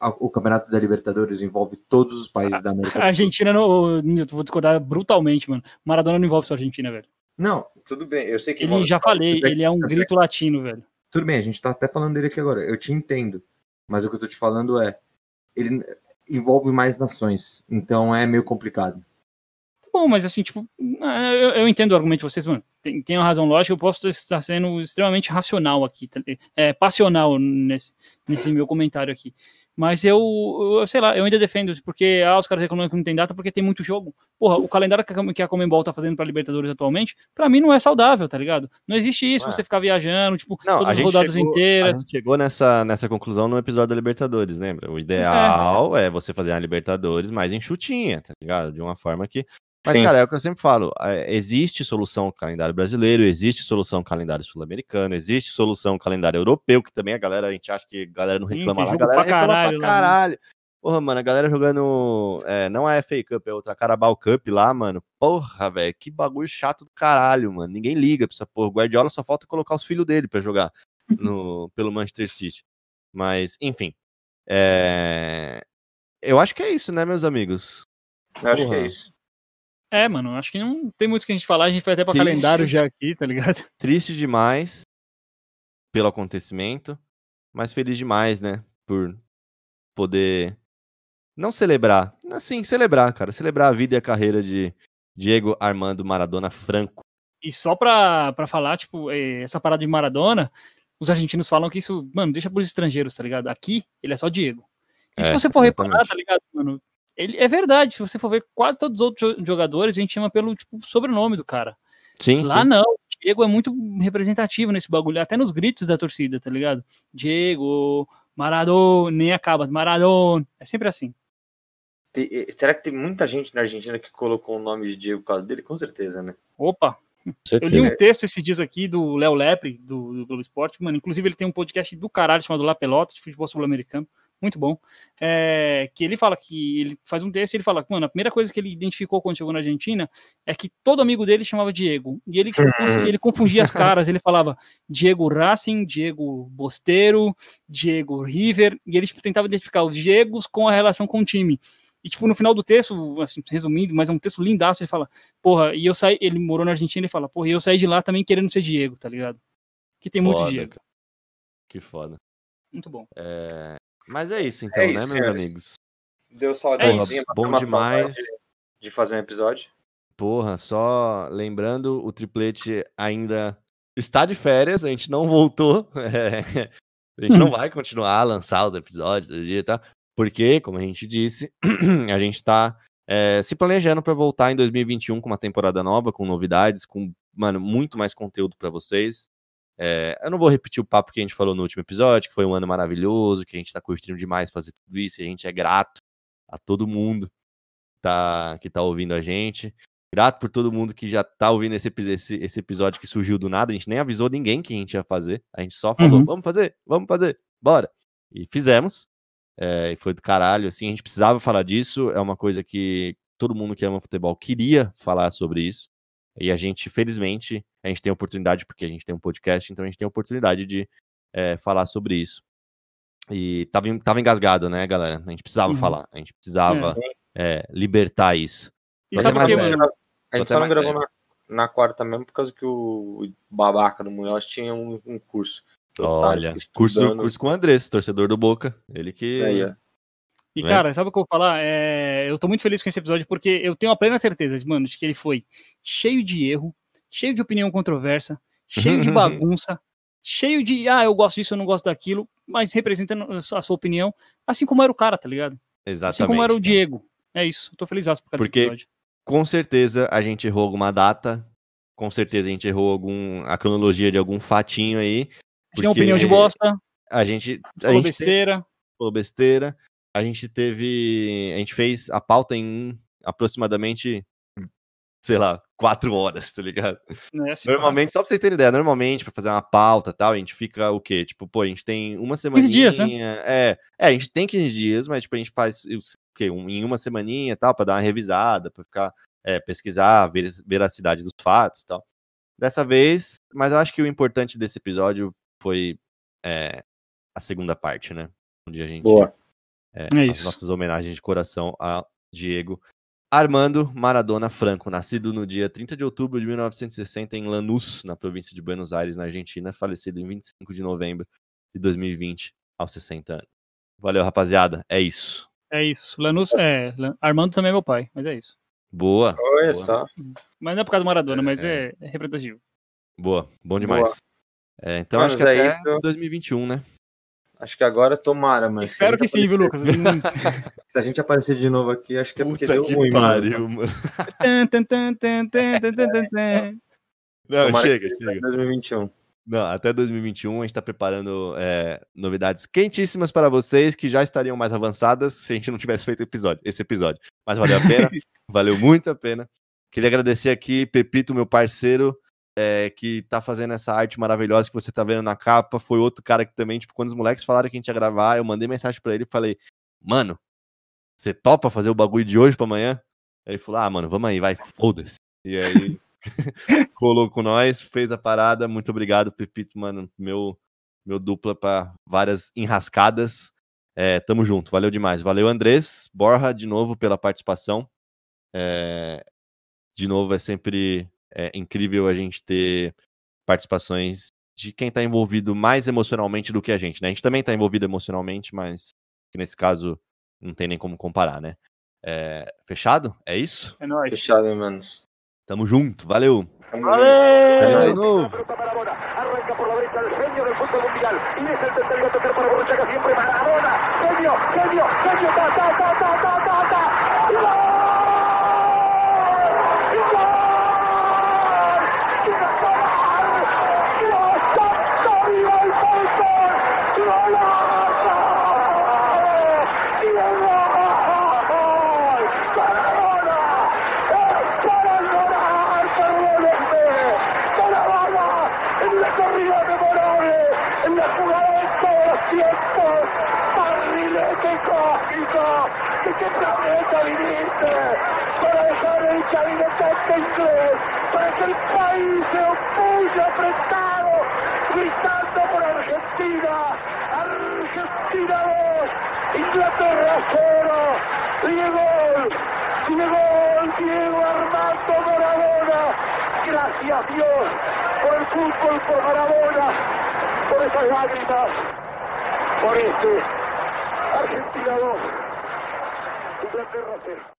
o Campeonato da Libertadores envolve todos os países da América do Sul. A Argentina, não, vou discordar brutalmente, mano. Maradona não envolve só a Argentina, velho. Não, tudo bem. Eu sei que. Ele já falei, ele é um grito latino, velho. Tudo bem, a gente tá até falando dele aqui agora. Eu te entendo. Mas o que eu tô te falando é. Ele envolve mais nações. Então é meio complicado. Bom, mas assim, tipo, ah, eu, eu entendo o argumento de vocês, mano. Tem, tem uma razão lógica, eu posso estar sendo extremamente racional aqui, tá é, passional nesse, nesse meu comentário aqui. Mas eu, eu, sei lá, eu ainda defendo, porque ah, os caras reclamam que não tem data porque tem muito jogo. Porra, o calendário que a Comembol tá fazendo pra Libertadores atualmente, pra mim não é saudável, tá ligado? Não existe isso, Ué. você ficar viajando, tipo, não, todas as rodadas chegou, inteiras. A gente chegou nessa, nessa conclusão no episódio da Libertadores, lembra? O ideal é. é você fazer a Libertadores mais enxutinha, tá ligado? De uma forma que Mas, Sim. cara, é o que eu sempre falo. é, existe solução calendário brasileiro, existe solução calendário sul-americano, existe solução calendário europeu, que também a galera, a gente acha que a galera não Sim, reclama lá. A galera pra reclama caralho pra lá, né? caralho. Porra, mano, a galera jogando. é, não é a FA Cup, é outra Carabao Cup lá, mano. Porra, velho, que bagulho chato do caralho, mano. Ninguém liga pra essa porra. O Guardiola só falta colocar os filhos dele pra jogar no, pelo Manchester City. Mas, enfim. é, Eu acho que é isso, né, meus amigos? Eu acho que é isso. É, mano, acho que não tem muito o que a gente falar, a gente foi até pra Triste. calendário já aqui, tá ligado? Triste demais pelo acontecimento, mas feliz demais, né? Por poder não celebrar, assim, celebrar, cara, celebrar a vida e a carreira de Diego Armando Maradona Franco. E só pra, pra falar, tipo, eh, essa parada de Maradona, os argentinos falam que isso, mano, deixa pros estrangeiros, tá ligado? Aqui, ele é só Diego. E se É, você for reparar, exatamente. tá ligado, mano? Ele, é verdade, se você for ver quase todos os outros jo- jogadores, a gente chama pelo tipo, sobrenome do cara. Sim, Lá sim. não, o Diego é muito representativo nesse bagulho, até nos gritos da torcida, tá ligado? Diego, Maradona, nem acaba, Maradona, é sempre assim. Te- Será que tem muita gente na Argentina que colocou o nome de Diego por causa dele? Com certeza, né? Opa, eu li um texto esses dias aqui do Léo Lepre, do, do Globo Esporte, mano, inclusive ele tem um podcast do caralho chamado La Pelota, de futebol sul-americano, muito bom, é, que ele fala que, ele faz um texto e ele fala, mano, a primeira coisa que ele identificou quando chegou na Argentina é que todo amigo dele chamava Diego, e ele, ele confundia as caras, ele falava Diego Racing, Diego Bosteiro, Diego River, e ele tipo, tentava identificar os Diegos com a relação com o time. E, tipo, no final do texto, assim, resumindo, mas é um texto lindaço, ele fala, porra, e eu saí, ele morou na Argentina, ele fala, porra, e eu saí de lá também querendo ser Diego, tá ligado? Que tem muito Foda, Diego. cara. Que foda. Muito bom. É, Mas é isso, então, É né, isso, meus senhores. amigos? Deu saudadezinha, isso. matou Bom demais. saudade De fazer um episódio. Porra, só lembrando, o triplete ainda está de férias, a gente não voltou. é, a gente não vai continuar a lançar os episódios do dia, tá? Porque, como a gente disse, a gente está se planejando para voltar em 2021 com uma temporada nova, com novidades, com, mano, muito mais conteúdo para vocês. É, eu não vou repetir o papo que a gente falou no último episódio, que foi um ano maravilhoso, que a gente está curtindo demais fazer tudo isso, e a gente é grato a todo mundo tá, que tá ouvindo a gente. Grato por todo mundo que já tá ouvindo esse, esse, esse episódio que surgiu do nada. A gente nem avisou ninguém que a gente ia fazer. A gente só falou, Uhum. vamos fazer, vamos fazer, bora. E fizemos. É, e foi do caralho, assim. A gente precisava falar disso. É uma coisa que todo mundo que ama futebol queria falar sobre isso. E a gente, felizmente, a gente tem a oportunidade, porque a gente tem um podcast, então a gente tem a oportunidade de é, falar sobre isso. E tava, tava engasgado, né, galera? A gente precisava Uhum. falar. A gente precisava é, libertar isso. E Tô sabe o que, mano? A gente só não gravou na, na quarta mesmo por causa que o, babaca do Munhoz tinha um, um curso. Olha, curso, curso com o Andrés, torcedor do Boca. Ele que. Ó. E, né? cara, sabe o que eu vou falar? É, eu tô muito feliz com esse episódio porque eu tenho a plena certeza, de, mano, de que ele foi cheio de erro, cheio de opinião controversa, cheio de bagunça, cheio de, ah, eu gosto disso, eu não gosto daquilo, mas representando a sua a opinião, assim como era o cara, tá ligado? Exatamente. Assim como era o cara. Diego. É isso, tô feliz por causa Porque- desse episódio. Com certeza a gente errou alguma data. Com certeza a gente errou algum, a cronologia de algum fatinho aí. Tinha opinião de porque bosta, A gente. A falou gente besteira. falou besteira. A gente teve. A gente fez a pauta em aproximadamente, sei lá, quatro horas, tá ligado? Né, assim, Normalmente, só pra vocês terem ideia, normalmente, pra fazer uma pauta e tal, a gente fica o quê? Tipo, pô, a gente tem uma semana. 15 dias, né? É, é, a gente tem 15 dias, mas tipo, a gente faz o quê? Um, em uma semaninha e tal, pra dar uma revisada, pra ficar, é, pesquisar, ver veracidade dos fatos e tal. Dessa vez, mas eu acho que o importante desse episódio foi é, a segunda parte, né? Onde a gente Boa. É, É as isso. nossas homenagens de coração a Diego Armando Maradona Franco, nascido no dia 30 de outubro de 1960 em Lanús, na província de Buenos Aires, na Argentina, falecido em 25 de novembro de 2020, aos 60 anos. Valeu, rapaziada. É isso. É isso. Lanús, é, Armando também é meu pai, mas é isso. Boa, Olha Boa. só. Mas não é por causa do Maradona, mas é, é representativo. boa. Bom demais. Boa. É, então Mas acho que é até isso. 2021, né? Acho que agora tomara, mas. Espero que aparecer... sim, viu, Lucas? se a gente aparecer de novo aqui, acho que é porque Puta deu que ruim, pariu, mano. Não, tomara chega, chega. 2021. Não, até 2021 a gente está preparando é, novidades quentíssimas para vocês que já estariam mais avançadas se a gente não tivesse feito episódio, esse episódio. Mas valeu a pena, valeu muito a pena. Queria agradecer aqui, Pepito, meu parceiro, é, que tá fazendo essa arte maravilhosa que você tá vendo na capa. Foi outro cara que também, tipo, quando os moleques falaram que a gente ia gravar, eu mandei mensagem para ele e falei, mano, você topa fazer o bagulho de hoje para amanhã? Aí ele falou, ah, mano, vamos aí, vai, foda-se. E aí colou com nós, fez a parada. Muito obrigado, Pepito, mano. Meu, meu dupla para várias enrascadas. É, tamo junto, valeu demais. Valeu, Andrés Borra, de novo, pela participação. É, de novo, é sempre é, incrível a gente ter participações de quem está envolvido mais emocionalmente do que a gente, né? A gente também está envolvido emocionalmente, mas nesse caso não tem nem como comparar, né? É, fechado? É isso? É nóis. Fechado, manos. Tamo junto, valeu! Valeu! De novo. Arranca Thursday! ¿De qué planeta viniste? Para dejar el chavinetante inglés, para que el país se opulle apretado, gritando por Argentina, Argentina 2, Inglaterra 0, Diego, Diego, Diego Armando Maradona, gracias Dios por el fútbol, por Maradona, por esas lágrimas, por este Argentina 2, Inglaterra 0.